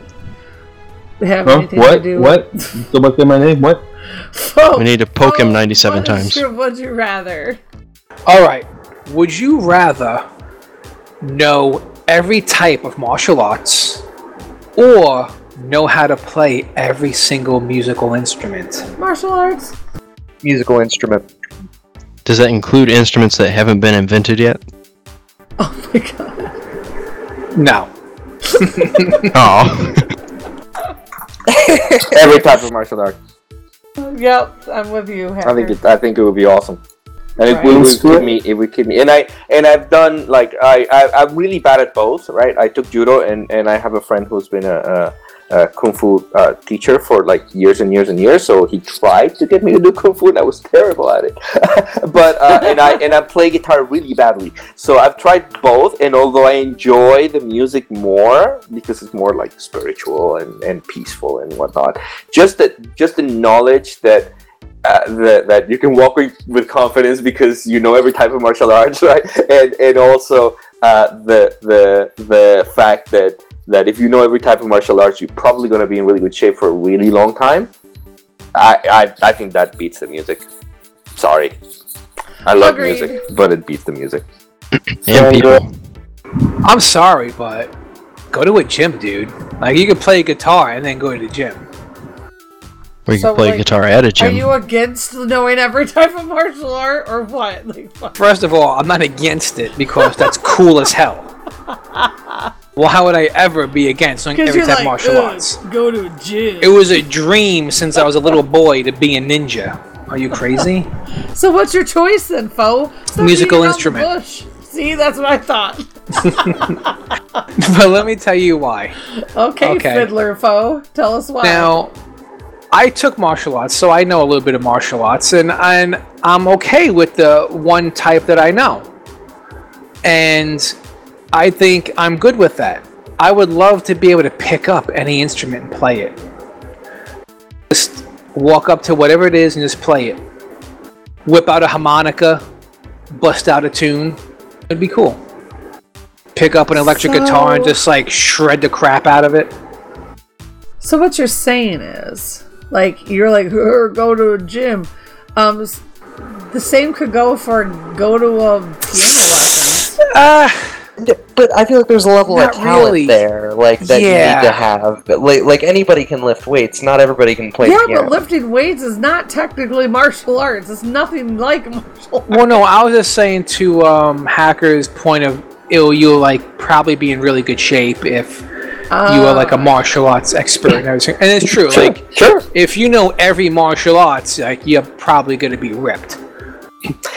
Speaker 3: have
Speaker 1: Huh?
Speaker 3: anything
Speaker 1: What?
Speaker 3: to do.
Speaker 1: What? *laughs* Go back to my name. What?
Speaker 3: Foe,
Speaker 4: We need to poke him 97 times.
Speaker 3: your Would you rather?
Speaker 2: all right would you rather know every type of martial arts or know how to play every single musical instrument
Speaker 3: Martial arts.
Speaker 5: Musical instrument.
Speaker 4: Does that include instruments that haven't been invented yet? *laughs*
Speaker 3: Oh my god.
Speaker 2: no *laughs*
Speaker 4: Oh.
Speaker 6: Every type of martial art.
Speaker 3: Yep, I'm with you.
Speaker 6: I think it. I think it would be awesome. And it
Speaker 3: Right.
Speaker 6: would, would keep me. It would keep me. And I and I've done like I, I I'm really bad at both. Right. I took judo and and I have a friend who's been a. a a kung fu uh, teacher for like years and years and years, so he tried to get me to do kung fu, and I was terrible at it. *laughs* but uh, and I and I play guitar really badly, so I've tried both. And although I enjoy the music more because it's more like spiritual and, and peaceful and whatnot, just that just the knowledge that uh, that, that you can walk with, with confidence because you know every type of martial arts, *laughs* right? And and also uh, the the the fact that that if you know every type of martial arts, you're probably going to be in really good shape for a really long time. I I, I think that beats the music. Sorry, I love
Speaker 3: Agreed.
Speaker 6: music, but it beats the music. *clears throat*
Speaker 4: and people.
Speaker 2: i'm sorry but go to a gym dude like you can play guitar and then go to the gym
Speaker 4: Or you
Speaker 3: So,
Speaker 4: can play
Speaker 3: like,
Speaker 4: guitar at a gym.
Speaker 3: Are you against knowing every type of martial art or what? *laughs* Like, fuck.
Speaker 2: First of all, I'm not against it because that's *laughs* cool as hell. Well, how would I ever be against doing
Speaker 3: 'Cause
Speaker 2: every
Speaker 3: you're
Speaker 2: type of martial arts?
Speaker 3: Go to a gym.
Speaker 2: It was a dream since I was a little boy to be a ninja. Are you crazy? *laughs*
Speaker 3: So what's your choice then, foe? Stop
Speaker 2: Musical
Speaker 3: beating around the
Speaker 2: instrument.
Speaker 3: bush. See, that's what I thought.
Speaker 2: but let me tell you why.
Speaker 3: Okay,
Speaker 2: Okay.
Speaker 3: fiddler foe, tell us why.
Speaker 2: Now, I took martial arts, so I know a little bit of martial arts, and and I'm okay with the one type that I know, and I think I'm good with that. I would love to be able to pick up any instrument and play it. Just walk up to whatever it is and just play it. Whip out a harmonica, bust out a tune. It'd be cool. Pick up an electric guitar and just like shred the crap out of it.
Speaker 3: So what you're saying is, like, you're like, go to a gym. Um, the same could go for go to a piano lesson.
Speaker 2: Uh,
Speaker 5: But I feel like there's a level
Speaker 2: Not
Speaker 5: of talent
Speaker 2: really.
Speaker 5: there, like that you need to have. But like, like anybody can lift weights. Not everybody can play
Speaker 3: yeah,
Speaker 5: piano.
Speaker 3: but lifting weights is not technically martial arts. It's nothing like *laughs* martial arts.
Speaker 2: well, no, I was just saying to um, Hacker's point of ill, you'll like probably be in really good shape if you are like a
Speaker 3: Ah.
Speaker 2: martial arts expert and everything. And it's true,
Speaker 6: Sure,
Speaker 2: like
Speaker 6: sure.
Speaker 2: if you know every martial arts, like you're probably gonna be ripped.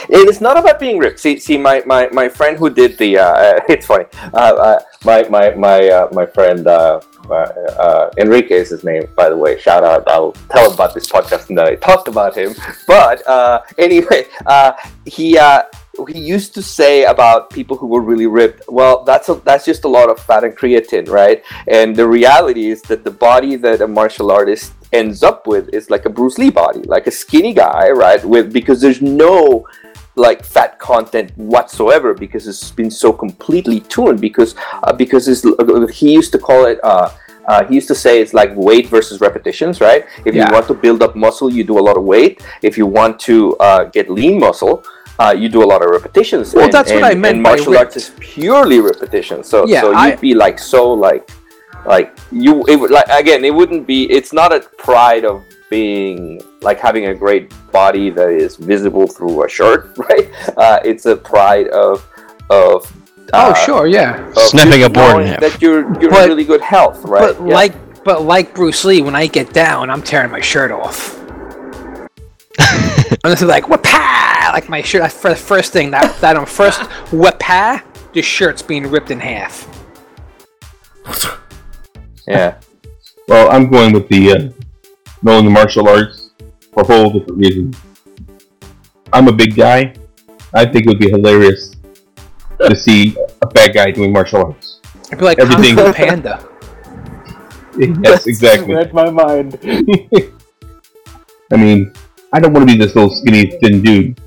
Speaker 6: It is not about being ripped. See, see, my, my, my friend who did the uh, *laughs* it's funny. Uh, uh, my my my uh, my friend uh, uh, uh, Enrique is his name, by the way. Shout out! I'll tell him about this podcast and I talked about him. But uh, anyway, uh, he uh, he used to say about people who were really ripped. Well, that's a, that's just a lot of fat and creatine, right? And the reality is that the body that a martial artist ends up with is like a Bruce Lee body, like a skinny guy, right? With because there's no like fat content whatsoever because it's been so completely tuned because uh, because it's, uh, he used to call it uh, uh, he used to say it's like weight versus repetitions right if
Speaker 2: Yeah.
Speaker 6: you want to build up muscle you do a lot of weight if you want to uh, get lean muscle uh, you do a lot of repetitions
Speaker 2: Well,
Speaker 6: and,
Speaker 2: that's what I meant
Speaker 6: and
Speaker 2: by
Speaker 6: martial arts is purely repetition so
Speaker 2: Yeah,
Speaker 6: so you'd
Speaker 2: I-
Speaker 6: be like so like like you it would like again it wouldn't be it's not a pride of being like having a great body that is visible through a shirt *laughs* right uh, it's a pride of of
Speaker 2: oh,
Speaker 6: uh,
Speaker 2: sure, yeah.
Speaker 6: of
Speaker 4: Snapping a board in
Speaker 6: knowing
Speaker 4: half.
Speaker 6: that you're you're
Speaker 2: But-
Speaker 6: in really good health right
Speaker 2: But
Speaker 6: Yeah.
Speaker 2: like, but like Bruce Lee, when I get down, I'm tearing my shirt off. *laughs* *laughs* I'm just like whoop-ah! like my shirt. For the first thing that that on first *laughs* whoop-ah, the shirt's being ripped in half.
Speaker 6: yeah
Speaker 1: Well, I'm going with the uh, knowing the martial arts for a whole different reason. I'm a big guy. I think it would be hilarious to see a fat guy doing martial arts.
Speaker 2: I'd be like
Speaker 1: Everything-
Speaker 2: Kung Fu *laughs* Panda.
Speaker 1: Yes, exactly.
Speaker 7: Read my mind.
Speaker 1: I mean, I don't want to be this little skinny thin dude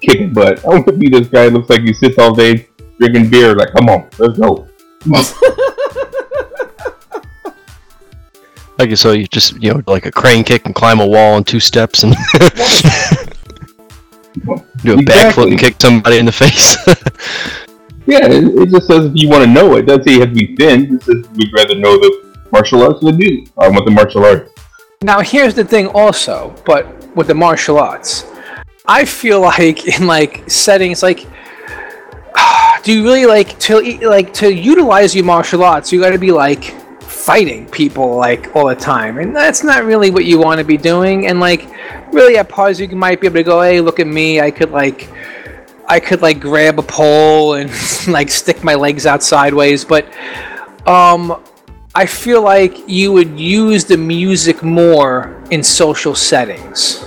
Speaker 1: kicking butt. I want to be this guy who looks like he sits all day drinking beer. Like, come on, let's go. *laughs*
Speaker 4: Like so, you just you know like a crane kick and climb a wall in two steps and *laughs* do a backflip
Speaker 1: Exactly.
Speaker 4: and kick somebody in the face. *laughs*
Speaker 1: Yeah, it, it just says if you want to know. It doesn't say you have to be thin. It says we'd rather know the martial arts than do. I want the martial arts.
Speaker 2: Now here's the thing also, but with the martial arts, I feel like in like settings like *sighs* do you really like to like to utilize your martial arts, you got to be like fighting people like all the time. And that's not really what you want to be doing and like really at parts you might be able to go, "Hey, look at me. I could like I could like grab a pole and *laughs* like stick my legs out sideways, but um I feel like you would use the music more in social settings.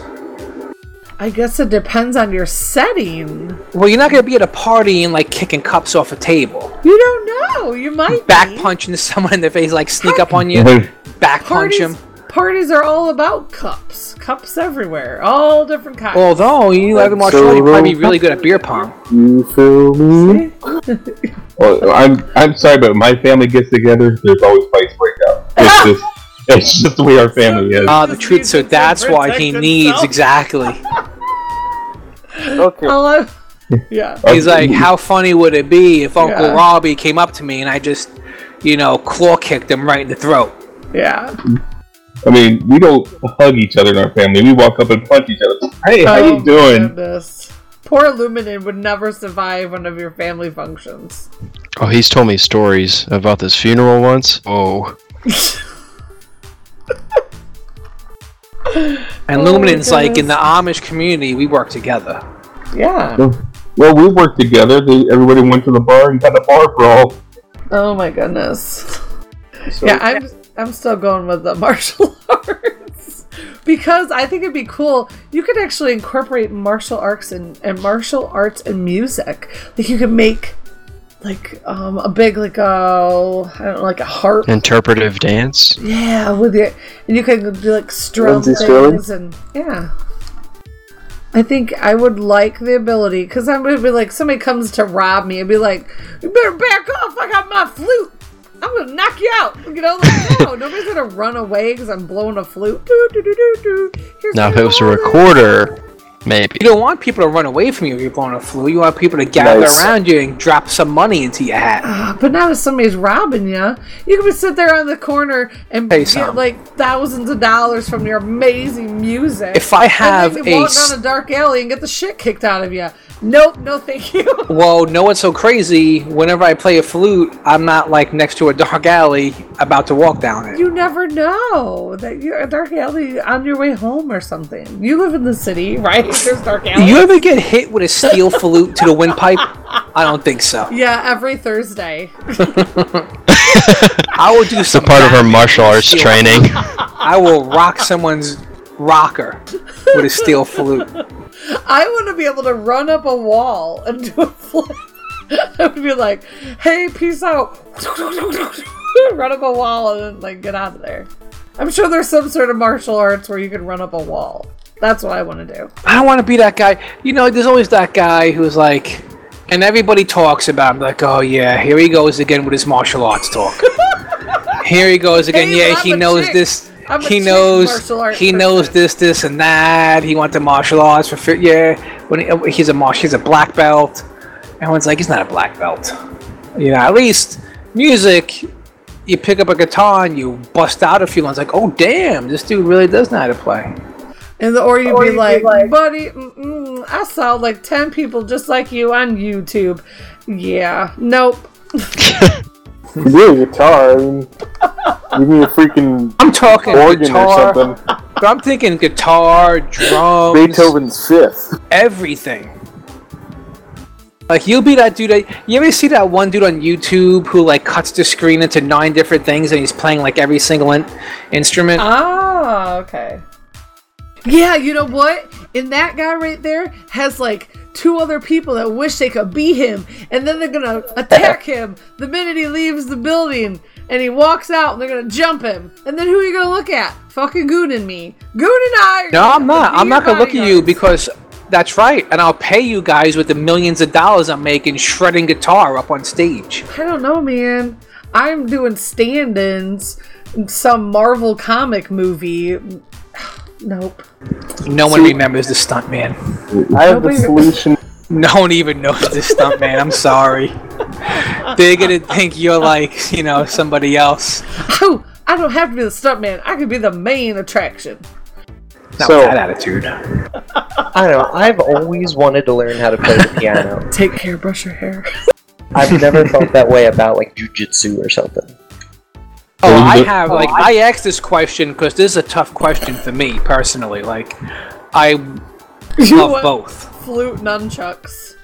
Speaker 3: I guess it depends on your setting.
Speaker 2: Well, you're not going to be at a party and like kicking cups off a table,
Speaker 3: You don't know. You might
Speaker 2: back
Speaker 3: be.
Speaker 2: punching *laughs* someone in the face, like sneak up on you, *laughs* back punch him.
Speaker 3: Parties are all about cups. Cups everywhere. All different kinds.
Speaker 2: Although you have a martial art, you'd probably be really good at beer pong.
Speaker 1: You feel me? Well, I'm I'm sorry, but my family gets together. There's always fights break out. It's *laughs* just it's just the way our family is.
Speaker 2: Ah, the truth. So that's why he needs exactly.
Speaker 7: Okay.
Speaker 3: All I- *laughs* yeah.
Speaker 2: He's like, how funny would it be if Uncle
Speaker 3: Yeah.
Speaker 2: Robbie came up to me and I just, you know, claw kicked him right in the throat?
Speaker 3: Yeah.
Speaker 1: I mean, we don't hug each other in our family. We walk up and punch each other. Hey, how
Speaker 3: Oh,
Speaker 1: you doing?
Speaker 3: goodness. Poor Luminen would never survive one of your family functions.
Speaker 4: oh, he's told me stories about this funeral once. Oh,
Speaker 2: And
Speaker 3: Oh,
Speaker 2: Luminan's like, in the Amish community, we work together.
Speaker 3: Yeah.
Speaker 1: Well, we worked together. They, everybody went to the bar and got a bar brawl.
Speaker 3: Oh my goodness.
Speaker 1: So,
Speaker 3: Yeah, I'm I'm still going with the *laughs* martial arts. because I think it'd be cool. You could actually incorporate martial arts and, and martial arts and music. Like you could make like um a big like a I don't know, like a harp.
Speaker 4: Interpretive dance.
Speaker 3: Yeah, with it, and you can do like strum
Speaker 7: Lindsey Stirling?
Speaker 3: things and yeah. I think I would like the ability because I'm gonna be like somebody comes to rob me and be like, "You better back off! I got my flute. I'm gonna knock you out." You know, like no, nobody's gonna run away because I'm blowing a flute. Doo, doo. Here's
Speaker 4: Now, if it was a recorder, maybe.
Speaker 2: You don't want people to run away from you if you're blowing a flute. You want people to gather
Speaker 7: Nice.
Speaker 2: around you and drop some money into your hat.
Speaker 3: Ah, But now if somebody's robbing you. You can just sit there on the corner and
Speaker 2: Pay
Speaker 3: get
Speaker 2: some.
Speaker 3: like thousands of dollars from your amazing music.
Speaker 2: If I have
Speaker 3: and then you
Speaker 2: a
Speaker 3: walk down a dark alley and get the shit kicked out of you. Nope, no, thank you. *laughs*
Speaker 2: Well, no what's so crazy? Whenever I play a flute, I'm not like next to a dark alley about to walk down it.
Speaker 3: You never know that you're a dark alley on your way home or something. You live in the city, *laughs* right? There's dark alleys.
Speaker 2: You ever get hit with a steel flute to the windpipe? *laughs* I don't think so.
Speaker 3: yeah, every Thursday.
Speaker 2: I will do
Speaker 4: It's a
Speaker 2: some
Speaker 4: part of her martial arts
Speaker 2: steel
Speaker 4: training.
Speaker 2: I will rock someone's rocker with a steel flute.
Speaker 3: I want to be able to run up a wall and do a flip. *laughs* I would be like, "Hey, peace out!" *laughs* run up a wall and then like get out of there. I'm sure there's some sort of martial arts where you can run up a wall. That's what I want to do.
Speaker 2: I don't want to be that guy. You know, there's always that guy who's like, and everybody talks about him, like, oh yeah, here he goes again with his martial arts talk. *laughs* here he goes again.
Speaker 3: Hey,
Speaker 2: yeah, he knows
Speaker 3: chick.
Speaker 2: this.
Speaker 3: I'm
Speaker 2: He
Speaker 3: chick
Speaker 2: knows.
Speaker 3: martial arts
Speaker 2: He knows this, this, and that. He went to martial arts for fi- yeah. When he, uh, he's a martial, he's a black belt. Everyone's like, he's not a black belt. You know, at least music. You pick up a guitar and you bust out a few lines, like, oh damn, this dude really does know how to play.
Speaker 3: And the, or you'd be, like, buddy, mm-mm, I saw like 10 people just like you on YouTube. Yeah, nope. *laughs*
Speaker 7: You do a guitar. I mean, give me a freaking
Speaker 2: I'm talking
Speaker 7: organ
Speaker 2: guitar.
Speaker 7: or something.
Speaker 2: But I'm thinking guitar, drums,
Speaker 7: Beethoven's Fifth.
Speaker 2: everything. Like you'll be that dude. That, you ever see that one dude on YouTube who like cuts the screen into nine different things and he's playing like every single in- instrument?
Speaker 3: Ah, okay. Yeah, you know what? And that guy right there has like two other people that wish they could be him, and then they're gonna attack him the minute he leaves the building and he walks out, and they're gonna jump him. And then who are you gonna look at? Fucking Goon and me. Goon and I.
Speaker 2: no, I'm not. I'm not gonna look at you because that's right, and I'll pay you guys with the millions of dollars I'm making shredding guitar up on stage.
Speaker 3: I don't know, man. I'm doing stand-ins in some Marvel comic movie. Nope.
Speaker 2: No one remembers the stunt man.
Speaker 7: I have the solution.
Speaker 2: No one even knows the stunt man. I'm sorry. They're gonna think you're like, you know, somebody else. *laughs*
Speaker 3: Oh, I don't have to be the stuntman. I could be the main attraction.
Speaker 2: Not
Speaker 7: So-
Speaker 2: with that attitude. *laughs*
Speaker 5: I don't know. I've always wanted to learn how to play the *laughs* piano.
Speaker 3: Take care, brush your hair.
Speaker 5: I've never felt that way about like jujitsu or something.
Speaker 2: Oh, I have like I asked this question because this is a tough question for me personally. Like, I love both.
Speaker 3: Flute nunchucks.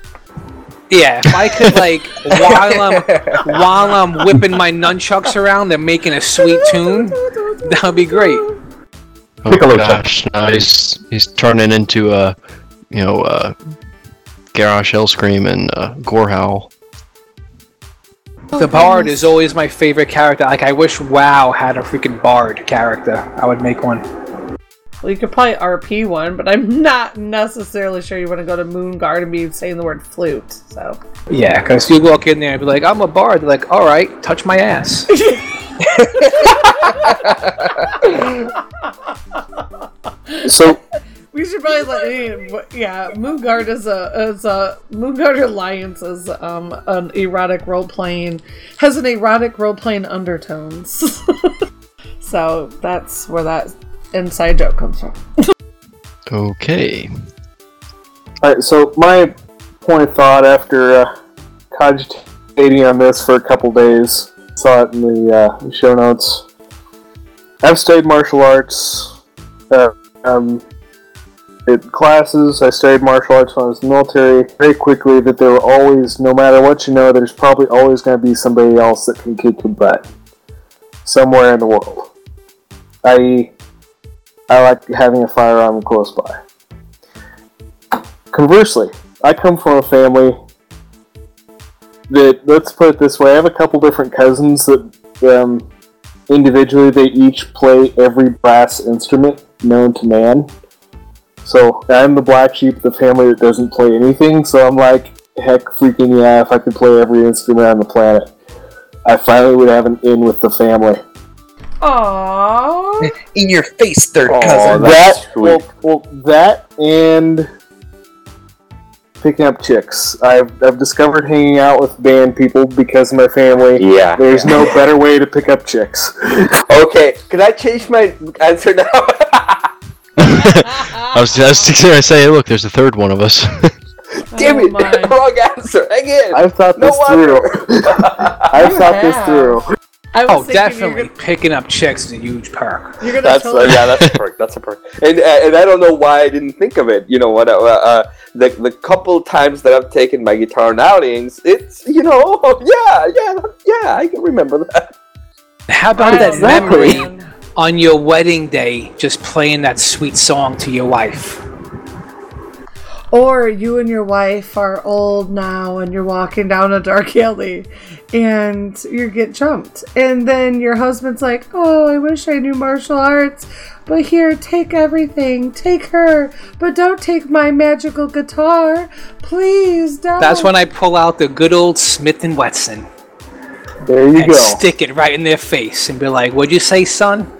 Speaker 2: Yeah, if I could *laughs* like while I'm while I'm whipping my nunchucks around, they're making a sweet tune. That would be great.
Speaker 4: Oh
Speaker 1: Piccolo
Speaker 4: gosh, no, he's he's turning into a, you know, uh, Garrosh Hellscream and uh, Gorehowl.
Speaker 2: The bard is always my favorite character. Like, I wish WoW had a freaking bard character. I would make one.
Speaker 3: Well, you could probably RP one, but I'm not necessarily sure you want to go to Moon Guard and be saying the word flute. So
Speaker 2: Yeah, because you walk in there and be like, "I'm a bard." They're like, "All right, touch my ass." *laughs*
Speaker 7: So
Speaker 3: we should probably let yeah. Moonguard is a is a Moonguard Alliance is um an erotic role playing has an erotic role playing undertones. *laughs* so that's where that inside joke comes from.
Speaker 4: Okay.
Speaker 7: Alright, so my point of thought after uh, cogitating on this for a couple days, saw it in the uh, show notes. I've studied martial arts. Uh, um, in classes, I studied martial arts when I was in the military. Very quickly, that there were always, no matter what you know, there's probably always going to be somebody else that can kick your butt somewhere in the world. I.e., I like having a firearm close by. Conversely, I come from a family that, let's put it this way, I have a couple different cousins that um, individually they each play every brass instrument known to man. So I'm the black sheep of the family that doesn't play anything, so I'm like, heck freaking yeah, if I could play every instrument on the planet. I finally would have an in with the family.
Speaker 3: Aww. *laughs*
Speaker 5: In your face, third
Speaker 7: Oh,
Speaker 5: cousin.
Speaker 7: that well, well, that and picking up chicks. I've I've discovered hanging out with band people because of my family.
Speaker 6: Yeah.
Speaker 7: There's no better way to pick up chicks. *laughs*
Speaker 6: Okay, can I change my answer now? *laughs*
Speaker 4: I was, I was just gonna say, look, there's a third one of us. *laughs*
Speaker 6: Damn
Speaker 3: Oh
Speaker 6: it!
Speaker 3: my. *laughs*
Speaker 6: Wrong answer again.
Speaker 7: I've thought
Speaker 6: No
Speaker 7: this through. *laughs* I've thought this through.
Speaker 3: I was
Speaker 2: Oh, definitely.
Speaker 3: gonna-
Speaker 2: Picking up chicks is a huge perk.
Speaker 3: You're gonna,
Speaker 6: That's
Speaker 3: totally
Speaker 6: uh, yeah, that's a perk. That's a perk. And uh, and I don't know why I didn't think of it. You know what? Uh, uh, the the couple times that I've taken my guitar on outings, it's you know, yeah, yeah, yeah. I can remember that.
Speaker 2: How about
Speaker 3: I
Speaker 2: that memory
Speaker 3: man.
Speaker 2: On your wedding day, just playing that sweet song to your wife?
Speaker 3: Or you and your wife are old now and you're walking down a dark alley and you get jumped. And then your husband's like, Oh, I wish I knew martial arts. But here, take everything. Take her. But don't take my magical guitar. Please don't.
Speaker 2: That's when I pull out the good old Smith and Wesson
Speaker 7: There you
Speaker 2: and
Speaker 7: go.
Speaker 2: stick it right in their face and be like, "What'd you say, son?"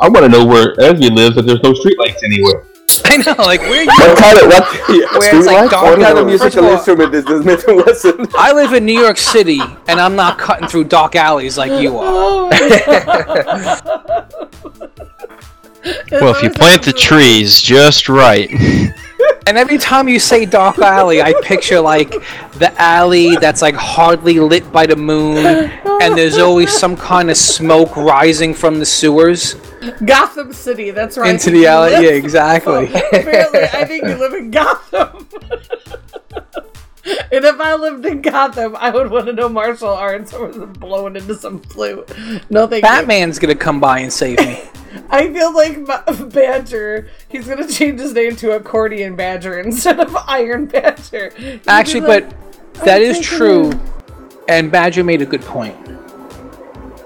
Speaker 1: I want to know where Ezzy lives if there's no streetlights anywhere. *laughs*
Speaker 2: I know, like where you?
Speaker 6: What kind of what? *laughs*
Speaker 2: Where it's like
Speaker 6: what kind of musical instrument is this Smith and Wesson? *laughs*
Speaker 2: I live in New York City, and I'm not cutting through dark alleys like you are.
Speaker 4: Well, if you plant the trees just right.
Speaker 2: And every time you say dark alley, I picture like the alley that's like hardly lit by the moon, and there's always some kind of smoke rising from the sewers
Speaker 3: Gotham City, that's right.
Speaker 2: into the alley.
Speaker 3: You
Speaker 2: Yeah, exactly. *laughs*
Speaker 3: Apparently, I think you live in Gotham. *laughs* and if I lived in Gotham, I would want to know martial arts or was blowing into some flute. No, thank
Speaker 2: Batman's gonna come by and save me. *laughs*
Speaker 3: you. I feel like Ma- Badger, he's going to change his name to Accordion Badger instead of Iron Badger. He'd
Speaker 2: Actually,
Speaker 3: like,
Speaker 2: but that is
Speaker 3: take it
Speaker 2: true,
Speaker 3: in.
Speaker 2: and Badger made a good point.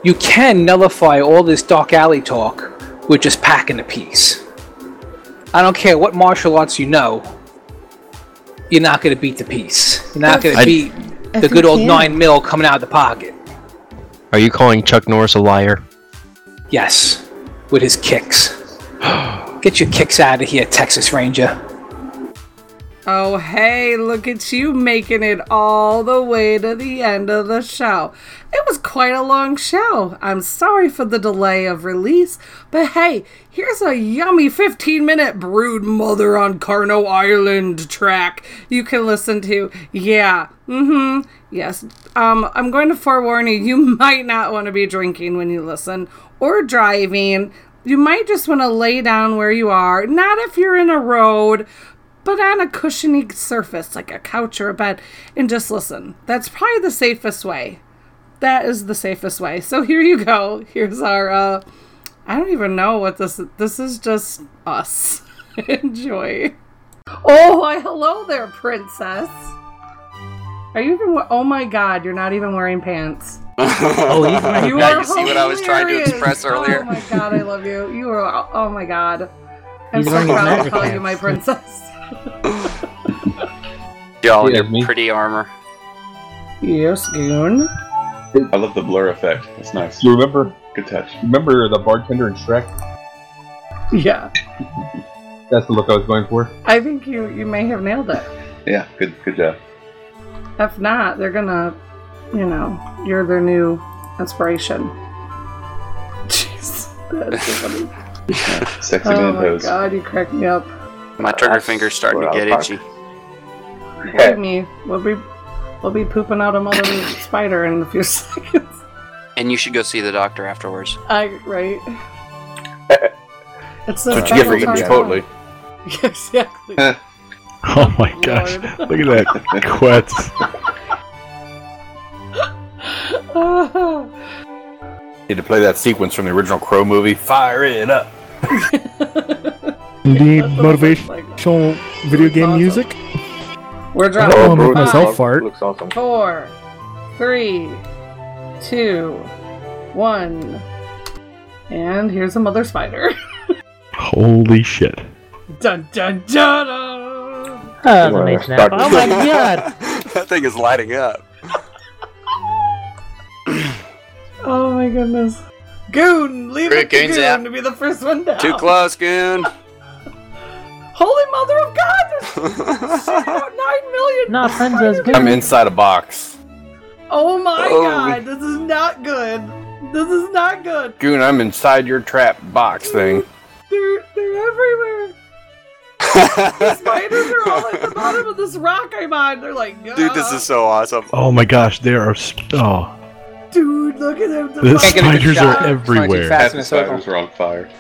Speaker 2: You can nullify all this dark alley talk with just packing a piece. I don't care what martial arts you know, you're not going to beat the piece. You're not going to
Speaker 4: I-
Speaker 2: beat
Speaker 3: I
Speaker 2: the
Speaker 3: think
Speaker 2: good old
Speaker 3: can.
Speaker 2: nine mil coming out of the pocket.
Speaker 4: Are you calling Chuck Norris a liar?
Speaker 2: Yes, with his kicks. *gasps* Get your kicks out of here, Texas Ranger.
Speaker 3: Oh, hey, look at you making it all the way to the end of the show. It was quite a long show. I'm sorry for the delay of release, but hey, here's a yummy 15 minute Brood Mother on Carno Island track you can listen to. Yeah, mm hmm, yes. Um, I'm going to forewarn you, you *laughs* might not want to be drinking when you listen or driving. You might just want to lay down where you are, not if you're in a road, but on a cushiony surface like a couch or a bed and just listen. That's probably the safest way. That is the safest way. So here you go. Here's our uh I don't even know what this this is just us. *laughs* Enjoy. Oh, why *laughs* hello there, princess. Are you even Oh my god, you're not even wearing pants. *laughs*
Speaker 12: oh,
Speaker 3: You
Speaker 12: now
Speaker 3: are
Speaker 12: you see what I was trying to express oh earlier.
Speaker 3: Oh my god, I love you. You are oh my god. I'm
Speaker 12: He's
Speaker 3: so proud to call you my princess. *laughs*
Speaker 12: Y'all in your
Speaker 1: me.
Speaker 12: pretty armor.
Speaker 3: Yes, Goon.
Speaker 13: I love the blur effect. That's nice.
Speaker 1: You remember?
Speaker 13: Good touch.
Speaker 1: Remember the bartender in Shrek?
Speaker 3: Yeah.
Speaker 1: That's the look I was going for.
Speaker 3: I think you you may have nailed it.
Speaker 13: Yeah, good good job.
Speaker 3: If not, they're gonna, you know, you're their new inspiration. Jeez, *laughs* that's so funny. *laughs*
Speaker 13: Sexy
Speaker 3: oh my
Speaker 13: pose.
Speaker 3: god, you crack me up.
Speaker 12: My trigger
Speaker 6: That's
Speaker 12: finger's starting to get
Speaker 6: was
Speaker 12: itchy.
Speaker 3: Believe me, we'll be we'll be pooping out a mother *laughs* spider in a few seconds.
Speaker 12: And you should go see the doctor afterwards.
Speaker 3: I right. It's the
Speaker 14: That's what you get for eating
Speaker 3: time.
Speaker 14: Chipotle.
Speaker 3: exactly.
Speaker 8: Oh my gosh. Look at that quetz. *laughs*
Speaker 14: Need to play that sequence from the original Crow movie. Fire it up. Need motivational video game music?
Speaker 3: We're
Speaker 14: I
Speaker 3: dropping.
Speaker 14: don't want to make
Speaker 3: Five,
Speaker 14: myself fart.
Speaker 6: Looks awesome.
Speaker 3: Four, three, two, one. And here's a mother spider.
Speaker 14: Holy shit. *laughs*
Speaker 3: dun dun dun. dun.
Speaker 15: Oh, that's a nice snap. Oh my *laughs* god!
Speaker 12: that thing is lighting up.
Speaker 3: Oh my goodness. Goon, leave it to
Speaker 12: Goon's
Speaker 3: Goon
Speaker 12: out.
Speaker 3: to be the first one down.
Speaker 12: Too close, Goon. *laughs*
Speaker 3: Holy mother of God! There's *laughs* about nine million.
Speaker 15: Not friends as good.
Speaker 16: I'm inside a box.
Speaker 3: Oh my
Speaker 16: Oh.
Speaker 3: God! This is not good. This is not good.
Speaker 16: Goon, I'm inside your trap box thing.
Speaker 3: They're they're everywhere. *laughs* the spiders are all at the bottom of this rock I'm on. They're like,
Speaker 12: Dude, this is so awesome.
Speaker 14: Oh my gosh, there are. Sp- oh.
Speaker 3: Dude, look at them.
Speaker 14: The spiders are everywhere.
Speaker 1: Half the spiders were on fire. *laughs*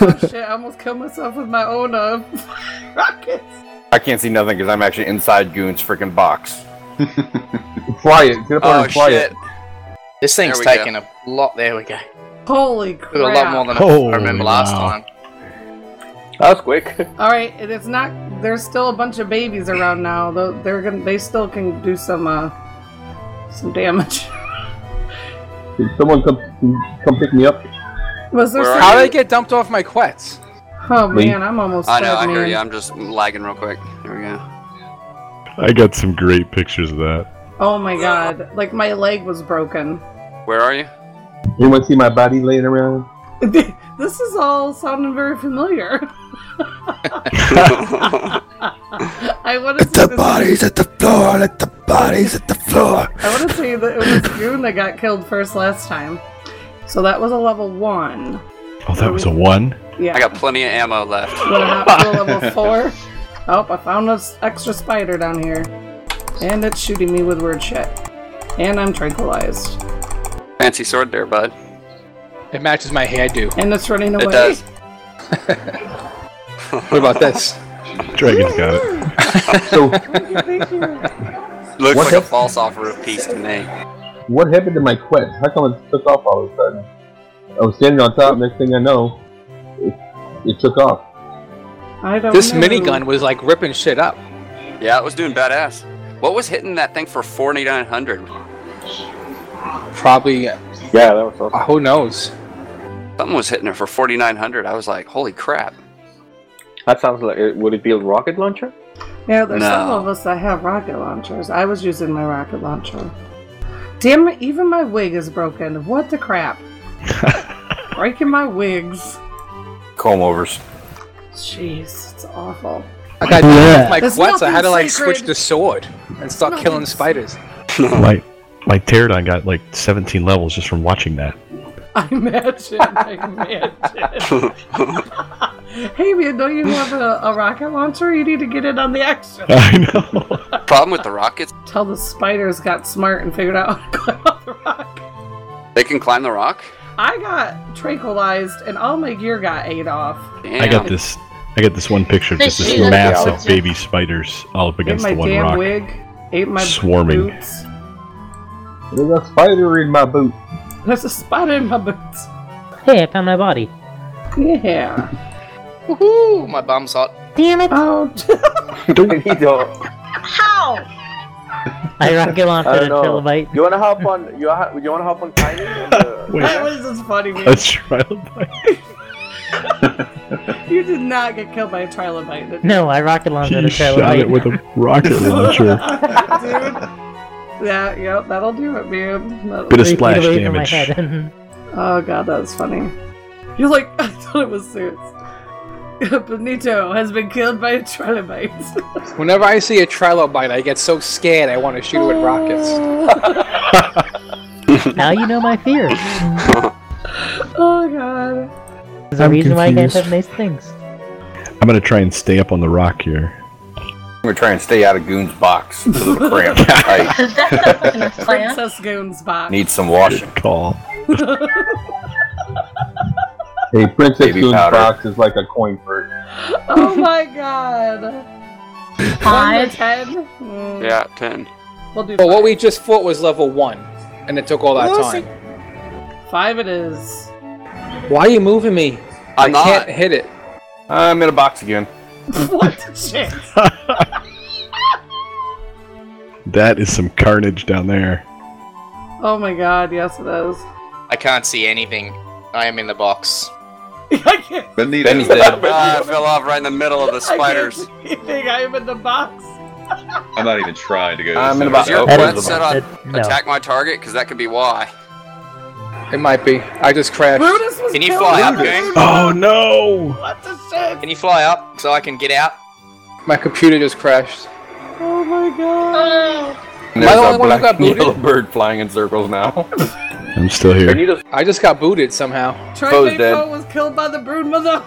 Speaker 3: Oh shit! I almost killed myself with my own uh, *laughs* rockets.
Speaker 16: I can't see nothing because I'm actually inside Goon's freaking box. *laughs*
Speaker 1: Fly it. Get up
Speaker 12: Oh
Speaker 1: and fly
Speaker 12: shit.
Speaker 1: it.
Speaker 17: This thing's
Speaker 12: There we
Speaker 17: taking a lot. There we go.
Speaker 3: Holy
Speaker 17: crap. a lot more than
Speaker 14: Holy
Speaker 17: I remember last
Speaker 14: wow.
Speaker 17: time.
Speaker 6: That was quick.
Speaker 3: All right, and it's not. There's still a bunch of babies around now. Though they're gonna. They still can do some uh, some damage.
Speaker 1: Did someone come come pick me up?
Speaker 3: Was there?
Speaker 2: How
Speaker 3: some-
Speaker 2: did I get dumped off my quetz?
Speaker 3: Oh
Speaker 1: Me?
Speaker 3: man, I'm almost.
Speaker 12: I know,
Speaker 3: dead,
Speaker 12: I hear
Speaker 3: man.
Speaker 12: you. I'm just lagging real quick. There we go.
Speaker 14: I got some great pictures of that.
Speaker 3: Oh my god! Like my leg was broken.
Speaker 12: Where are you?
Speaker 1: Anyone see my body laying around? *laughs*
Speaker 3: this is all sounding very familiar. *laughs* I want to say bodies
Speaker 14: at the floor, let the bodies at the floor.
Speaker 3: I want to say that it was Goon that got killed first last time. So that was a level one.
Speaker 14: Oh, that was a one?
Speaker 3: Yeah.
Speaker 12: I got plenty of ammo left.
Speaker 3: Wanna hop to level *laughs* four? Oh, I found an extra spider down here. And it's shooting me with word shit. And I'm tranquilized.
Speaker 12: Fancy sword there, bud.
Speaker 2: It matches my hairdo.
Speaker 3: And it's running away.
Speaker 12: It does. *laughs*
Speaker 2: What about this?
Speaker 14: Dragon's got it.
Speaker 1: So
Speaker 12: Looks
Speaker 1: What
Speaker 12: like a false offer of peace to me.
Speaker 1: what happened to my quetz? How come it took off all of a sudden? I was standing on top. Next thing I know, it, it took off.
Speaker 3: I don't
Speaker 2: This
Speaker 3: know.
Speaker 2: minigun was like ripping shit up.
Speaker 12: Yeah, it was doing badass. What was hitting that thing for 4900?
Speaker 2: Probably.
Speaker 6: Yeah, that was awesome.
Speaker 2: Who knows?
Speaker 12: Something was hitting it for 4900. I was like, holy crap.
Speaker 6: That sounds like. uh, Would it be a rocket launcher?
Speaker 3: Yeah, there's some of us that have rocket launchers. I was using my rocket launcher. Damn it, even my wig is broken. What the crap? *laughs* Breaking my wigs.
Speaker 16: Comb overs.
Speaker 3: Jeez, it's awful.
Speaker 2: I got
Speaker 14: Yeah.
Speaker 2: my
Speaker 3: There's
Speaker 2: quetz. I had to like
Speaker 3: sacred.
Speaker 2: switch to sword and start
Speaker 3: Nothing
Speaker 2: killing spiders.
Speaker 14: my my pterodon got like 17 levels just from watching that. *laughs*
Speaker 3: I imagine. I imagine. *laughs* hey man, don't you have a, a rocket launcher? You need to get in on the action.
Speaker 14: I know. *laughs*
Speaker 12: Problem with the rockets,
Speaker 3: Tell the spiders got smart and figured out how to climb up the rock.
Speaker 12: they can climb the rock.
Speaker 3: I got tranquilized and all my gear got ate off.
Speaker 12: Damn.
Speaker 14: I got this. I got this one picture of just this
Speaker 3: Fish.
Speaker 14: massive
Speaker 3: Yeah.
Speaker 14: baby spiders all up against the one
Speaker 3: damn
Speaker 14: rock.
Speaker 3: wig. Ate my
Speaker 14: Swarming.
Speaker 3: boots.
Speaker 1: There's a spider in my boot.
Speaker 3: There's a spider in my boots.
Speaker 15: Hey, I found my body.
Speaker 3: Yeah.
Speaker 17: Woohoo! My bum's hot.
Speaker 15: Damn it!
Speaker 3: Oh. *laughs*
Speaker 15: How? I rocket launched
Speaker 6: I
Speaker 15: at a
Speaker 6: don't know.
Speaker 15: trilobite.
Speaker 6: You wanna hop on? You ha- you wanna hop on Tiny? And, uh, *laughs*
Speaker 14: Wait.
Speaker 3: That was just funny, man.
Speaker 14: A trilobite. *laughs*
Speaker 3: You did not get killed by a trilobite.
Speaker 15: No, I rocket launched at a
Speaker 14: He shot it with a rocket launcher.
Speaker 3: Dude. Yeah, yep, that'll do it, man. That'll
Speaker 14: Bit of splash
Speaker 15: away from my
Speaker 14: damage.
Speaker 15: head. *laughs*
Speaker 3: Oh god, that was funny. You're like, *laughs* I thought it was serious. *laughs* Benito has been killed by a trilobite.
Speaker 2: Whenever I see a trilobite, I get so scared I want to shoot it with rockets.
Speaker 15: now you know my fear.
Speaker 3: oh god.
Speaker 15: There's a
Speaker 14: I'm
Speaker 15: reason why you guys
Speaker 14: confused.
Speaker 15: have nice things.
Speaker 14: I'm gonna try and stay up on the rock here.
Speaker 16: I'm gonna try and stay out of Goon's box because of the cramp. I
Speaker 3: Princess Goon's box.
Speaker 16: need some washing.
Speaker 14: Good call.
Speaker 1: Hey, Princess
Speaker 16: Baby
Speaker 1: Goon's
Speaker 16: powder.
Speaker 1: box is like a coin purse.
Speaker 3: Oh my god. Five. Ten? Mm,
Speaker 12: Yeah, 10.
Speaker 3: We'll do
Speaker 2: Well, what
Speaker 3: five.
Speaker 2: we just fought was level one, and it took all that
Speaker 3: Was
Speaker 2: time.
Speaker 3: Five it is.
Speaker 2: Why are you moving me?
Speaker 12: I'm not.
Speaker 2: can't hit it.
Speaker 16: I'm in a box again. *laughs*
Speaker 3: what the shit?
Speaker 14: That is some carnage down there.
Speaker 3: Oh my god, yes it is.
Speaker 17: I can't see anything. I am in the box. *laughs*
Speaker 3: I can't
Speaker 13: Benita.
Speaker 16: Benny's dead.
Speaker 12: Ah, I fell off right in the middle of the spiders.
Speaker 3: I can't see anything. I am in the box.
Speaker 13: I'm not even trying to go. to
Speaker 16: I'm in
Speaker 13: center
Speaker 16: about-
Speaker 12: Is your
Speaker 16: Oh,
Speaker 15: quetz
Speaker 12: set on
Speaker 15: that- no.
Speaker 12: attack my target? Because that could be why.
Speaker 2: It might be. I just crashed.
Speaker 3: Brutus was
Speaker 17: Can you fly
Speaker 3: by
Speaker 17: up,
Speaker 3: the
Speaker 17: gang?
Speaker 3: brood
Speaker 14: Oh no!
Speaker 3: What the shit?
Speaker 17: Can you fly up so I can get out?
Speaker 2: My computer just crashed.
Speaker 3: Oh my god.
Speaker 16: And
Speaker 2: Am I
Speaker 16: There's
Speaker 2: the
Speaker 16: a
Speaker 2: only one who
Speaker 16: black
Speaker 2: got booted?
Speaker 16: yellow bird flying in circles now. *laughs*
Speaker 14: I'm still here.
Speaker 2: I just got booted somehow.
Speaker 16: Foe's
Speaker 3: Trimaco
Speaker 16: dead.
Speaker 3: was killed by the brood mother.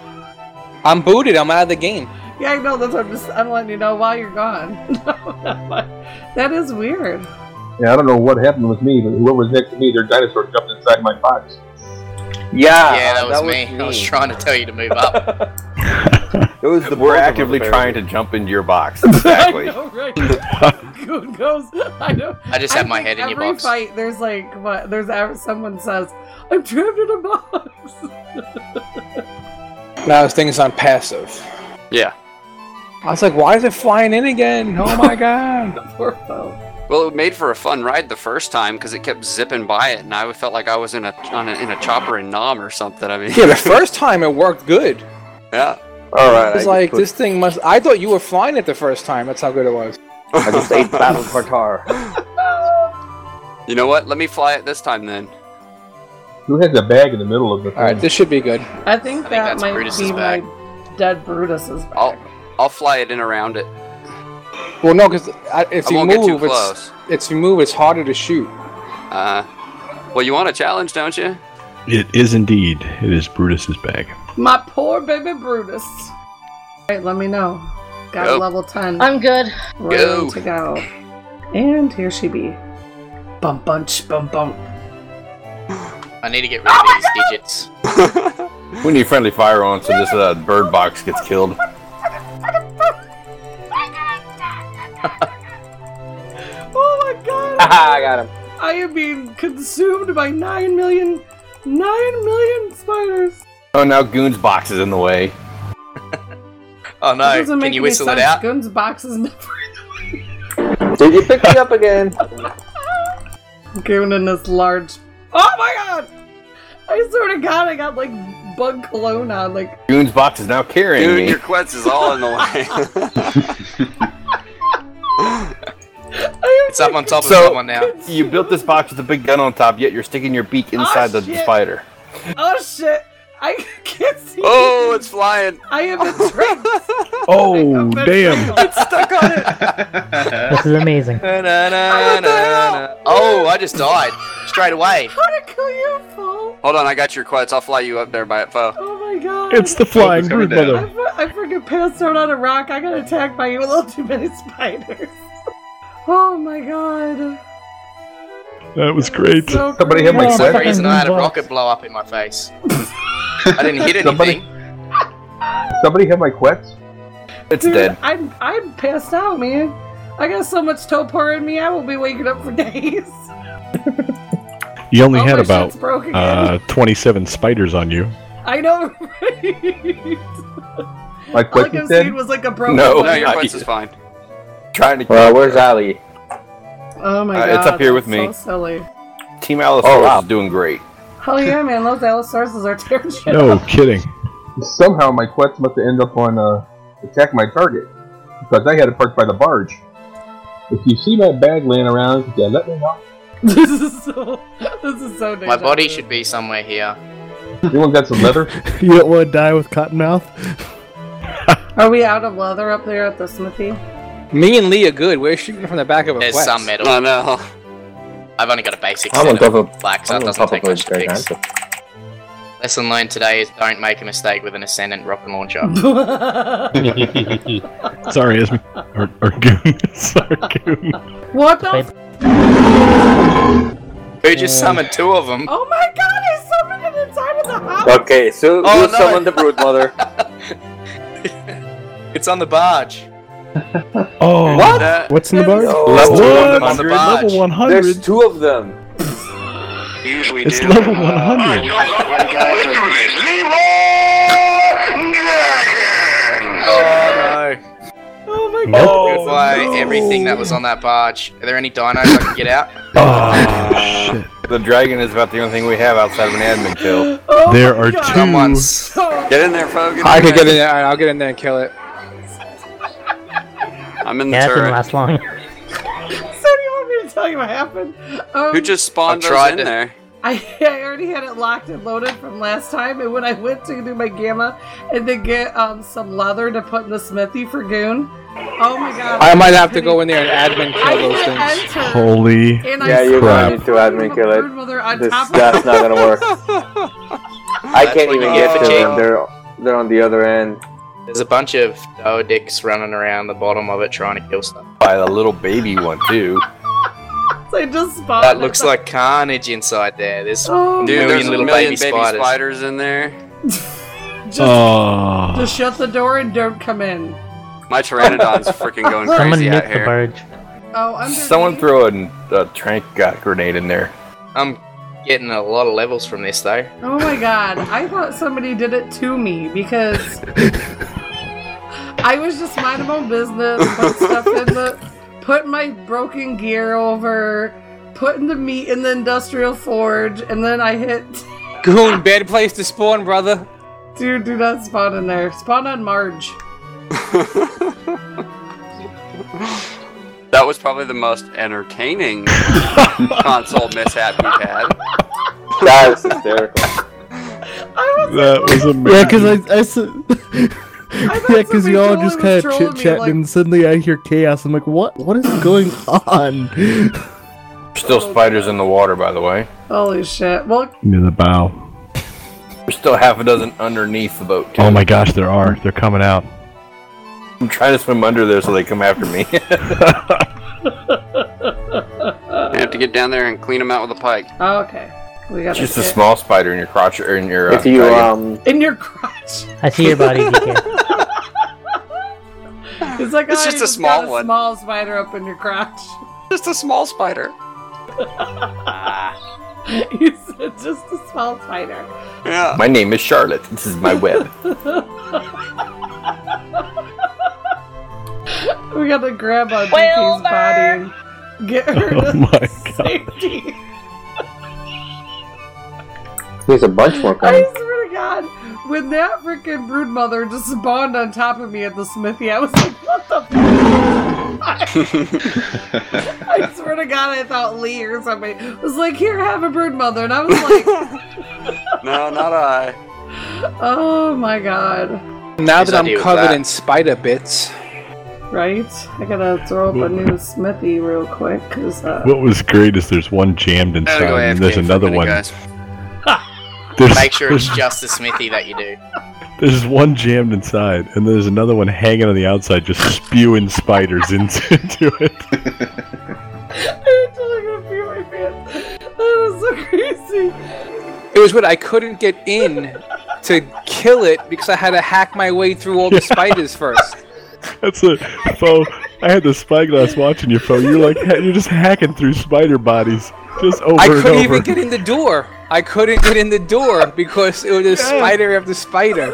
Speaker 2: I'm booted. I'm out of the game.
Speaker 3: Yeah, I know. That's what I'm just. I'm letting you know why you're gone. *laughs* that is weird.
Speaker 1: Yeah, I don't know what happened with me, but whoever's next to me, their dinosaur jumped inside my box.
Speaker 6: yeah,
Speaker 17: yeah, that
Speaker 6: uh,
Speaker 17: was, me. I was trying to tell you to move up. *laughs*
Speaker 6: It was the
Speaker 16: We're actively trying to jump into your box. Exactly. *laughs*
Speaker 3: I know, right? Goon goes. I know.
Speaker 17: I just have my head in your box.
Speaker 3: every
Speaker 17: box.
Speaker 3: fight, there's like what? There's someone says, "I'm trapped in a box." *laughs*
Speaker 2: Now this thing's on passive.
Speaker 12: Yeah.
Speaker 2: I was like, why is it flying in again? Oh my god.
Speaker 3: Poor Fo.
Speaker 12: Well, it made for a fun ride the first time because it kept zipping by it, and I felt like I was in a, on a in a chopper in Nam or something. I mean,
Speaker 2: yeah, the first time it worked good. *laughs*
Speaker 12: yeah.
Speaker 6: All right,
Speaker 2: It
Speaker 6: I
Speaker 2: was
Speaker 6: just
Speaker 2: like
Speaker 6: put-
Speaker 2: this thing must. I thought you were flying it the first time. That's how good it was.
Speaker 6: I just ate Battle Tartare.
Speaker 12: You know what? Let me fly it this time then.
Speaker 1: Who has a bag in the middle of the thing?
Speaker 2: All right, this should be good.
Speaker 3: I think that might
Speaker 17: Brutus's
Speaker 3: be
Speaker 17: bag.
Speaker 3: my dead Brutus's bag.
Speaker 12: I'll I'll fly it in around it.
Speaker 2: Well, no, because if
Speaker 12: I
Speaker 2: you
Speaker 12: won't get too
Speaker 2: move, it's,
Speaker 12: close.
Speaker 2: it's you move, it's harder to shoot.
Speaker 12: Uh, well, you want a challenge, don't you?
Speaker 14: It is indeed. It is Brutus's bag.
Speaker 3: My poor baby Brutus. Alright, let me know. Got
Speaker 12: Go.
Speaker 3: level 10.
Speaker 9: I'm good.
Speaker 3: Ready
Speaker 12: Go.
Speaker 3: to go. And here she be. Bum bunch, bum bump.
Speaker 17: I need to get rid of these digits. *laughs*
Speaker 16: we need friendly fire on so this uh, bird box gets killed.
Speaker 6: I got him.
Speaker 3: I am being consumed by 9 million, 9 million spiders.
Speaker 16: Oh, now Goon's box is in the way. *laughs*
Speaker 17: Oh no!
Speaker 3: doesn't
Speaker 17: Can you whistle it
Speaker 3: sense.
Speaker 17: out?
Speaker 3: Gun's box is never
Speaker 6: Did you pick me up again?
Speaker 3: Goon in this large. Oh my god! I swear to god, I got like bug cologne on. Like,
Speaker 16: Goon's box is now carrying
Speaker 12: Dude,
Speaker 16: me.
Speaker 12: your quetz is all in the way. *laughs* *laughs* *laughs*
Speaker 17: It's up on top of
Speaker 16: So
Speaker 17: someone now. *laughs*
Speaker 16: you built this box with a big gun on top, yet you're sticking your beak oh, inside the
Speaker 3: shit.
Speaker 16: spider.
Speaker 3: oh shit! I can't see.
Speaker 12: oh, it's flying.
Speaker 3: I am in trance. *laughs*
Speaker 14: Oh, damn.
Speaker 12: It's stuck on it.
Speaker 15: This is amazing.
Speaker 17: Na, na, na, na, na. Oh, I just died straight away.
Speaker 3: How to kill you, fool?
Speaker 12: Hold on, I got your quetz. I'll fly you up there by it, foe.
Speaker 3: Oh my god!
Speaker 14: It's the flying
Speaker 13: it's coming
Speaker 14: brood
Speaker 13: down.
Speaker 3: I,
Speaker 14: mother.
Speaker 3: I freaking passed out on a rock. I got attacked by you. A little too many spiders. Oh my god!
Speaker 14: That was great.
Speaker 3: So
Speaker 1: Somebody hit my
Speaker 3: crazy.
Speaker 17: For some reason, I had a rocket *laughs* blow up in my face. *laughs* I didn't hit
Speaker 1: Somebody-
Speaker 17: anything.
Speaker 1: Somebody hit my quetz?
Speaker 16: It's
Speaker 3: Dude,
Speaker 16: dead.
Speaker 3: I'm I'm passed out, man. I got so much torpor in me. I will be waking up for *laughs* days.
Speaker 14: You only
Speaker 3: Oh,
Speaker 14: had
Speaker 3: my
Speaker 14: about
Speaker 3: broke again.
Speaker 14: uh, 27 spiders on you.
Speaker 3: I know. Right?
Speaker 1: My
Speaker 3: All I
Speaker 1: quetz
Speaker 3: could
Speaker 1: is
Speaker 3: see
Speaker 1: dead?
Speaker 3: was like a broken.
Speaker 16: No.
Speaker 12: No, your
Speaker 16: I-
Speaker 12: quetz is fine.
Speaker 16: Trying to
Speaker 6: Well, where's Ali?
Speaker 3: Oh my
Speaker 16: Uh,
Speaker 3: god!
Speaker 16: it's up here with me.
Speaker 3: So silly.
Speaker 16: Team Allosaurus
Speaker 6: Oh, wow.
Speaker 16: is doing great.
Speaker 3: Hell yeah, man! Those Allosauruses are tearing shit
Speaker 14: No
Speaker 3: up.
Speaker 14: kidding.
Speaker 1: Somehow my quetz must have ended up on uh, attack my target because I had it parked by the barge. If you see my bag laying around, yeah, let me know. *laughs*
Speaker 3: this is so. This is so.
Speaker 17: My body
Speaker 3: vu.
Speaker 17: should be somewhere here.
Speaker 1: Anyone got some leather? *laughs*
Speaker 18: You don't want to die with cotton mouth.
Speaker 3: Are we out of leather up there at the smithy?
Speaker 2: Me and Lee are good. We're shooting from the back of a
Speaker 17: There's
Speaker 2: quetz.
Speaker 17: some metal.
Speaker 12: Oh no.
Speaker 17: I've only got a basic
Speaker 6: I'm on
Speaker 17: set
Speaker 6: top of
Speaker 17: of black, so
Speaker 6: I'm
Speaker 17: it
Speaker 6: on
Speaker 17: doesn't
Speaker 6: top
Speaker 17: take
Speaker 6: of a
Speaker 17: much to fix.
Speaker 6: gigantic.
Speaker 17: Lesson learned today is don't make a mistake with an Ascendant rocket launcher. *laughs* *laughs*
Speaker 14: Sorry, Esme. Or, or Goon. *laughs* Sorry, Goon.
Speaker 3: what the? F-
Speaker 17: Who just summoned two of them?
Speaker 3: oh my god! He summoned it inside of the house.
Speaker 6: Okay, so
Speaker 17: Oh,
Speaker 6: you
Speaker 17: no.
Speaker 6: summon the brood mother.
Speaker 17: It's on the barge.
Speaker 14: Oh,
Speaker 6: What?
Speaker 12: Uh,
Speaker 18: What's in the bar?
Speaker 6: Oh,
Speaker 16: Level
Speaker 14: What?
Speaker 16: 100.
Speaker 17: On the barge.
Speaker 14: Level 100.
Speaker 6: There's two of them.
Speaker 12: usually
Speaker 14: It's
Speaker 12: do.
Speaker 14: level 100. *laughs* *laughs*
Speaker 17: Oh
Speaker 3: Oh my
Speaker 17: no!
Speaker 3: god.
Speaker 17: Goodbye, everything that was on that barge. Are there any dinos I can get out?
Speaker 16: Oh, *laughs* shit. The dragon is about the only thing we have outside of an admin kill.
Speaker 3: Oh
Speaker 14: there are
Speaker 3: God.
Speaker 14: two.
Speaker 17: Someone's.
Speaker 12: Get in there, Fo. Get
Speaker 2: I
Speaker 12: in
Speaker 2: could get in there. I'll get in there and kill it.
Speaker 12: I'm in the
Speaker 15: Yeah, that didn't
Speaker 12: turret.
Speaker 15: last long. *laughs*
Speaker 3: So do you want me to tell you what happened? Um,
Speaker 12: Who just spawned
Speaker 17: I've
Speaker 12: those in
Speaker 17: to-
Speaker 12: there?
Speaker 3: I, *laughs* I already had it locked and loaded from last time, and when I went to do my gamma and to get um some leather to put in the smithy for Goon, oh my god!
Speaker 2: I might have to go in there and admin
Speaker 3: I
Speaker 2: kill those
Speaker 3: hit
Speaker 2: things.
Speaker 3: enter,
Speaker 14: Holy
Speaker 3: and
Speaker 7: Yeah, you're
Speaker 3: saw
Speaker 14: crap.
Speaker 7: going to need to admin kill it. This,
Speaker 3: top
Speaker 7: that's not gonna work. *laughs* I can't even get
Speaker 17: get
Speaker 7: to them. They're they're on the other end.
Speaker 17: There's a bunch of Doodicks running around the bottom of it trying to kill stuff.
Speaker 16: By a little baby one too. *laughs*
Speaker 3: So just spawned.
Speaker 17: That looks like carnage inside there. There's
Speaker 3: Oh,
Speaker 12: Dude,
Speaker 17: million
Speaker 12: there's a
Speaker 17: little
Speaker 12: million
Speaker 17: baby,
Speaker 12: baby,
Speaker 17: spiders.
Speaker 12: spiders. in there. *laughs*
Speaker 3: just,
Speaker 14: Oh.
Speaker 3: just shut the door and don't come in.
Speaker 12: My pteranodon's freaking going *laughs*
Speaker 15: Someone
Speaker 12: crazy out
Speaker 15: nuke the
Speaker 12: here.
Speaker 15: barge.
Speaker 3: Oh, under
Speaker 16: Someone throw a, a trank got grenade in there.
Speaker 17: I'm getting a lot of levels from this though.
Speaker 3: Oh my god, I thought somebody did it to me because I was just minding my own business, put stuff in the, putting my broken gear over, putting the meat in the industrial forge, and then I hit. *laughs*
Speaker 2: Goon, bad place to spawn, brother.
Speaker 3: Dude, do not spawn in there. Spawn on Marge. *laughs*
Speaker 12: That was probably the most entertaining *laughs* console mishap you've had.
Speaker 7: That is hysterical.
Speaker 14: That was *laughs* amazing.
Speaker 18: Yeah, because I, I s- *laughs* yeah, because
Speaker 3: somebody
Speaker 18: you all just kind of chit
Speaker 3: me,
Speaker 18: chatting,
Speaker 3: like-
Speaker 18: and suddenly I hear chaos. I'm like, what? What is going on?
Speaker 16: Still spiders in the water, by the way.
Speaker 3: Holy shit. Well,
Speaker 14: Near the bow.
Speaker 16: There's still half a dozen underneath the boat. Too.
Speaker 14: Oh my gosh, there are. They're coming out.
Speaker 16: I'm trying to swim under there so they come after me. *laughs*
Speaker 12: I have to get down there and clean them out with a pike.
Speaker 3: oh, okay. We got
Speaker 16: Just a small spider in your crotch or in your. Uh,
Speaker 7: If you
Speaker 16: dragon.
Speaker 7: um,
Speaker 3: In your crotch. *laughs*
Speaker 15: I see your body, DK. *laughs*
Speaker 3: It's like
Speaker 12: It's
Speaker 3: oh,
Speaker 12: just
Speaker 3: you
Speaker 12: a small
Speaker 3: got a
Speaker 12: one.
Speaker 3: small spider up in your crotch.
Speaker 12: Just a small spider.
Speaker 3: you said just a small spider.
Speaker 12: Yeah.
Speaker 16: My name is Charlotte. This is my web.
Speaker 3: We gotta grab on DK's body and get her *laughs*
Speaker 14: Oh
Speaker 3: to
Speaker 14: my
Speaker 3: safety.
Speaker 7: there's a bunch more coming.
Speaker 3: I swear to God, when that freaking brood mother just spawned on top of me at the smithy, I was like, what the f-? *laughs* I swear to God, I thought Lee or somebody was like, here, have a brood mother. And I was like, *laughs*
Speaker 12: No, not I.
Speaker 3: oh my God.
Speaker 2: Now
Speaker 17: Whose
Speaker 2: that I'm covered
Speaker 17: that?
Speaker 2: in spider bits,
Speaker 3: Right? I gotta throw up a new smithy real quick, because, uh,
Speaker 14: What was great is there's one jammed inside,
Speaker 12: go
Speaker 14: and there's another one.
Speaker 12: guys. *laughs*
Speaker 14: There's,
Speaker 17: Make sure it's *laughs* just the smithy that you do.
Speaker 14: there's one jammed inside, and there's another one hanging on the outside, just spewing spiders *laughs* into, into it.
Speaker 3: I'm totally gonna pee my pants. That was so crazy.
Speaker 2: it was what I couldn't get in to kill it because I had to hack my way through all the spiders first.
Speaker 14: That's a Fo. I had the spyglass watching you, Fo. You're like you're just hacking through spider bodies, just over
Speaker 2: I
Speaker 14: and
Speaker 2: couldn't
Speaker 14: over.
Speaker 2: even get in the door. I couldn't get in the door because it was a spider after spider.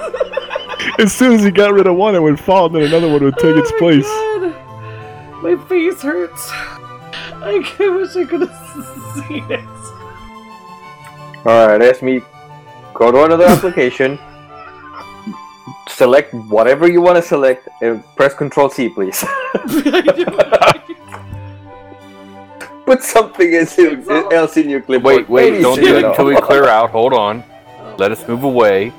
Speaker 14: As soon as he got rid of one, it would fall, and then another one would take oh its place.
Speaker 3: God, my face hurts. I kinda wish I could have *laughs* seen it.
Speaker 7: Alright, ask me. Go to another application. Select whatever you want to select and press Control C, please. *laughs* Put something else in, else in your clip.
Speaker 16: Wait, wait, don't
Speaker 7: do
Speaker 16: do it
Speaker 7: it
Speaker 16: until we clear out. Hold on. Let us move away.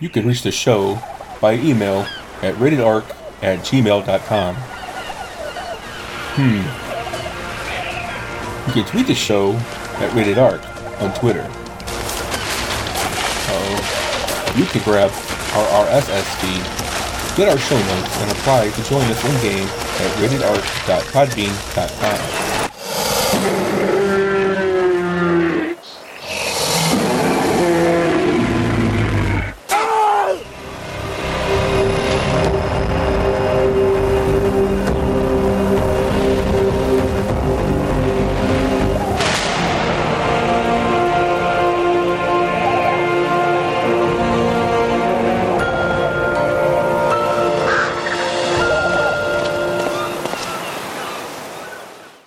Speaker 19: You can reach the show by email at ratedarc at gmail.com. Hmm. You can tweet the show at ratedarc on Twitter. Uh-oh. You can grab our RSS feed, get our show notes, and apply to join us in-game at ratedarc.podbean.com.